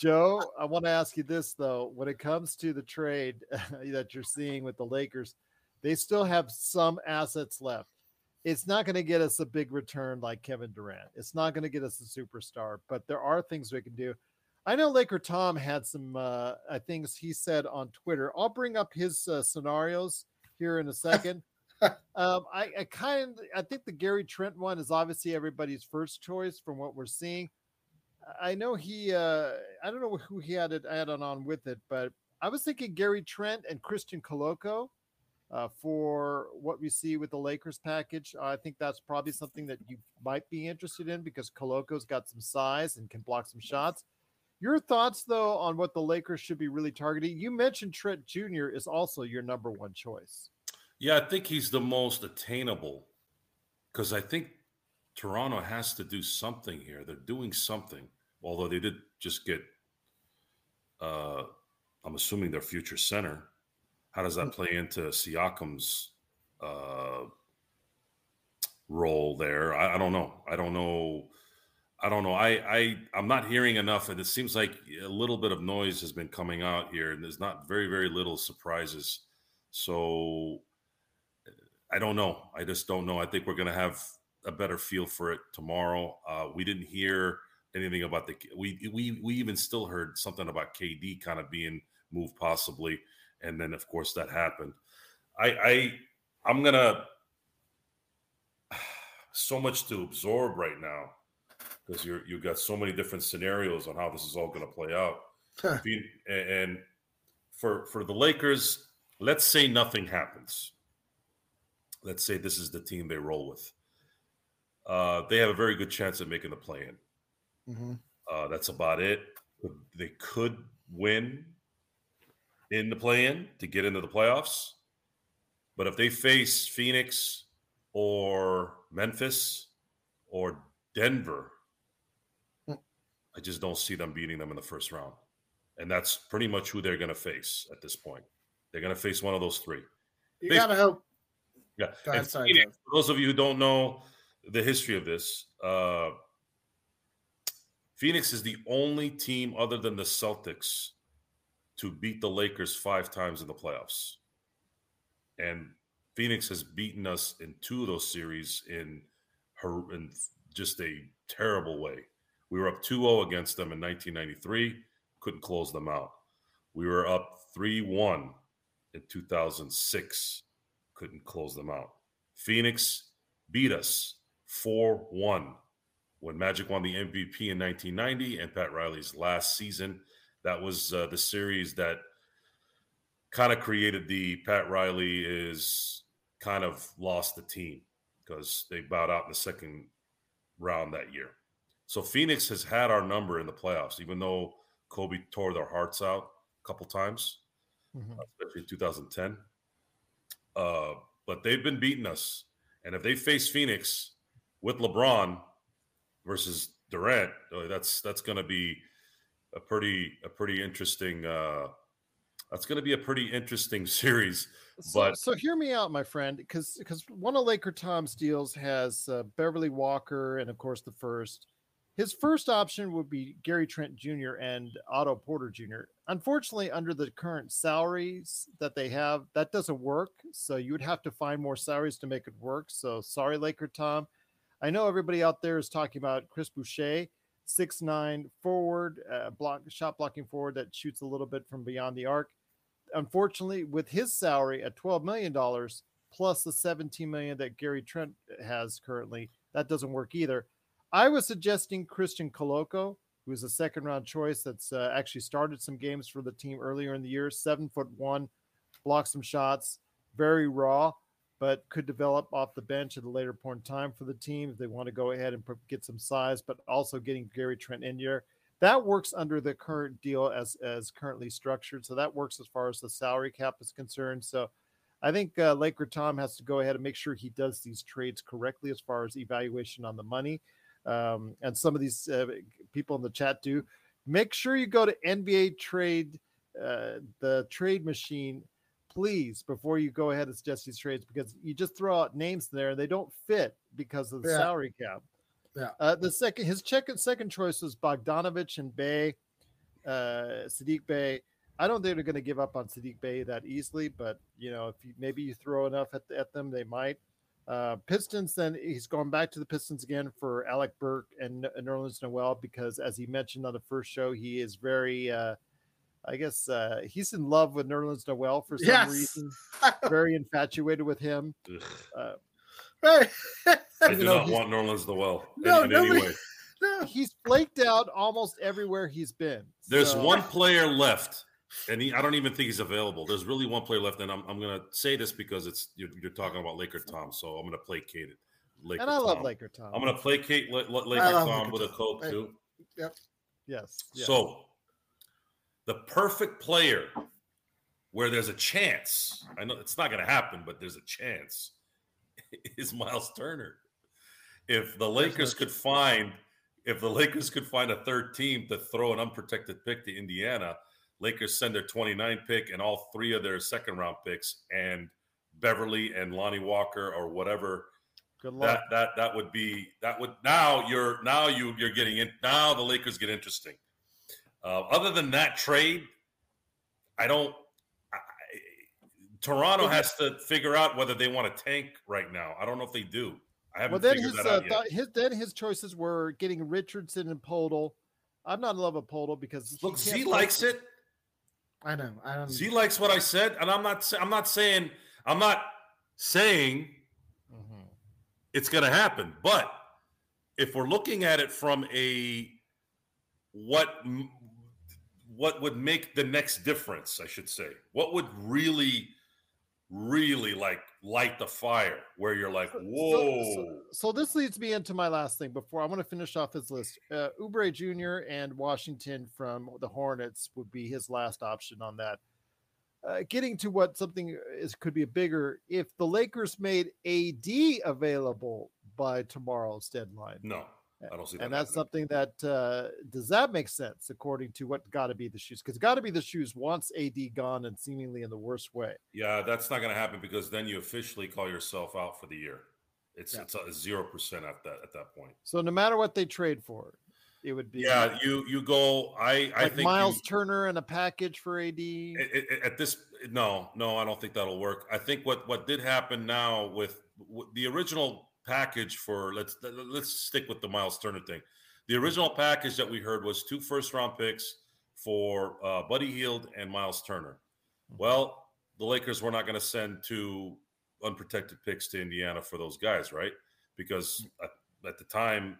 Joe, I want to ask you this though. When it comes to the trade *laughs* that you're seeing with the Lakers, they still have some assets left. It's not going to get us a big return like Kevin Durant. It's not going to get us a superstar, but there are things we can do. I know Laker Tom had some uh, things he said on Twitter. I'll bring up his uh, scenarios here in a second. *laughs* um, I, I kind of I think the Gary Trent one is obviously everybody's first choice from what we're seeing. I know he. Uh, I don't know who he had it added on with it, but I was thinking Gary Trent and Christian Koloko uh, for what we see with the Lakers package. I think that's probably something that you might be interested in because Koloko's got some size and can block some shots. Your thoughts, though, on what the Lakers should be really targeting? You mentioned Trent Jr. is also your number one choice. Yeah, I think he's the most attainable because I think Toronto has to do something here. They're doing something, although they did just get, uh, I'm assuming their future center. How does that mm. play into Siakam's uh, role there? I, I don't know. I don't know. I don't know. I, I I'm not hearing enough, and it seems like a little bit of noise has been coming out here, and there's not very very little surprises. So I don't know. I just don't know. I think we're gonna have a better feel for it tomorrow. Uh, we didn't hear anything about the we we we even still heard something about KD kind of being moved possibly, and then of course that happened. I I I'm gonna *sighs* so much to absorb right now because you're you've got so many different scenarios on how this is all going to play out. Huh. And for for the Lakers, let's say nothing happens. Let's say this is the team they roll with Uh, they have a very good chance of making the play-in. Mhm. Uh, that's about it. They could win in the play-in to get into the playoffs, but if they face Phoenix or Memphis or Denver, I just don't see them beating them in the first round, and that's pretty much who they're going to face at this point. They're going to face one of those three. You They- gotta hope. yeah. Sorry, Phoenix, for those of you who don't know the history of this, uh, Phoenix is the only team other than the Celtics to beat the Lakers five times in the playoffs. And Phoenix has beaten us in two of those series in, her, in just a terrible way. We were up 2 0 against them in 1993, couldn't close them out. We were up 3 1 in 2006, couldn't close them out. Phoenix beat us 4 1 when Magic won the MVP in 1990 and Pat Riley's last season. That was uh, the series that kind of created the Pat Riley is kind of lost the team because they bowed out in the second round that year. So Phoenix has had our number in the playoffs, even though Kobe tore their hearts out a couple times, especially in 2010. Uh, but they've been beating us. And if they face Phoenix with LeBron versus Durant, uh, that's that's going to be a pretty a pretty interesting. Uh, that's going to be a pretty interesting *laughs* series. So, But so hear me out, my friend, because because one of Laker Tom's deals has uh, Beverley Walker and of course the first. His first option would be Gary Trent Jr. and Otto Porter Jr. Unfortunately, under the current salaries that they have, that doesn't work. So you would have to find more salaries to make it work. So sorry, Laker Tom. I know everybody out there is talking about Chris Boucher, six nine forward, uh, block shot blocking forward that shoots a little bit from beyond the arc unfortunately, with his salary at $12 million plus the 17 million that Gary Trent has currently, that doesn't work either. I was suggesting Christian Koloko, who's a second round choice that's uh, actually started some games for the team earlier in the year, seven foot one, blocks some shots, very raw, but could develop off the bench at a later point in time for the team if they want to go ahead and get some size, but also getting Gary Trent in here that works under the current deal as as currently structured. So that works as far as the salary cap is concerned. So I think uh, Laker Tom has to go ahead and make sure he does these trades correctly as far as evaluation on the money. Um, and some of these uh, people in the chat do. Make sure you go to NBA Trade, uh, the trade machine, please, before you go ahead and suggest these trades, because you just throw out names there and they don't fit because of the Yeah. salary cap. Yeah. Uh, the second, his second second choice was Bogdanovich and Bey, uh, Saddiq Bey. I don't think they're going to give up on Saddiq Bey that easily, but you know, if you, maybe you throw enough at, at them, they might. Uh, Pistons, then he's going back to the Pistons again for Alec Burke and, and Nerlens Noel because, as he mentioned on the first show, he is very, uh, I guess, uh, he's in love with Nerlens Noel for some Yes. reason, *laughs* very infatuated with him. Uh, Right. *laughs* I You do know, not he's- want Nerlens Noel No, in, in any way. *laughs* No. He's flaked out almost everywhere he's been. There's So- one player left, and he, I don't even think he's available. There's really one player left, and I'm, I'm going to say this because it's you're, you're talking about Laker Tom, so I'm going to placate it. Laker And I love Tom. Laker Tom. I'm going to placate La- La- I Laker Tom Laker with a coke Hey. too. Yep. Yes. yes. So, the perfect player where there's a chance, I know it's not going to happen, but there's a chance, *laughs* is Miles Turner. If the Lakers could find, if the Lakers could find a third team to throw an unprotected pick to Indiana, Lakers send their 29 pick and all three of their second round picks and Beverley and Lonnie Walker or whatever Good luck. that that that would be that would now you're now you you're getting in now the Lakers get interesting. Uh, other than that trade, I don't. I, Toronto has to figure out whether they want to tank right now. I don't know if they do. I haven't well, then figured his, that uh, out yet. thought- his then his choices were getting Richardson and Poeltl. I'm not in love with Poeltl because Look, Z likes it. I know. I don't. Z likes what I said, and I'm not. I'm not saying. I'm not saying Mm-hmm. it's going to happen. But if we're looking at it from a what what would make the next difference, I should say, what would really really like light the fire where you're like, So- whoa. So, so this leads me into my last thing before I want to finish off his list. Uh, Oubre Jr. and Washington from the Hornets would be his last option on that. Uh, getting to what something is could be bigger if the Lakers made AD available by tomorrow's deadline. no, I don't see that. and that's happening. something that uh, does that make sense according to what got to be the shoes? Because got to be the shoes wants AD gone and seemingly in the worst way. Yeah, that's not going to happen because then you officially call yourself out for the year. It's Yeah. it's a zero percent at that at that point. So no matter what they trade for, it would be Yeah, you you go. I I like think Miles you- Turner and a package for AD. it- it- at this no no I don't think that'll work. I think what what did happen now with, with the original package for let's let's stick with the Miles Turner thing. The mm-hmm. original package that we heard was two first round picks for uh, Buddy Hield and Miles Turner. Mm-hmm. Well, the Lakers were not going to send two unprotected picks to Indiana for those guys, right? Because mm-hmm. at, at the time,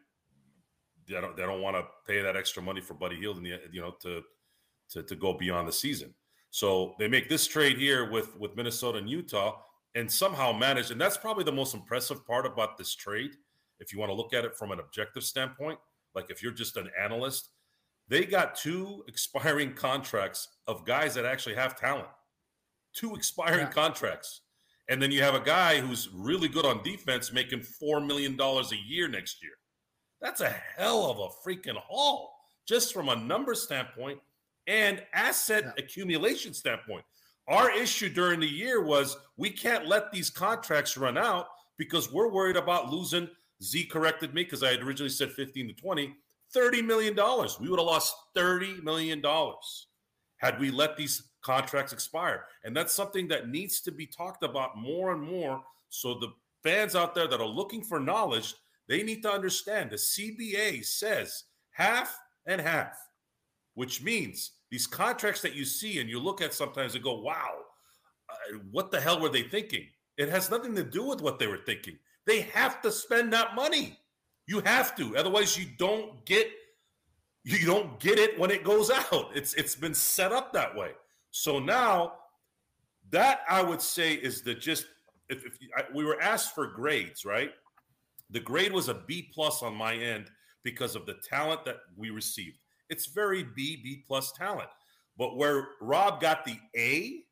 they don't they don't want to pay that extra money for Buddy Hield, and the you know to to to go beyond the season. So they make this trade here with with Minnesota and Utah, and somehow managed. And that's probably the most impressive part about this trade, if you want to look at it from an objective standpoint. Like if you're just an analyst, they got two expiring contracts of guys that actually have talent. Two expiring contracts. And then you have a guy who's really good on defense making $4 million a year next year. That's a hell of a freaking haul, just from a number standpoint and asset accumulation standpoint. Our issue during the year was we can't let these contracts run out because we're worried about losing. Z corrected me because I had originally said 15 to 20, $30 million. We would have lost $30 million had we let these contracts expire. And that's something that needs to be talked about more and more. So the fans out there that are looking for knowledge, they need to understand the CBA says half and half, which means these contracts that you see and you look at sometimes and go, wow, uh, what the hell were they thinking? It has nothing to do with what they were thinking. They have to spend that money. You have to, otherwise you don't get you don't get it when it goes out. It's it's been set up that way. So now that I would say is the just if, if I, we were asked for grades, right? The grade was a B plus on my end because of the talent that we received. It's very B B plus talent, but where Rob got the A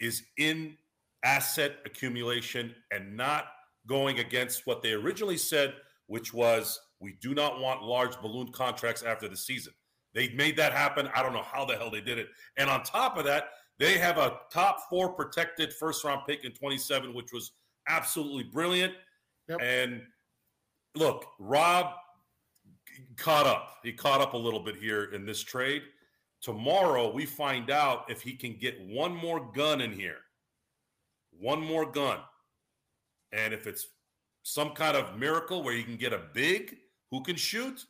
is in asset accumulation and not going against what they originally said, which was we do not want large balloon contracts after the season. They made that happen. I don't know how the hell they did it. And on top of that, they have a top four protected first round pick in 27, which was absolutely brilliant. And look, Rob caught up. He caught up a little bit here in this trade. Tomorrow, we find out if he can get one more gun in here. One more gun. And if it's some kind of miracle where you can get a big who can shoot,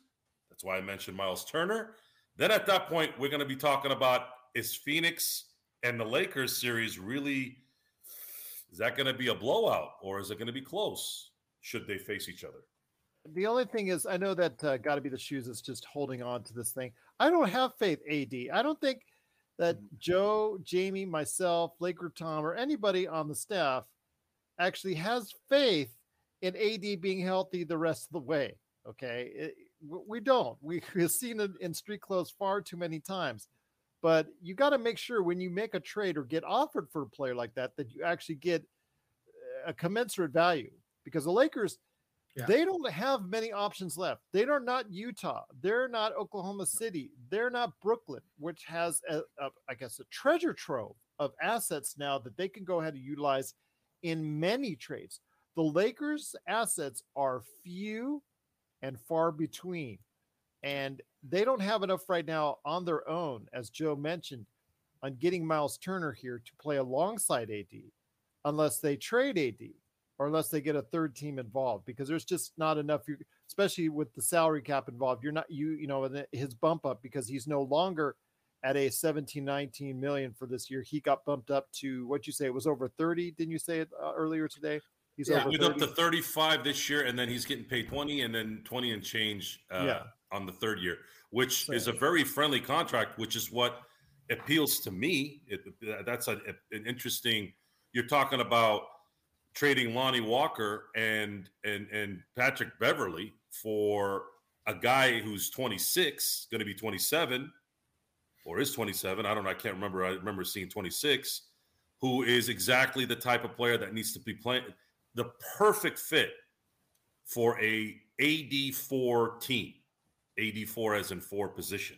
that's why I mentioned Miles Turner. Then at that point, we're going to be talking about is Phoenix and the Lakers series really is that going to be a blowout or is it going to be close should they face each other? The only thing is, I know that uh, got to be the shoes is just holding on to this thing. I don't have faith, AD. I don't think that Joe, Jamie, myself, Laker Tom, or anybody on the staff actually has faith in AD being healthy the rest of the way. Okay, It- we don't. We, *laughs* we've seen it in street clothes far too many times. But you got to make sure when you make a trade or get offered for a player like that that you actually get a commensurate value because the Lakers they don't have many options left. They are not Utah. They're not Oklahoma City. They're not Brooklyn, which has a, a I guess a treasure trove of assets now that they can go ahead and utilize in many trades. The Lakers' assets are few and far between, and they don't have enough right now on their own, as Joe mentioned, on getting Miles Turner here to play alongside AD, unless they trade AD or unless they get a third team involved, because there's just not enough. you- Especially with the salary cap involved, you're not you you know and his bump up because he's no longer at a 17 19 million for this year he got bumped up to what you say it was over 30 didn't you say it uh, earlier today he's over He's up to 35 this year, and then he's getting paid 20 and then 20 and change uh, Yeah. on the third year, which is a very friendly contract, which is what appeals to me. It, that's a, an interesting you're talking about trading Lonnie Walker and and and Patrick Beverley for a guy who's 26, going to be 27, or is 27. I don't know. I can't remember. I remember seeing 26, who is exactly the type of player that needs to be playing the perfect fit for a AD4 team. AD4 as in four position.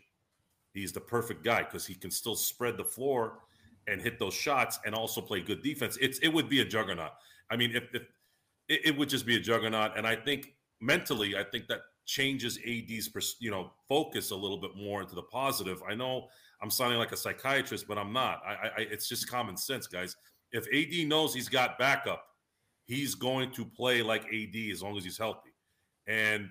He's the perfect guy because he can still spread the floor and hit those shots and also play good defense. It's it would be a juggernaut. I mean, if, if it, it would just be a juggernaut, and I think mentally, I think that changes AD's you know focus a little bit more into the positive. I know I'm sounding like a psychiatrist, but I'm not. I, I it's just common sense, guys. If AD knows he's got backup, he's going to play like AD as long as he's healthy, and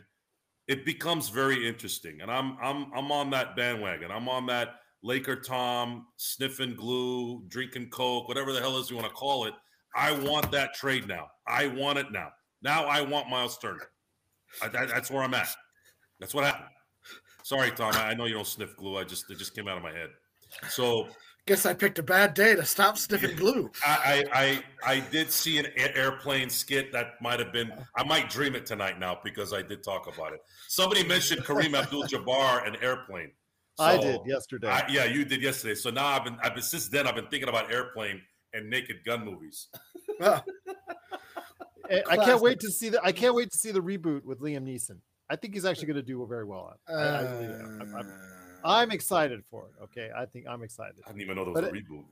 it becomes very interesting. And I'm I'm I'm on that bandwagon. I'm on that Laker Tom sniffing glue, drinking Coke, whatever the hell is you want to call it. I want that trade now. I want it now. Now I want Miles Turner. I, that, that's where I'm at. That's what happened. Sorry, Tom. I know you don't sniff glue. I just it just came out of my head. So guess I picked a bad day to stop sniffing glue. *laughs* I I I, I did see an airplane skit that might have been. I might dream it tonight now because I did talk about it. Somebody mentioned Kareem Abdul-Jabbar and airplane. So I did yesterday. I, yeah, you did yesterday. So now I've been I've been since then I've been thinking about airplane and Naked Gun movies. *laughs* I can't wait to see the I can't wait to see the reboot with Liam Neeson. I think he's actually going to do very well on. Uh, I, am I'm, I'm, excited for it. Okay, I think I'm excited. I didn't even know there was but a it, reboot.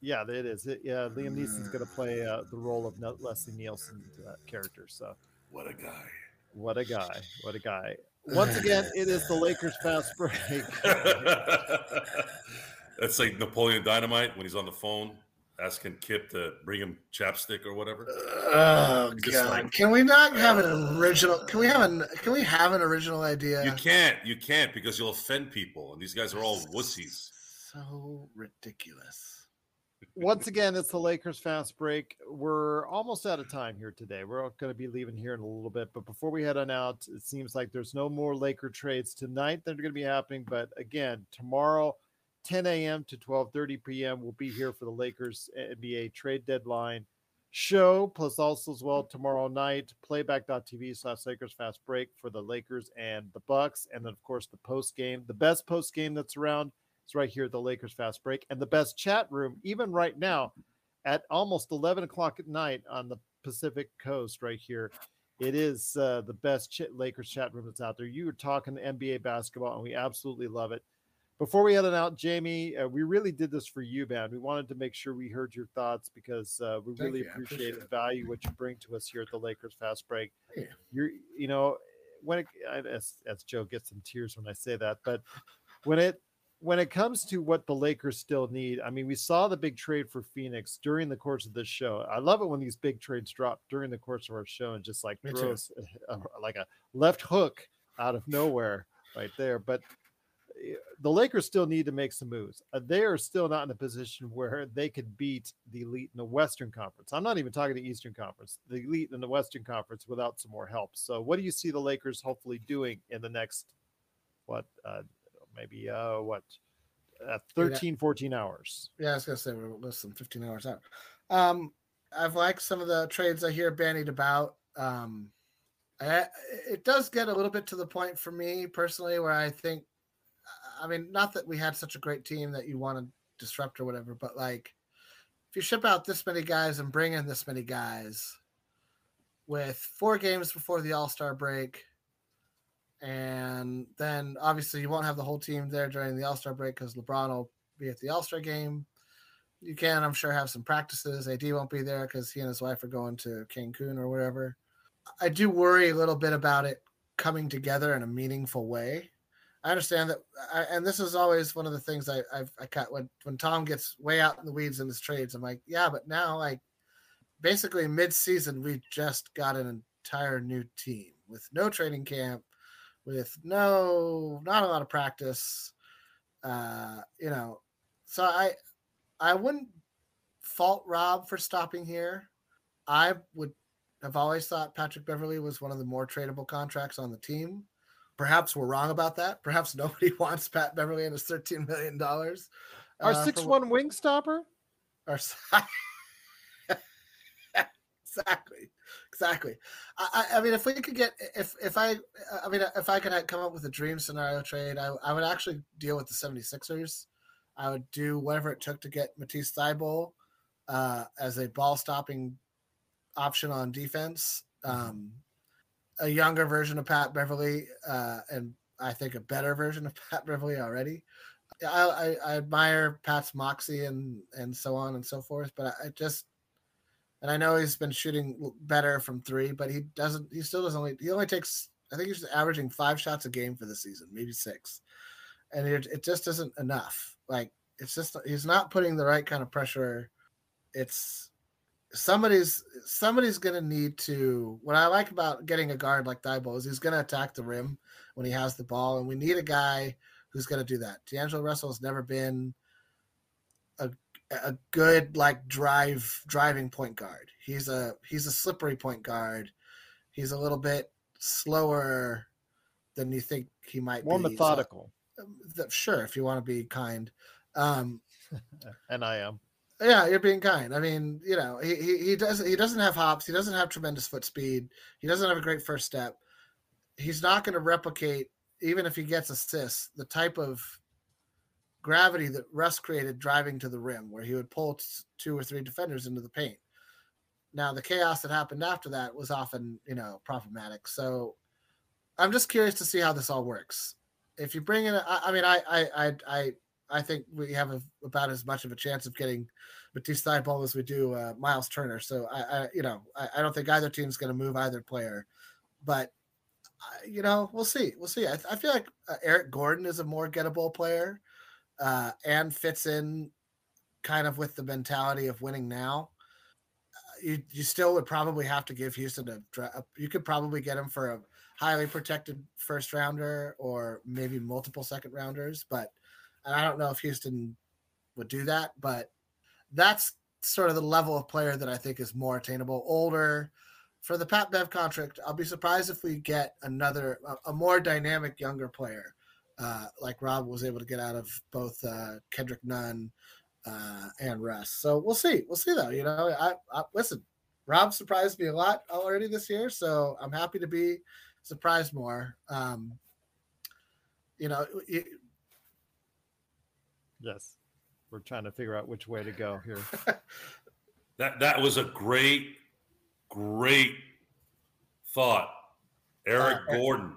Yeah, it is. It, yeah, Liam Neeson's going to play uh, the role of Leslie Nielsen uh, character. So what a guy! What a guy! What a guy! Once again, it is the Lakers fast break. *laughs* That's like Napoleon Dynamite when he's on the phone asking Kip to bring him chapstick or whatever. Oh god! Like, can we not uh, have an original? Can we have an? Can we have an original idea? You can't. You can't because you'll offend people, and these guys are all wussies. So ridiculous. Once again, it's the Lakers fast break. We're almost out of time here today. We're going to be leaving here in a little bit, but before we head on out, it seems like there's no more Laker trades tonight that are going to be happening. But again, tomorrow 10 a.m. to 12:30 p.m. We'll be here for the Lakers NBA trade deadline show, plus also as well tomorrow night, playback.tv slash Lakers fast break for the Lakers and the Bucks. And then of course the post game. The best post game that's around is right here at the Lakers fast break. And the best chat room, even right now, at almost 11 o'clock at night on the Pacific coast, right here. It is uh, the best ch- Lakers chat room that's out there. You are talking NBA basketball, and we absolutely love it. Before we head on out, Jamie, uh, we really did this for you, man. We wanted to make sure we heard your thoughts because uh, we Thank really you. appreciate, appreciate and value what you bring to us here at the Lakers Fast Break. Yeah. You're, you know, when it, as, as Joe gets some tears when I say that, but when it when it comes to what the Lakers still need, I mean, we saw the big trade for Phoenix during the course of this show. I love it when these big trades drop during the course of our show and just like throw us a, a, like a left hook out of nowhere right there. But the Lakers still need to make some moves. Uh, they are still not in a position where they could beat the elite in the Western Conference. I'm not even talking the Eastern Conference, the elite in the Western Conference without some more help. So, what do you see the Lakers hopefully doing in the next, what, uh, maybe, uh, what, uh, 13, 14 hours? Yeah, I was going to say we're less than 15 hours out. Um, I've liked some of the trades I hear bandied about. Um, I, it does get a little bit to the point for me personally where I think I mean, not that we had such a great team that you want to disrupt or whatever, but like if you ship out this many guys and bring in this many guys with four games before the All Star break, and then obviously you won't have the whole team there during the All Star break because LeBron will be at the All Star game. You can, I'm sure, have some practices. AD won't be there because he and his wife are going to Cancun or whatever. I do worry a little bit about it coming together in a meaningful way. I understand that, I, and this is always one of the things I, I've I cut when when Tom gets way out in the weeds in his trades. I'm like, yeah, but now like basically mid-season we just got an entire new team with no training camp, with no not a lot of practice. Uh, you know, so I I wouldn't fault Rob for stopping here. I would have always thought Patrick Beverley was one of the more tradable contracts on the team. Perhaps we're wrong about that. Perhaps nobody *laughs* wants Pat Beverley and his $13 million. Our uh, six one wing stopper? Our *laughs* exactly, exactly. I, I, mean, if we could get, if if I, I mean, if I could come up with a dream scenario trade, I, I would actually deal with the 76ers. I would do whatever it took to get Matisse Thybulle uh, as a ball stopping option on defense. Um, a younger version of Pat Beverley, uh, and I think a better version of *laughs* Pat Beverley already. I, I, I admire Pat's moxie and and so on and so forth, but I, I just and I know he's been shooting better from three, but he doesn't. He still doesn't. Only, he only takes. I think he's averaging five shots a game for the season, maybe six, and it, it just isn't enough. Like it's just he's not putting the right kind of pressure. It's somebody's somebody's gonna need to. What I like about getting a guard like Thybulle is he's gonna attack the rim when he has the ball, and we need a guy who's gonna do that. D'Angelo Russell has never been a a good like drive driving point guard. He's a he's a slippery point guard. He's a little bit slower than you think he might More be. So- methodical. th- sure, if you want to be kind. Um, *laughs* and I am. Yeah, you're being kind. I mean, you know, he, he he does he doesn't have hops. He doesn't have tremendous foot speed. He doesn't have a great first step. He's not going to replicate even if he gets assists the type of gravity that Russ created driving to the rim, where he would pull two or three defenders into the paint. Now, the chaos that happened after that was often, you know, problematic. So, I'm just curious to see how this all works. If you bring in, I, I mean, I, I, I, I, I think we have a, about as much of a chance of getting Matisse Thybulle as we do uh, Miles Turner. So, I, I you know, I, I don't think either team's going to move either player, but I- you know, we'll see. We'll see. I, I feel like uh, Eric Gordon is a more gettable player uh, and fits in kind of with the mentality of winning now. Uh, you, you still would probably have to give Houston a, a. You could probably get him for a highly protected first rounder or maybe multiple second rounders, but and I don't know if Houston would do that, but that's sort of the level of player that I think is more attainable, older. For the Pat Bev contract, I'll be surprised if we get another, a, a more dynamic younger player, uh, like Rob was able to get out of both uh, Kendrick Nunn uh, and Russ. So we'll see. We'll see though. You know, I, I listen. Rob surprised me a lot already this year, so I'm happy to be surprised more. Um, you know, Yes. We're trying to figure out which way to go here. *laughs* That that was a great, great thought. Eric Uh, uh Gordon.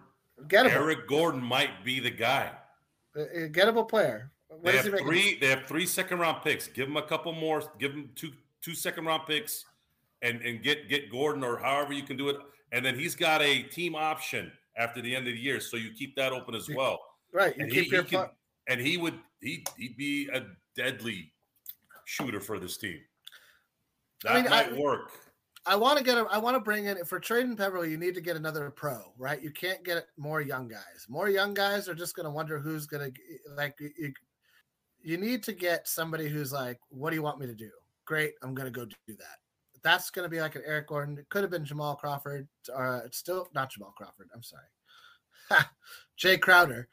gettable. Eric Gordon might be the guy. a a gettable player. What They does have he make? three. They have three second round picks. Give them a couple more. Give them two two second round picks, and and get get Gordon or however you can do it. And then he's got a team option after the end of the year, so you keep that open as well. Right. You And keep he, your he can- fu- and he would he he'd be a deadly shooter for this team. That I mean, might I- work. I want to get. A, I want to bring in for trading Beverley. You need to get another pro, right? You can't get more young guys. More young guys are just going to wonder who's going to like. You, you need to get somebody who's like, "What do you want me to do?" Great, I'm going to go do that. That's going to be like an Eric Gordon. It could have been Jamal Crawford. Uh, it's still not Jamal Crawford. I'm sorry, *laughs* Jae Crowder.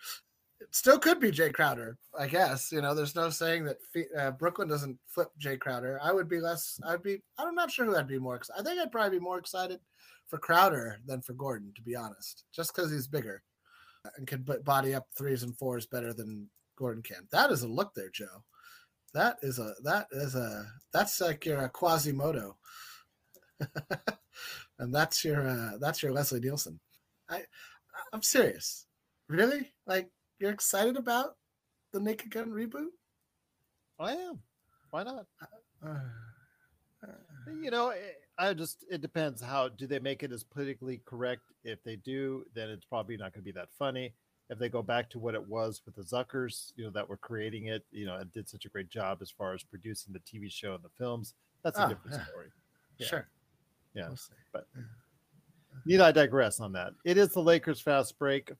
It still could be Jae Crowder, I guess. You know, there's no saying that uh, Brooklyn doesn't flip Jae Crowder. I would be less. I'd be. I'm not sure who I'd be more. I think I'd probably be more excited for Crowder than for Gordon, to be honest, just because he's bigger and can body up threes and fours better than Gordon can. That is a look there, Joe. That is a that is a that's like your uh, Quasimodo, *laughs* and that's your uh, that's your Leslie Nielsen. I I'm serious. Really? Like you're excited about the Naked Gun reboot? I am. Why not? Uh, uh. You know, it- I just it depends how do they make it as politically correct. If they do, then it's probably not going to be that funny. If they go back to what it was with the Zuckers, you know, that were creating it, you know, and did such a great job as far as producing the TV show and the films, that's a Oh, different yeah. story. Yeah. Sure. Yeah. We'll. But need I digress on that? It is the Lakers fast break.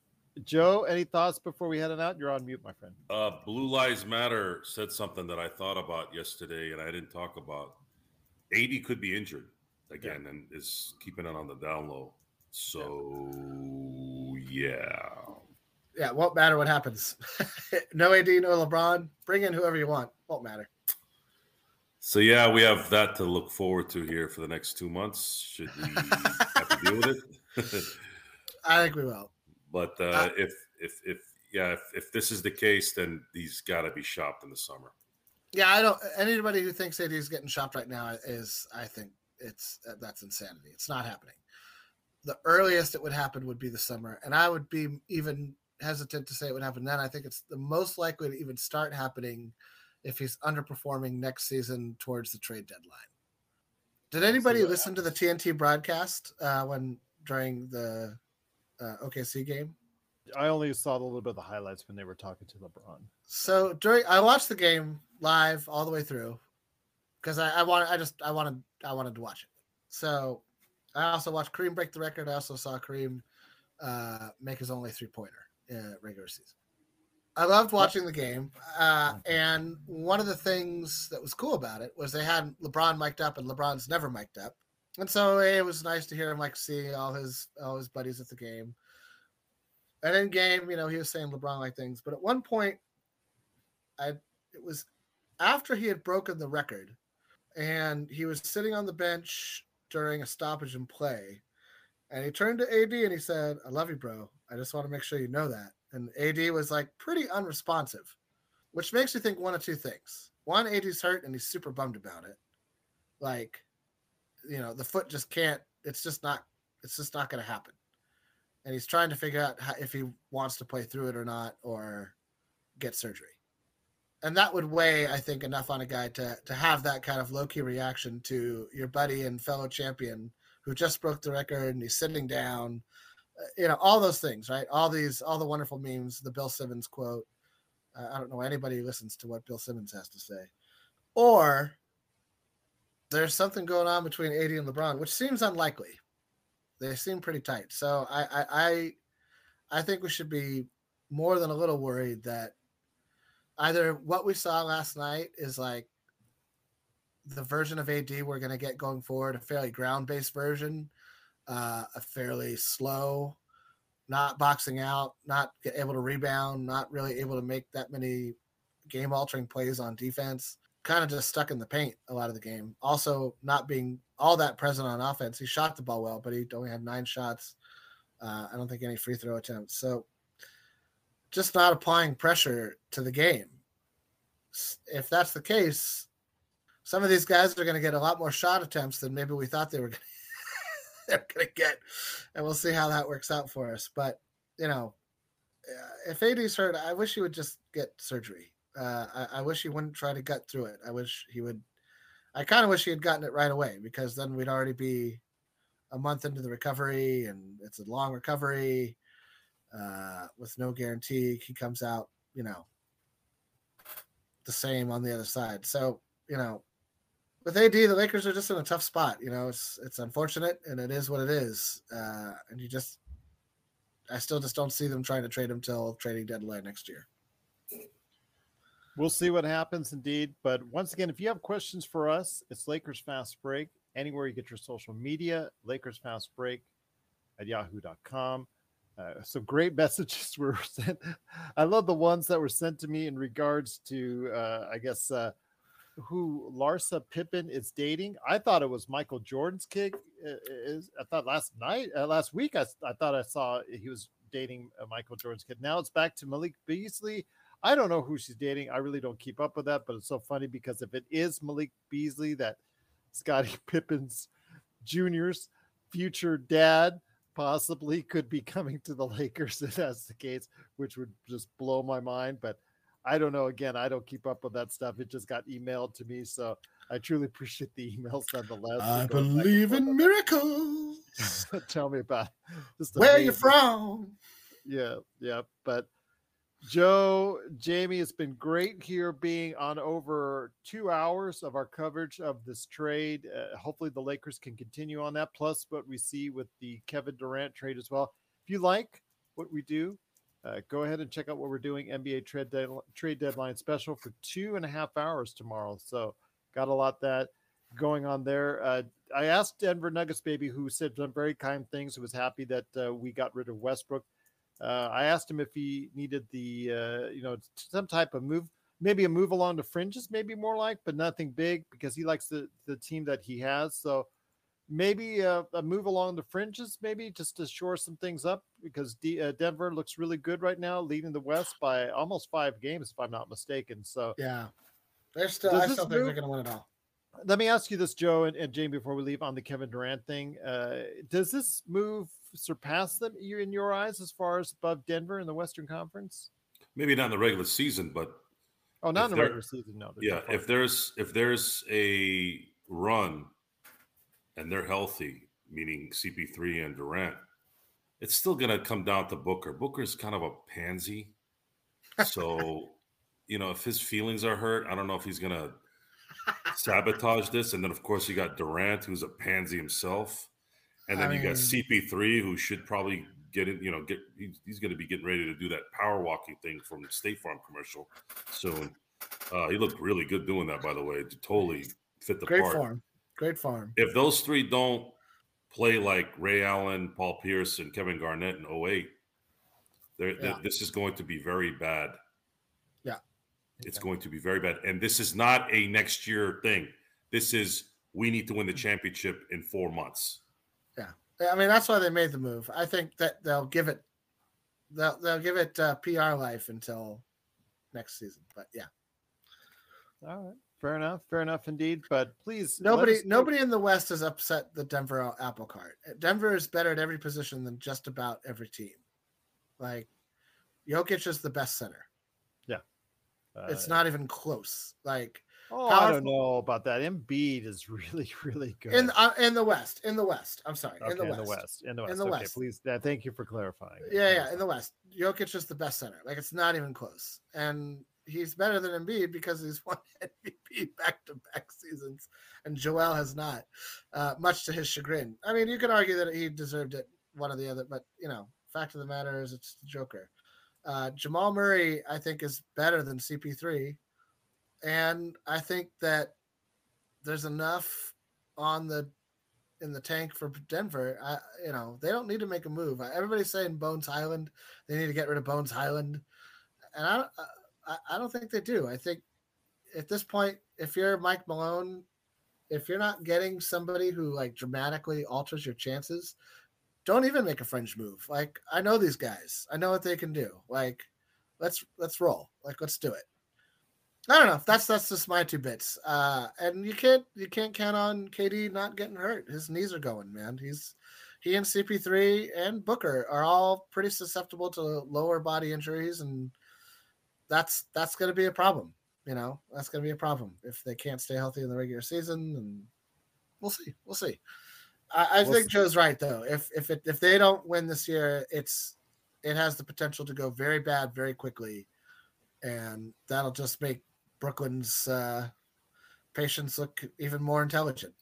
Joe, any thoughts before we head on out? You're on mute, my friend. Uh, Blue Lives Matter said something that I thought about yesterday, and I didn't talk about. AD could be injured again, and is keeping it on the down low. So yeah, Yeah, won't matter what happens. *laughs* no AD, no LeBron. Bring in whoever you want. Won't matter. So yeah, we have that to look forward to here for the next two months. Should we have to deal with it? *laughs* *laughs* I think we will. But uh, if if if yeah, if, if this is the case, then he's got to be shopped in the summer. Yeah, I don't. Anybody who thinks that he's getting shopped right now is, I think it's that's insanity. It's not happening. The earliest it would happen would be the summer, and I would be even hesitant to say it would happen then. I think it's the most likely to even start happening if he's underperforming next season towards the trade deadline. Did anybody listen to the TNT broadcast uh, when during the uh, OKC game? I only saw a little bit of the highlights when they were talking to LeBron. So during I watched the game live all the way through because I, I wanted I just I wanted I wanted to watch it. So I also watched Kareem break the record. I also saw Kareem uh, make his only three pointer in regular season. I loved watching the game, uh, and one of the things that was cool about it was they had LeBron mic'd up, and LeBron's never mic'd up, and so it was nice to hear him like see all his all his buddies at the game. And in game, you know, he was saying LeBron like things, but at one point, I it was after he had broken the record, and he was sitting on the bench during a stoppage in play, and he turned to AD and he said, "I love you, bro. I just want to make sure you know that." And AD was like pretty unresponsive, which makes you think one of two things. One, AD's hurt and he's super bummed about it. Like, you know, the foot just can't, it's just not, it's just not going to happen. And he's trying to figure out how, if he wants to play through it or not or get surgery. And that would weigh, I think, enough on a guy to, to have that kind of low key reaction to your buddy and fellow champion who just broke the record and he's sitting down you know all those things right all these all the wonderful memes the bill simmons quote uh, i don't know anybody who listens to what bill simmons has to say or there's something going on between AD and LeBron, which seems unlikely. They seem pretty tight. So I I I, I think we should be more than a little worried that either what we saw last night is like the version of AD we're going to get going forward, a fairly ground based version, uh, a fairly slow, not boxing out, not able to rebound, not really able to make that many game altering plays on defense. Kind of just stuck in the paint a lot of the game. Also, not being all that present on offense. He shot the ball well, but he only had nine shots. Uh, I don't think any free throw attempts. So, just not applying pressure to the game. If that's the case, some of these guys are going to get a lot more shot attempts than maybe we thought they were going going to get, and we'll see how that works out for us. But you know, uh, if AD's hurt, I wish he would just get surgery. Uh, I, I, wish he wouldn't try to gut through it. I wish he would. I kind of wish he had gotten it right away because then we'd already be a month into the recovery, and it's a long recovery uh, with no guarantee he comes out. You know, the same on the other side. So you know, with AD, the Lakers are just in a tough spot. You know, it's it's unfortunate, and it is what it is. Uh, and you just, I still just don't see them trying to trade him till trading deadline next year. We'll see what happens, indeed. But once again, if you have questions for us, it's Lakers Fast Break. Anywhere you get your social media, Lakers Fast Break at yahoo.com. Uh, some great *laughs* messages were *laughs* sent. I love the ones that were sent to me in regards to, uh, I guess, uh, who Larsa Pippen is dating. I thought it was Michael Jordan's kid. Is I thought last night, uh, last week, I, I thought I saw he was dating uh, Michael Jordan's kid. Now it's back to Malik Beasley. I don't know who she's dating. I really don't keep up with that, but it's so funny because if it is Malik Beasley, that Scottie *laughs* Pippen's Junior's future dad possibly could be coming to the Lakers if that's the case, which would just blow my mind. But I don't know. Again, I don't keep up with that stuff. It just got emailed to me, so I truly appreciate the *laughs* emails nonetheless. I believe in miracles. *laughs* Tell me about just where you from. Yeah, yeah. But Joe, Jamie, it's been great here being on over two hours of our coverage of this trade. Uh, hopefully, the Lakers can continue on that. Plus, what we see with the Kevin Durant trade as well. If you like what we do, uh, go ahead and check out what we're doing NBA trade, trade deadline special for two and a half hours tomorrow. So got a lot that going on there. Uh, I asked Denver Nuggets baby, who said some very kind things, who was happy that uh, we got rid of Westbrook. Uh, I asked him if he needed the uh, you know some type of move. maybe a move along the fringes, maybe more like, but nothing big because he likes the the team that he has. So maybe a, a move along the fringes, maybe just to shore some things up because D, uh, Denver looks really good right now, leading the West by almost five games, if I'm not mistaken. So Yeah. They're still Does I still think they're gonna win it all. Let me ask you this, Joe and, and Jamie, before we leave on the Kevin Durant thing. Uh, does this move surpass them in your eyes as far as above Denver in the Western Conference? Maybe not in the regular season, but Oh, not in the regular season. No. Yeah, if there's if there's a run and they're healthy, meaning CP3 and Durant, it's still gonna come down to Booker. Booker's kind of a pansy. So, *laughs* you know, if his feelings are hurt, I don't know if he's gonna sabotage this. And then of course you got Durant, who's a pansy himself. And then I you got CP3, who should probably get it, you know, get he's, he's gonna be getting ready to do that power walking thing from the State Farm commercial soon. Uh, he looked really good doing that, by the way. To totally fit the Great part. form. Great form. If those three don't play like Ray Allen, Paul Pierce, and Kevin Garnett in 08, they're, they're- Yeah. this is going to be very bad. Yeah. It's going to be very bad. And this is not a next year thing. This is we need to win the championship in four months. Yeah, I mean that's why they made the move. I think that they'll give it, they'll they'll give it uh, PR life until next season. But yeah, All right. Fair enough. Fair enough indeed. But please, nobody us nobody in the West has upset the Denver apple cart. Denver is better at every position than just about every team. Like Jokic is the best center. Yeah. it's Uh, not even close. Like Oh, I don't know about that. Embiid is *laughs* really, really good. in uh, in the West. In the West. I'm sorry. okay, in the West. In the West. In the okay, West. please. Uh, thank you for clarifying. Yeah, yeah, in the West, Jokic is the best center. Like it's not even close, and he's better than Embiid because he's *laughs* won MVP back to back seasons, and Joel has not, uh, much to his chagrin. I mean, you could argue that he deserved it, one or the other, but you know, fact of the matter is, it's the Joker. Uh, Jamal Murray, I think, is better than CP3, and I think that there's enough on the in the tank for Denver. I, you know, they don't need to make a move. Everybody's saying Bones Hyland. They need to get rid of Bones Hyland, and I, I, I don't think they do. I think at this point, if you're Mike Malone, if you're not getting somebody who like dramatically alters your chances, don't even make a fringe move. Like I know these guys. I know what they can do. Like let's let's roll. Like let's do it. I don't know. That's that's just my two bits. Uh, and you can't you can't count on KD not getting hurt. His knees are going, man. He's he and CP3 and Booker are all pretty susceptible to lower body injuries, and that's that's going to be a problem. You know, that's going to be a problem if they can't stay healthy in the regular season. And we'll see. We'll see. I, I We'll think see. Joe's right though. If if it, if they don't win this year, it's it has the potential to go very bad very quickly, and that'll just make Brooklyn's uh, patience look even more intelligent.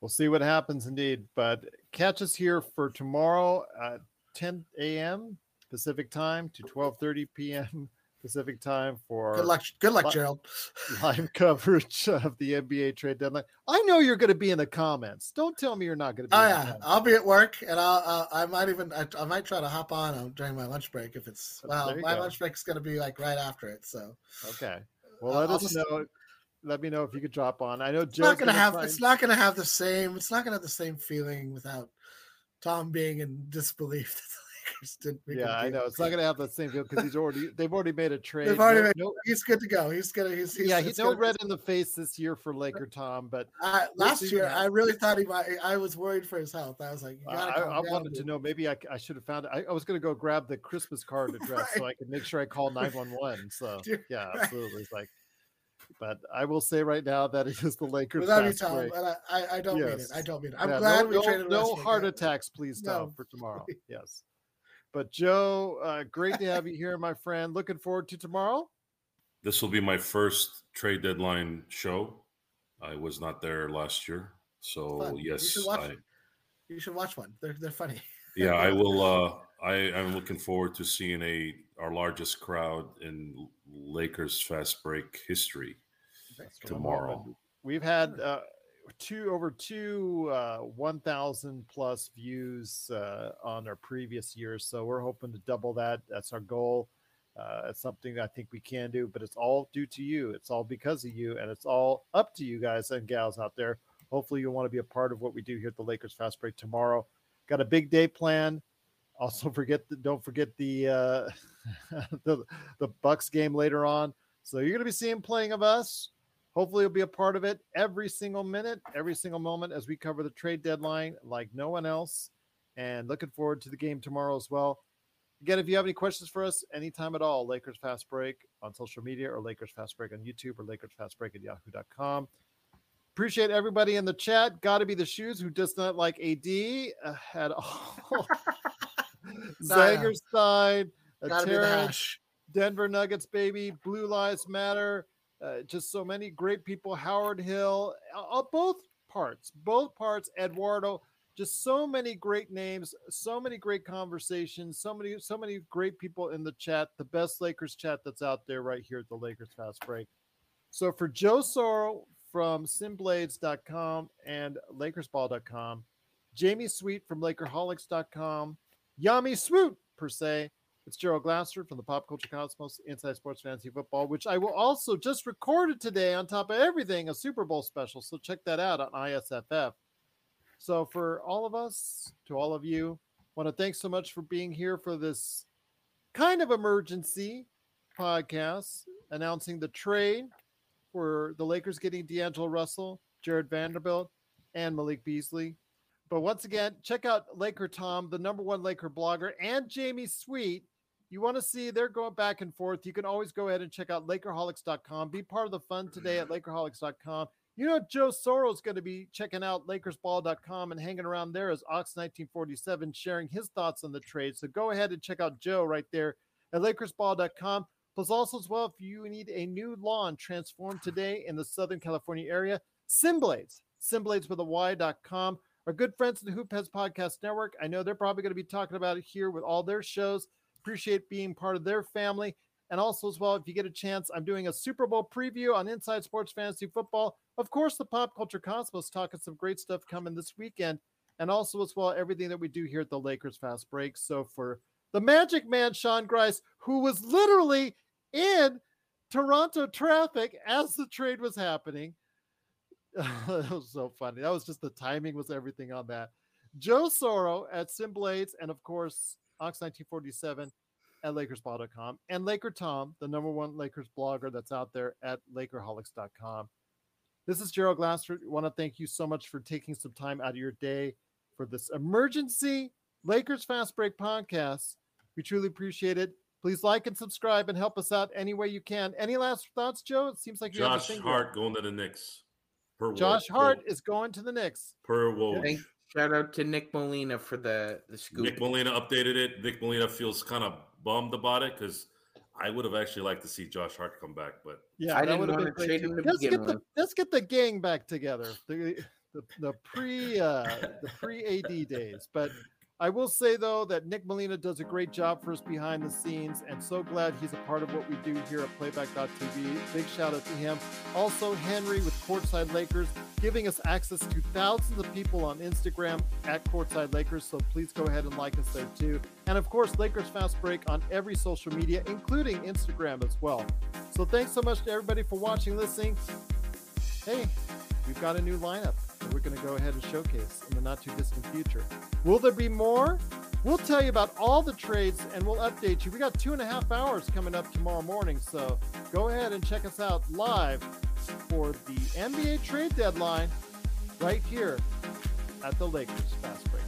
We'll see what happens indeed. But catch us here for tomorrow at 10 a.m. Pacific time to 12:30 p.m. Pacific time for Good luck, good luck, li- Gerald. *laughs* live coverage of the NBA trade deadline. I know you're going to be in the comments. Don't tell me you're not going to be. Oh yeah. I'll be at work, and I'll, I'll I might even I, I might try to hop on uh, during my lunch break if it's well my go. lunch break is going to be like right after it. So Okay. Well, let I'll us just- know. Let me know if you could drop on. I know it's Joe's not going to have try it's not going to have the same it's not going to have the same feeling without Tom being in disbelief *laughs* that the Lakers *laughs* didn't. make Yeah, I deal. know it's not going to have the same feel because he's already they've already made a trade. They've already No- made, no- he's good to go. He's gonna. He's, he's yeah, he's no red in the face this year for Laker Tom, but I, last year, I really thought he might. I was worried for his health. I was like, I, I wanted to know. Maybe I should have found it. I, I was going to go grab the Christmas card *laughs* address so I could make sure I call nine one one. So *laughs* Dude, yeah, right. absolutely. It's like, but I will say right now that it is the Lakers. You, Tom. And I, I, I don't mean it. I don't mean it. I'm Yeah, glad no, we no, traded no Westbrook. heart attacks, please, Tom, No, for tomorrow. Yes. But Joe, uh, great to have you here, my friend. Looking forward to tomorrow. This will be my first trade deadline show. I was not there last year. So, Fun. You yes, should watch. I, You should watch one. They're they're funny. *laughs* yeah, I will. Uh, I am looking forward to seeing a our largest crowd in Lakers fast break history tomorrow. We've had uh, two over two uh, 1,000 plus views uh, on our previous years, so we're hoping to double that. That's our goal. Uh, it's something I think we can do, but it's all due to you. It's all because of you, and it's all up to you guys and gals out there. Hopefully, you'll want to be a part of what we do here at the Lakers Fast Break tomorrow. Got a big day planned. Also, *laughs* forget the, don't forget the uh, *laughs* the the Bucks game later on. So you're going to be seeing playing of us. Hopefully, you'll be a part of it every single minute, every single moment as we cover the trade deadline like no one else. And looking forward to the game tomorrow as well. Again, if you have any questions for us anytime at all, Lakers Fast Break on social media or Lakers Fast Break on YouTube or Lakers Fast Break at yahoo.com. Appreciate everybody in the chat. Got to be the shoes who does not like AD uh, at *laughs* all. *laughs* Zager's side, Gotta be the Terrence, hash. Denver Nuggets, baby, Blue Lives Matter. Uh, just so many great people. Howard Hill, uh, both parts, both parts. Eduardo, just so many great names, so many great conversations, so many, so many great people in the chat. The best Lakers chat that's out there right here at the Lakers Fast Break. So for Joe Sorrell from simblades.com and LakersBall.com, Jamie Sweet from Lakerholics.com, Yami Swoot per se. It's Gerald Glasser from the Pop Culture Cosmos Inside Sports Fantasy Football, which I will also just recorded today on top of everything, a Super Bowl special. So check that out on ISFF. So for all of us, to all of you, want to thank so much for being here for this kind of emergency podcast announcing the trade for the Lakers getting D'Angelo Russell, Jarred Vanderbilt, and Malik Beasley. But once again, check out Laker Tom, the number one Laker blogger, and Jamie Sweet. You want to see they're going back and forth. You can always go ahead and check out Lakerholics.com. Be part of the fun today at mm-hmm. Lakerholics.com. You know, Joe Soros is going to be checking out LakersBall.com and hanging around there as Ox1947, sharing his thoughts on the trade. So go ahead and check out Joe right there at LakersBall.com. Plus, also as well, if you need a new lawn transformed today in the Southern California area, Simblades, Simblades with a Y.com. Our good friends in the Hoop Heads Podcast Network. I know they're probably going to be talking about it here with all their shows. Appreciate being part of their family. And also, as well, if you get a chance, I'm doing a Super Bowl preview on Inside Sports Fantasy Football. Of course, the Pop Culture Cosmos talking some great stuff coming this weekend. And also, as well, everything that we do here at the Lakers Fast Break. So, for the Magic Man, Sean Grice, who was literally in Toronto traffic as the trade was happening. *laughs* that was so funny. That was just the timing was everything on that. Joe Soro at Simblades, and of course, Ox1947 at LakersBall.com, and Laker Tom, the number one Lakers blogger that's out there at Lakerholics.com. This is Gerald Glasser. I want to thank you so much for taking some time out of your day for this emergency Lakers Fast Break podcast. We truly appreciate it. Please like and subscribe and help us out any way you can. Any last thoughts, Joe? It seems like you have a Josh Hart going to the Knicks. Per Josh Woj. Hart is going to the Knicks. Per Woj. Thank, shout out to Nick Molina for the the scoop. Nick Molina updated it. Nick Molina feels kind of bummed about it because I would have actually liked to see Josh Hart come back, but Yeah, I that didn't would have wanna been trade him to Let's begin get the let's get the gang back together. The the, the pre uh, the pre AD days. But I will say though that Nick Molina does a great job for us behind the scenes, and so glad he's a part of what we do here at Playback.tv. Big shout out to him. Also Henry with Courtside Lakers, giving us access to thousands of people on Instagram at Courtside Lakers. So please go ahead and like us there too. And of course, Lakers Fast Break on every social media, including Instagram as well. So thanks so much to everybody for watching, listening. Hey, we've got a new lineup that we're going to go ahead and showcase in the not too distant future. Will there be more? We'll tell you about all the trades and we'll update you. We got two and a half hours coming up tomorrow morning, so go ahead and check us out live for the NBA trade deadline right here at the Lakers Fast Break.